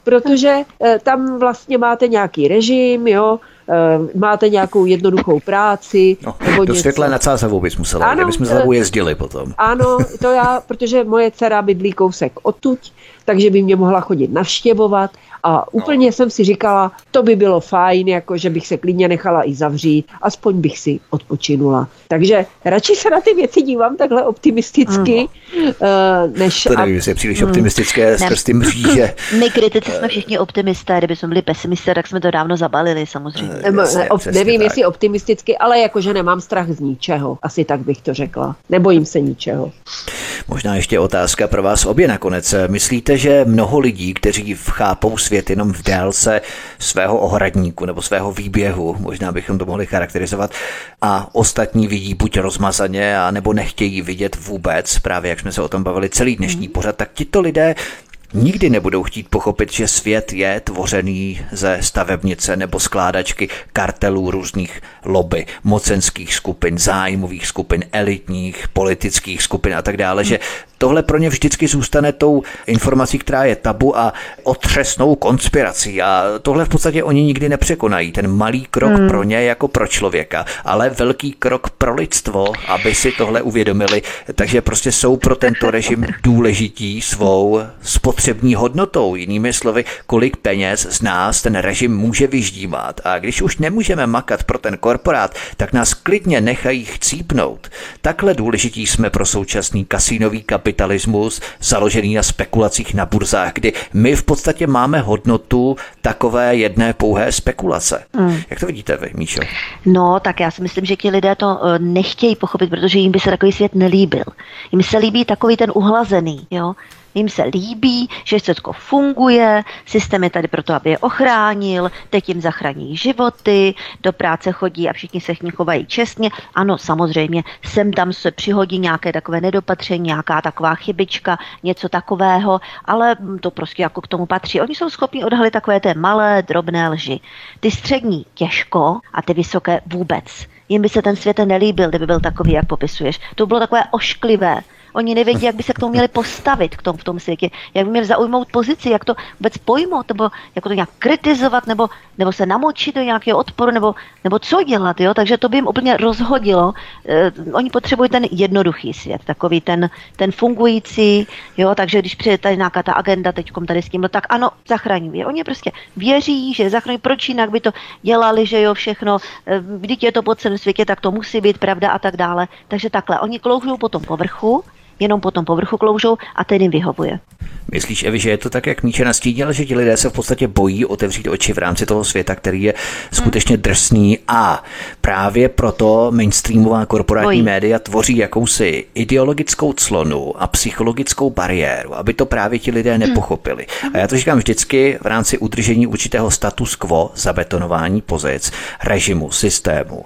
protože eh, tam vlastně máte nějaký režim, jo, eh, máte nějakou jednoduchou práci. No, nebo do světlé na Cázavou bys musela, ano, kdybychom za jezdili potom. Ano, to já, protože moje dcera bydlí kousek odtuď, takže by mě mohla chodit navštěvovat a úplně no. jsem si říkala, to by bylo fajn, jako že bych se klidně nechala i zavřít, aspoň bych si odpočinula. Takže radši se na ty věci dívám takhle optimisticky, uh, než... To nevím, jestli je příliš optimistické s prsty mříže. My kritici jsme všichni optimisté, kdyby jsme byli pesimisté, tak jsme to dávno zabalili samozřejmě. Uh, jasně, ne, op, nevím, tak. jestli optimisticky, ale jakože nemám strach z ničeho, asi tak bych to řekla. Nebojím se ničeho. Možná ještě otázka pro vás obě nakonec. Myslíte, že mnoho lidí, kteří chápou svět jenom v délce svého ohradníku nebo svého výběhu, možná bychom to mohli charakterizovat, a ostatní vidí buď rozmazaně, a nebo nechtějí vidět vůbec, právě jak jsme se o tom bavili celý dnešní mhm. pořad, tak tito lidé nikdy nebudou chtít pochopit, že svět je tvořený ze stavebnice nebo skládačky kartelů různých lobby, mocenských skupin, zájmových skupin, elitních, politických skupin a tak dále, že tohle pro ně vždycky zůstane tou informací, která je tabu a otřesnou konspirací. A tohle v podstatě oni nikdy nepřekonají. Ten malý krok hmm. pro ně jako pro člověka, ale velký krok pro lidstvo, aby si tohle uvědomili. Takže prostě jsou pro tento režim důležití svou spotřební hodnotou. Jinými slovy, kolik peněz z nás ten režim může vyždímat. A když už nemůžeme makat pro ten korporát, tak nás klidně nechají chcípnout. Takhle důležití jsme pro současný kasínový kapitál kapitalismus založený na spekulacích na burzách, kdy my v podstatě máme hodnotu takové jedné pouhé spekulace. Hmm. Jak to vidíte vy, Míšo? No, tak já si myslím, že ti lidé to eh, nechtějí pochopit, protože jim by se takový svět nelíbil. Jim se líbí takový ten uhlazený, jo jim se líbí, že všechno funguje, systém je tady proto, aby je ochránil, teď jim zachrání životy, do práce chodí a všichni se k ní chovají čestně. Ano, samozřejmě, sem tam se přihodí nějaké takové nedopatření, nějaká taková chybička, něco takového, ale to prostě jako k tomu patří. Oni jsou schopni odhalit takové té malé, drobné lži. Ty střední těžko a ty vysoké vůbec. Jim by se ten svět nelíbil, kdyby byl takový, jak popisuješ. To bylo takové ošklivé. Oni nevědí, jak by se k tomu měli postavit k tomu, v tom světě, jak by měli zaujmout pozici, jak to vůbec pojmout, nebo jako to nějak kritizovat, nebo, nebo se namočit do nějakého odporu, nebo, nebo co dělat. Jo? Takže to by jim úplně rozhodilo. Eh, oni potřebují ten jednoduchý svět, takový ten, ten fungující, jo? takže když přijde tady nějaká ta agenda teď tady s tím, tak ano, zachrání. Oni prostě věří, že zachrání, proč jinak by to dělali, že jo, všechno, eh, když je to po celém světě, tak to musí být pravda a tak dále. Takže takhle, oni kloužou po tom povrchu, jenom po tom povrchu kloužou a ten jim vyhovuje. Myslíš, Evi, že je to tak, jak Míče nastínil, že ti lidé se v podstatě bojí otevřít oči v rámci toho světa, který je skutečně drsný a právě proto mainstreamová korporátní bojí. média tvoří jakousi ideologickou clonu a psychologickou bariéru, aby to právě ti lidé nepochopili. A já to říkám vždycky v rámci udržení určitého status quo, zabetonování pozic, režimu, systému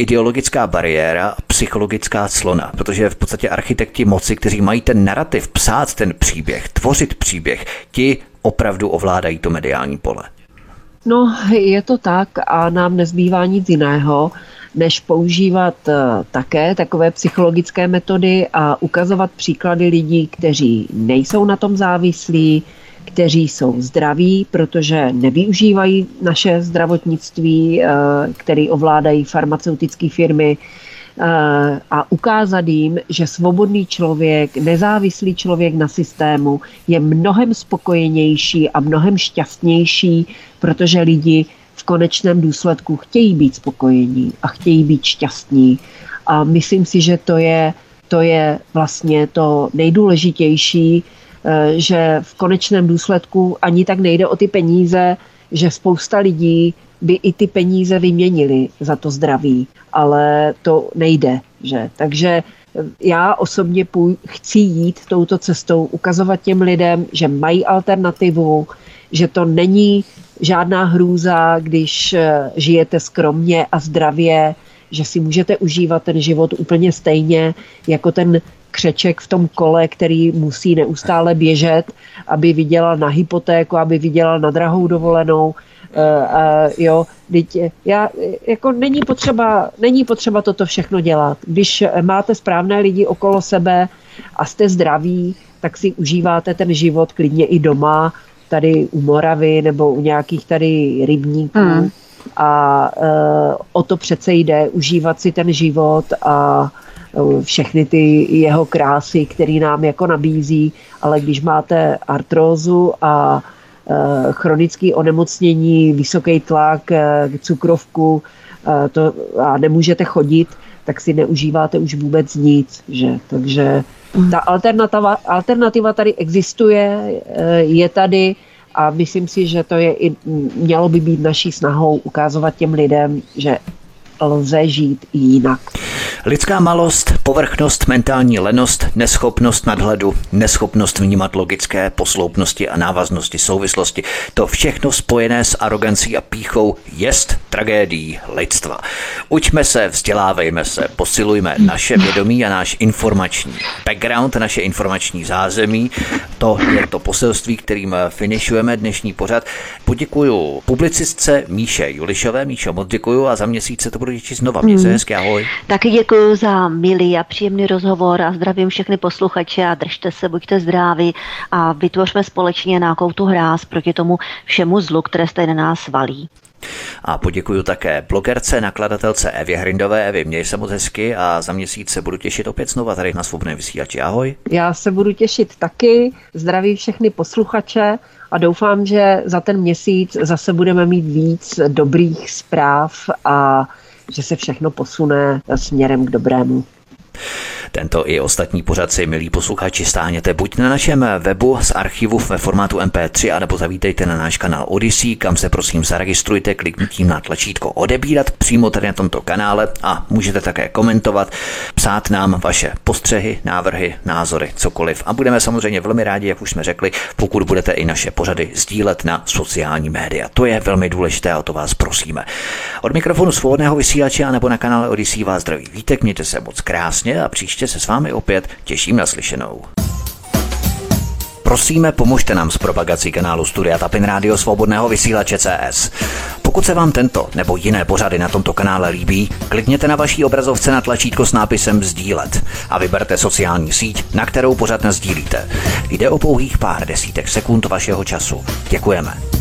ideologická bariéra, psychologická clona, protože v podstatě architekti moci, kteří mají ten narrativ, psát ten příběh, tvořit příběh, ti opravdu ovládají to mediální pole. No, je to tak a nám nezbývá nic jiného, než používat eh, také takové psychologické metody a ukazovat příklady lidí, kteří nejsou na tom závislí, kteří jsou zdraví, protože nevyužívají naše zdravotnictví, eh, který ovládají farmaceutické firmy, eh, a ukázat jim, že svobodný člověk, nezávislý člověk na systému je mnohem spokojenější a mnohem šťastnější, protože lidi v konečném důsledku chtějí být spokojení a chtějí být šťastní. A myslím si, že to je, to je vlastně to nejdůležitější, že v konečném důsledku ani tak nejde o ty peníze, že spousta lidí by i ty peníze vyměnili za to zdraví, ale to nejde. Že? Takže já osobně půj, chci jít touto cestou, ukazovat těm lidem, že mají alternativu, že to není žádná hrůza, když eh, žijete skromně a zdravě, že si můžete užívat ten život úplně stejně jako ten křeček v tom kole, který musí neustále běžet, aby vydělal na hypotéku, aby vydělal na drahou dovolenou. Uh, uh, jo, teď já, jako není potřeba, není potřeba toto všechno dělat. Když máte správné lidi okolo sebe a jste zdraví, tak si užíváte ten život klidně i doma, tady u Moravy nebo u nějakých tady rybníků. Hmm. A uh, o to přece jde, užívat si ten život a uh, všechny ty jeho krásy, který nám jako nabízí, ale když máte artrózu a uh, chronické onemocnění, vysoký tlak, uh, cukrovku to, a nemůžete chodit, tak si neužíváte už vůbec nic. Že? Takže ta alternativa, alternativa tady existuje, eh, je tady a myslím si, že to je i, mělo by být naší snahou ukázovat těm lidem, že lze žít i jinak. Lidská malost, povrchnost, mentální lenost, neschopnost nadhledu, neschopnost vnímat logické posloupnosti a návaznosti souvislosti, to všechno spojené s arogancí a píchou jest tragédií lidstva. Učme se, vzdělávejme se, posilujme naše vědomí a náš informační background, naše informační zázemí. To je to poselství, kterým finišujeme dnešní pořad. Poděkuju publicistce Míše Julišové. Míšo, moc děkuju a za měsíc se to budu těšit znova. Měj se mm. hezky, ahoj. Taky děkuji za milý a příjemný rozhovor a zdravím všechny posluchače a držte se, buďte zdraví a vytvořme společně nějakou tu hráz proti tomu všemu zlu, které se na nás valí. A poděkuji také blogerce, nakladatelce Evě Hrindové. Evě, měj se moc hezky a za měsíc se budu těšit opět znova tady na svobodném vysílači. Ahoj. Já se budu těšit taky. Zdraví všechny posluchače a doufám, že za ten měsíc zase budeme mít víc dobrých zpráv a že se všechno posune směrem k dobrému. Tento i ostatní pořad si, milí posluchači, stáhněte buď na našem webu z archivu ve formátu MP3, anebo zavítejte na náš kanál Odyssey, kam se prosím zaregistrujte kliknutím na tlačítko odebírat přímo tady na tomto kanále a můžete také komentovat, psát nám vaše postřehy, návrhy, názory, cokoliv. A budeme samozřejmě velmi rádi, jak už jsme řekli, pokud budete i naše pořady sdílet na sociální média. To je velmi důležité a o to vás prosíme. Od mikrofonu svobodného vysílače nebo na kanále Odyssey vás zdraví vítek, mějte se moc krásně a příště se s vámi opět těším na slyšenou. Prosíme, pomožte nám s propagací kanálu Studia Tapin Rádio Svobodného vysílače CS. Pokud se vám tento nebo jiné pořady na tomto kanále líbí, klikněte na vaší obrazovce na tlačítko s nápisem Sdílet a vyberte sociální síť, na kterou pořád sdílíte. Jde o pouhých pár desítek sekund vašeho času. Děkujeme.